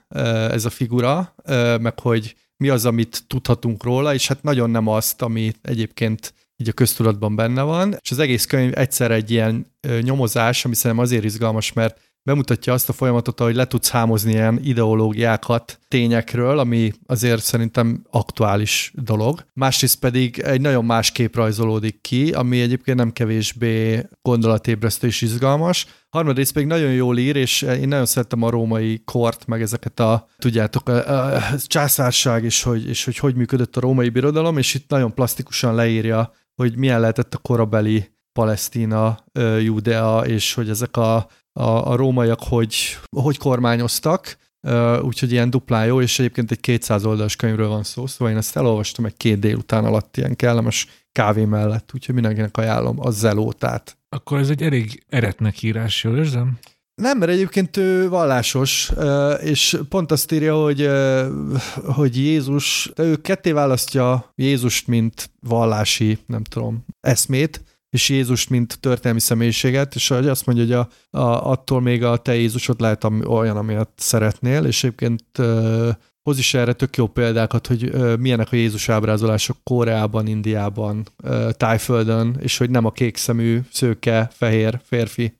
ez a figura, meg hogy mi az, amit tudhatunk róla, és hát nagyon nem azt, ami egyébként így a köztudatban benne van. És az egész könyv egyszer egy ilyen nyomozás, ami szerintem azért izgalmas, mert bemutatja azt a folyamatot, hogy le tudsz hámozni ilyen ideológiákat tényekről, ami azért szerintem aktuális dolog. Másrészt pedig egy nagyon más kép rajzolódik ki, ami egyébként nem kevésbé gondolatébresztő és izgalmas. Harmadrészt pedig nagyon jól ír, és én nagyon szerettem a római kort, meg ezeket a, tudjátok, a, a császárság, és hogy, és hogy hogy működött a római birodalom, és itt nagyon plastikusan leírja, hogy milyen lehetett a korabeli Palesztina, Judea, és hogy ezek a a, a rómaiak hogy, hogy kormányoztak, úgyhogy ilyen duplán jó, és egyébként egy 200 oldalas könyvről van szó, szóval én ezt elolvastam egy két délután alatt ilyen kellemes kávé mellett, úgyhogy mindenkinek ajánlom a zelótát. Akkor ez egy elég eretnek írás, jól érzem? Nem, mert egyébként ő vallásos, és pont azt írja, hogy, hogy Jézus, ő ketté választja Jézust, mint vallási, nem tudom, eszmét, és Jézust, mint történelmi személyiséget, és azt mondja, hogy a, a, attól még a te Jézusod lehet olyan, amilyet szeretnél, és egyébként hoz is erre tök jó példákat, hogy milyenek a Jézus ábrázolások Koreában, Indiában, Tájföldön, és hogy nem a kékszemű, szőke, fehér férfi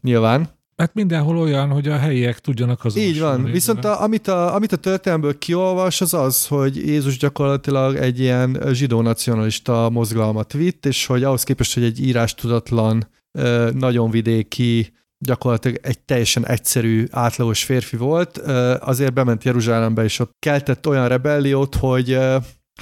nyilván, Hát mindenhol olyan, hogy a helyiek tudjanak az. Így van. Viszont a, amit, a, amit a történelmből kiolvas, az az, hogy Jézus gyakorlatilag egy ilyen zsidó nacionalista mozgalmat vitt, és hogy ahhoz képest, hogy egy írás tudatlan, nagyon vidéki, gyakorlatilag egy teljesen egyszerű, átlagos férfi volt, azért bement Jeruzsálembe, és ott keltett olyan rebelliót, hogy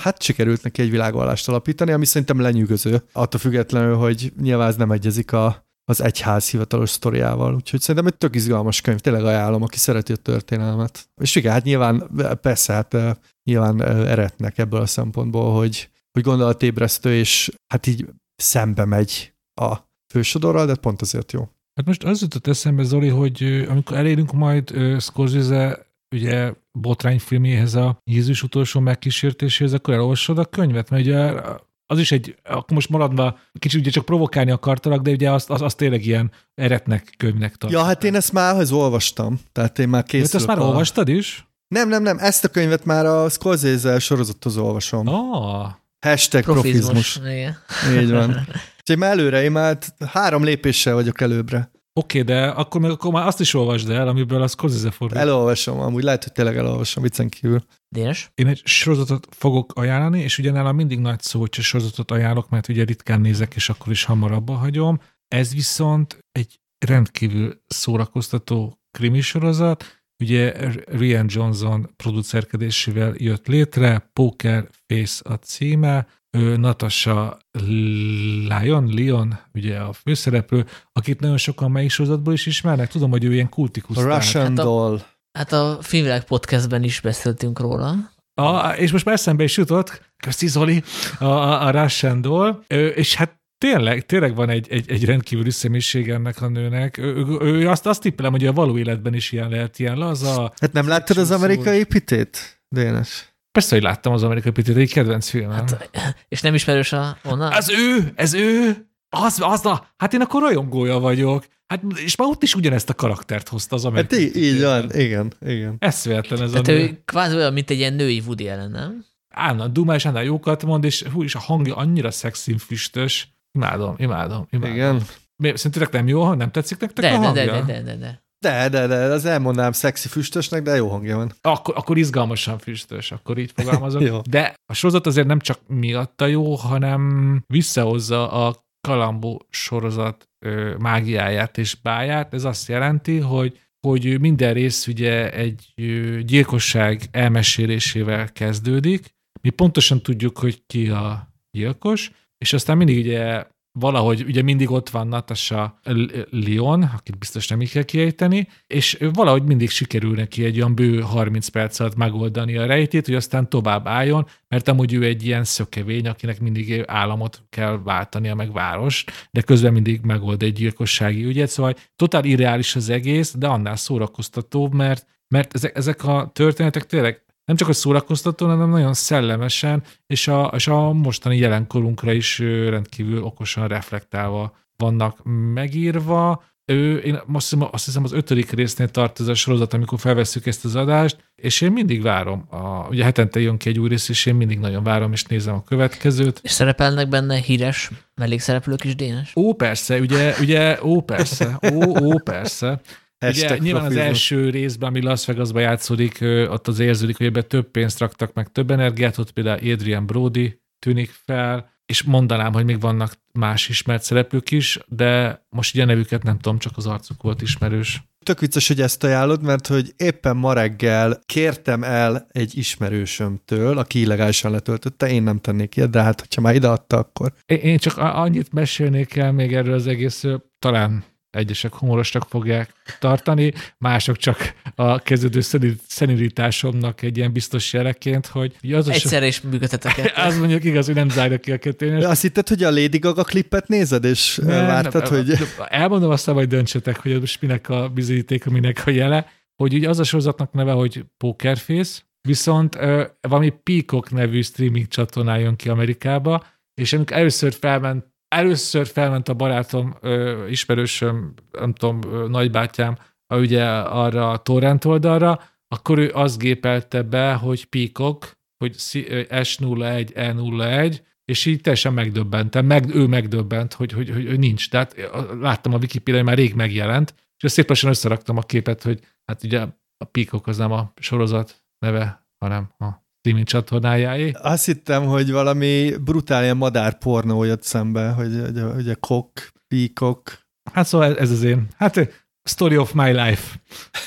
hát sikerült neki egy világvallást alapítani, ami szerintem lenyűgöző, attól függetlenül, hogy nyilván ez nem egyezik a az egyház hivatalos sztoriával. Úgyhogy szerintem egy tök izgalmas könyv, tényleg ajánlom, aki szereti a történelmet. És igen, hát nyilván, persze, hát nyilván eretnek ebből a szempontból, hogy, hogy gondolatébresztő, és hát így szembe megy a fősodorral, de pont azért jó. Hát most az jutott eszembe, Zoli, hogy amikor elérünk majd Scorsese ugye botrányfilméhez a Jézus utolsó megkísértéséhez, akkor elolvasod a könyvet, mert ugye az is egy, akkor most maradva, kicsit ugye csak provokálni akartalak, de ugye azt, az, az tényleg ilyen eretnek könyvnek tart. Ja, hát én ezt már az olvastam, tehát én már készülök. ezt már a... olvastad is? Nem, nem, nem, ezt a könyvet már a Scorsese sorozathoz olvasom. Oh. Hashtag profizmus. profizmus. Így van. Úgyhogy már előre, én már három lépéssel vagyok előbbre. Oké, okay, de akkor, meg, akkor már azt is olvasd el, amiből az Scorsese fordul. Elolvasom, amúgy lehet, hogy tényleg elolvasom, viccen kívül. Dénes? Én egy sorozatot fogok ajánlani, és ugye nálam mindig nagy szó, hogy sorozatot ajánlok, mert ugye ritkán nézek, és akkor is hamar abba hagyom. Ez viszont egy rendkívül szórakoztató krimi sorozat, ugye Rian Johnson producerkedésével jött létre, Poker Face a címe, ő Natasha Lyon, Lyon, ugye a főszereplő, akit nagyon sokan melyik sorozatból is ismernek. Tudom, hogy ő ilyen kultikus. A Russian hát Doll. Hát a Filmvilág podcastben is beszéltünk róla. A, és most már eszembe is jutott, köszi Zoli, a, a, a Russian Doll, és hát Tényleg, tényleg van egy, egy, egy rendkívüli személyiség ennek a nőnek. Ő, ő, ő azt, azt tippelem, hogy a való életben is ilyen lehet, ilyen laza. Hát nem láttad az amerikai pitét, Dénes? Persze, hogy láttam az amerikai pitét, egy kedvenc filmem. Hát, és nem ismerős a onnan? Az ő, ez ő, az, az a, hát én akkor rajongója vagyok. Hát, és már ott is ugyanezt a karaktert hozta az amerikai Hát így, így van, igen, igen. Eszvéletlen ez Tehát a nő. ő kvázi olyan, mint egy ilyen női Woody ellen, nem? Állandóan dumál, és jókat mond, és hú, és a hangja annyira szexin füstös. Imádom, imádom, imádom. Igen. Szerintetek nem jó, nem tetszik nektek de, a hangja? De, de, de, de, de. De, de, de, az elmondám szexi füstösnek, de jó hangja van. Akkor, akkor izgalmasan füstös, akkor így fogalmazok. de a sorozat azért nem csak miatta jó, hanem visszahozza a Kalambó sorozat ö, mágiáját és báját. Ez azt jelenti, hogy hogy minden rész ugye egy gyilkosság elmesélésével kezdődik. Mi pontosan tudjuk, hogy ki a gyilkos, és aztán mindig ugye valahogy ugye mindig ott van Natasha Lyon, akit biztos nem így kell kiejteni, és valahogy mindig sikerül neki egy olyan bő 30 perc alatt megoldani a rejtét, hogy aztán tovább álljon, mert amúgy ő egy ilyen szökevény, akinek mindig államot kell váltania, meg város, de közben mindig megold egy gyilkossági ügyet, szóval totál irreális az egész, de annál szórakoztatóbb, mert mert ezek, ezek a történetek tényleg nem csak a szórakoztató, hanem nagyon szellemesen, és a, és a mostani jelenkorunkra is rendkívül okosan reflektálva vannak megírva. Ő, én most azt hiszem az ötödik résznél tart ez a sorozat, amikor felvesszük ezt az adást, és én mindig várom. A, ugye hetente jön ki egy új rész, és én mindig nagyon várom, és nézem a következőt. És szerepelnek benne híres mellékszereplők is, Dénes? Ó, persze, ugye, ugye, ó, persze, ó, ó, persze. Ugye, nyilván az első részben, ami Las Vegasban játszódik, ott az érződik, hogy ebben több pénzt raktak, meg több energiát, ott például Adrian Brody tűnik fel, és mondanám, hogy még vannak más ismert szereplők is, de most ugye nevüket nem tudom, csak az arcuk volt ismerős. Tök vicces, hogy ezt ajánlod, mert hogy éppen ma reggel kértem el egy ismerősömtől, aki illegálisan letöltötte, én nem tennék ilyet, de hát, ha már ideadta, akkor... Én csak annyit mesélnék el még erről az egészről, talán egyesek humorosnak fogják tartani, mások csak a kezdődő szenilitásomnak egy ilyen biztos jeleként, hogy... Az Egyszerre is működtetek. Az mondjuk igaz, hogy nem zárja ki a kettőnél. Azt hitted, hogy a Lady Gaga klippet nézed, és nem, vártad, nem, hogy... Elmondom azt, hogy döntsetek, hogy most minek a bizonyíték, minek a jele, hogy ugye az a sorozatnak neve, hogy Pokerface, viszont valami Peacock nevű streaming csatornán jön ki Amerikába, és amikor először felment először felment a barátom, ismerősöm, nem tudom, nagybátyám, a, ugye arra a torrent oldalra, akkor ő azt gépelte be, hogy Peacock, hogy S01, E01, és így teljesen megdöbbentem, meg, ő megdöbbent, hogy, hogy, hogy, hogy nincs. Tehát láttam a Wikipedia, már rég megjelent, és szép lassan összeraktam a képet, hogy hát ugye a Peacock az nem a sorozat neve, hanem a streaming csatornájáé. Azt hittem, hogy valami brutál ilyen madár pornó jött szembe, hogy, hogy, hogy a kok, píkok. Hát szóval ez az én, hát story of my life,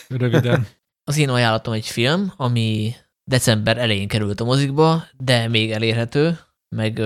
röviden. az én ajánlatom egy film, ami december elején került a mozikba, de még elérhető, meg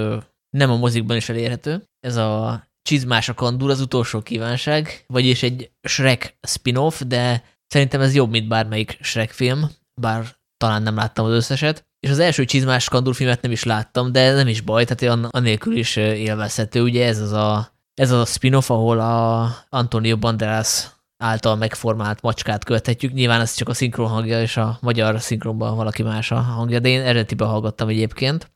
nem a mozikban is elérhető. Ez a Csizmás a kandúr, az utolsó kívánság, vagyis egy Shrek spin-off, de szerintem ez jobb, mint bármelyik Shrek film, bár talán nem láttam az összeset. És az első csizmás skandulfilmet nem is láttam, de nem is baj, tehát anélkül is élvezhető. Ugye ez az a, ez az a spin-off, ahol a Antonio Banderas által megformált macskát követhetjük. Nyilván ez csak a szinkron hangja, és a magyar szinkronban valaki más a hangja, de én eredetiben hallgattam egyébként.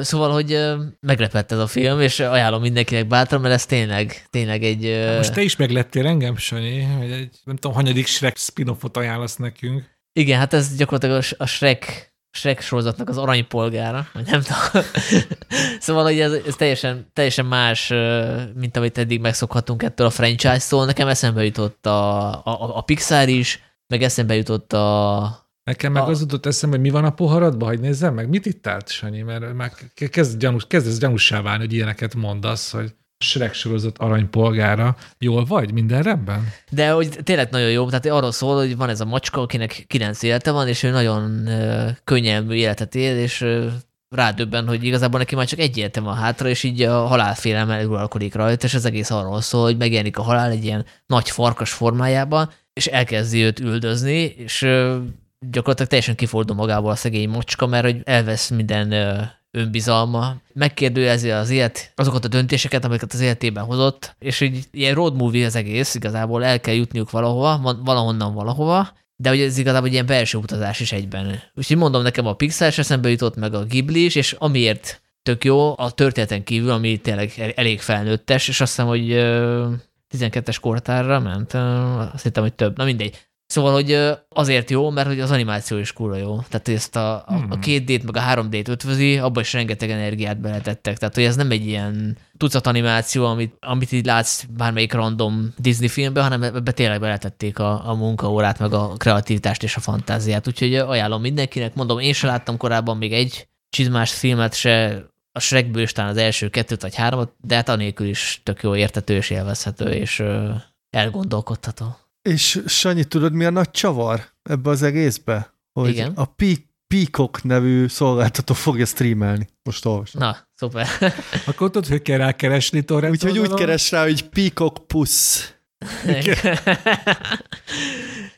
Szóval, hogy meglepett ez a film, és ajánlom mindenkinek bátran, mert ez tényleg, tényleg egy... Most te is meglettél engem, Sanyi, hogy egy, nem tudom, hanyadik Shrek spin-offot ajánlasz nekünk. Igen, hát ez gyakorlatilag a Shrek Shrek sorozatnak az aranypolgára, vagy nem tudom. szóval, hogy ez, ez teljesen, teljesen más, mint amit eddig megszokhatunk ettől a franchise-tól. Nekem eszembe jutott a, a, a Pixar is, meg eszembe jutott a... Nekem meg a... az jutott eszembe, hogy mi van a poharadban, hogy nézzem meg, mit itt állt, Sanyi, mert már kezd, gyanús, kezd ez gyanúsá válni, hogy ilyeneket mondasz, hogy Shrek sorozat aranypolgára. Jól vagy? Minden rendben? De hogy tényleg nagyon jó. Tehát arról szól, hogy van ez a macska, akinek kilenc élete van, és ő nagyon könnyelmű életet él, és rádöbben, hogy igazából neki már csak egy élete van hátra, és így a halálfélelme uralkodik rajta, és az egész arról szól, hogy megjelenik a halál egy ilyen nagy farkas formájában, és elkezdi őt üldözni, és gyakorlatilag teljesen kifordul magából a szegény mocska, mert hogy elvesz minden önbizalma, megkérdőjezi az élet, azokat a döntéseket, amiket az életében hozott, és így ilyen road movie az egész, igazából el kell jutniuk valahova, valahonnan valahova, de hogy ez igazából egy ilyen belső utazás is egyben. Úgyhogy mondom, nekem a Pixar is eszembe jutott, meg a Ghibli is, és amiért tök jó, a történeten kívül, ami tényleg elég felnőttes, és azt hiszem, hogy 12-es kortárra ment, azt hittem, hogy több, na mindegy. Szóval, hogy azért jó, mert hogy az animáció is kurva jó. Tehát, hogy ezt a, a, a két d meg a 3D-t ötvözi, abba is rengeteg energiát beletettek. Tehát, hogy ez nem egy ilyen tucat animáció, amit, amit így látsz bármelyik random Disney filmben, hanem ebbe tényleg beletették a, a munkaórát, meg a kreativitást és a fantáziát. Úgyhogy ajánlom mindenkinek. Mondom, én sem láttam korábban még egy csizmás filmet se, a Shrekből is az első kettőt vagy háromat, de hát anélkül is tök jó értető és élvezhető, és elgondolkodható. És Sanyi, tudod, mi a nagy csavar ebbe az egészbe? Hogy Igen. a Peacock nevű szolgáltató fogja streamelni. Most olvasom. Na, szuper. Akkor tudod, hogy kell rákeresni torrent Úgyhogy úgy keres rá, hogy Peacock Puss.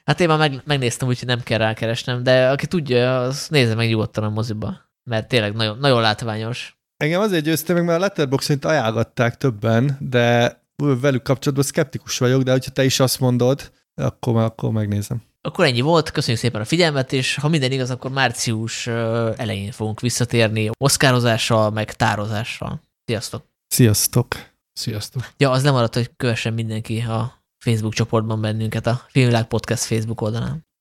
hát én már meg, megnéztem, úgyhogy nem kell rákeresnem, de aki tudja, az nézze meg nyugodtan a moziba, mert tényleg nagyon, nagyon látványos. Engem azért győzte meg, mert a Letterboxd ajánlották többen, de velük kapcsolatban szkeptikus vagyok, de hogyha te is azt mondod, akkor, akkor megnézem. Akkor ennyi volt, köszönjük szépen a figyelmet, és ha minden igaz, akkor március elején fogunk visszatérni oszkározással, meg tározással. Sziasztok! Sziasztok! Sziasztok! Ja, az lemaradt, hogy kövessen mindenki a Facebook csoportban bennünket a Filmvilág Podcast Facebook oldalán.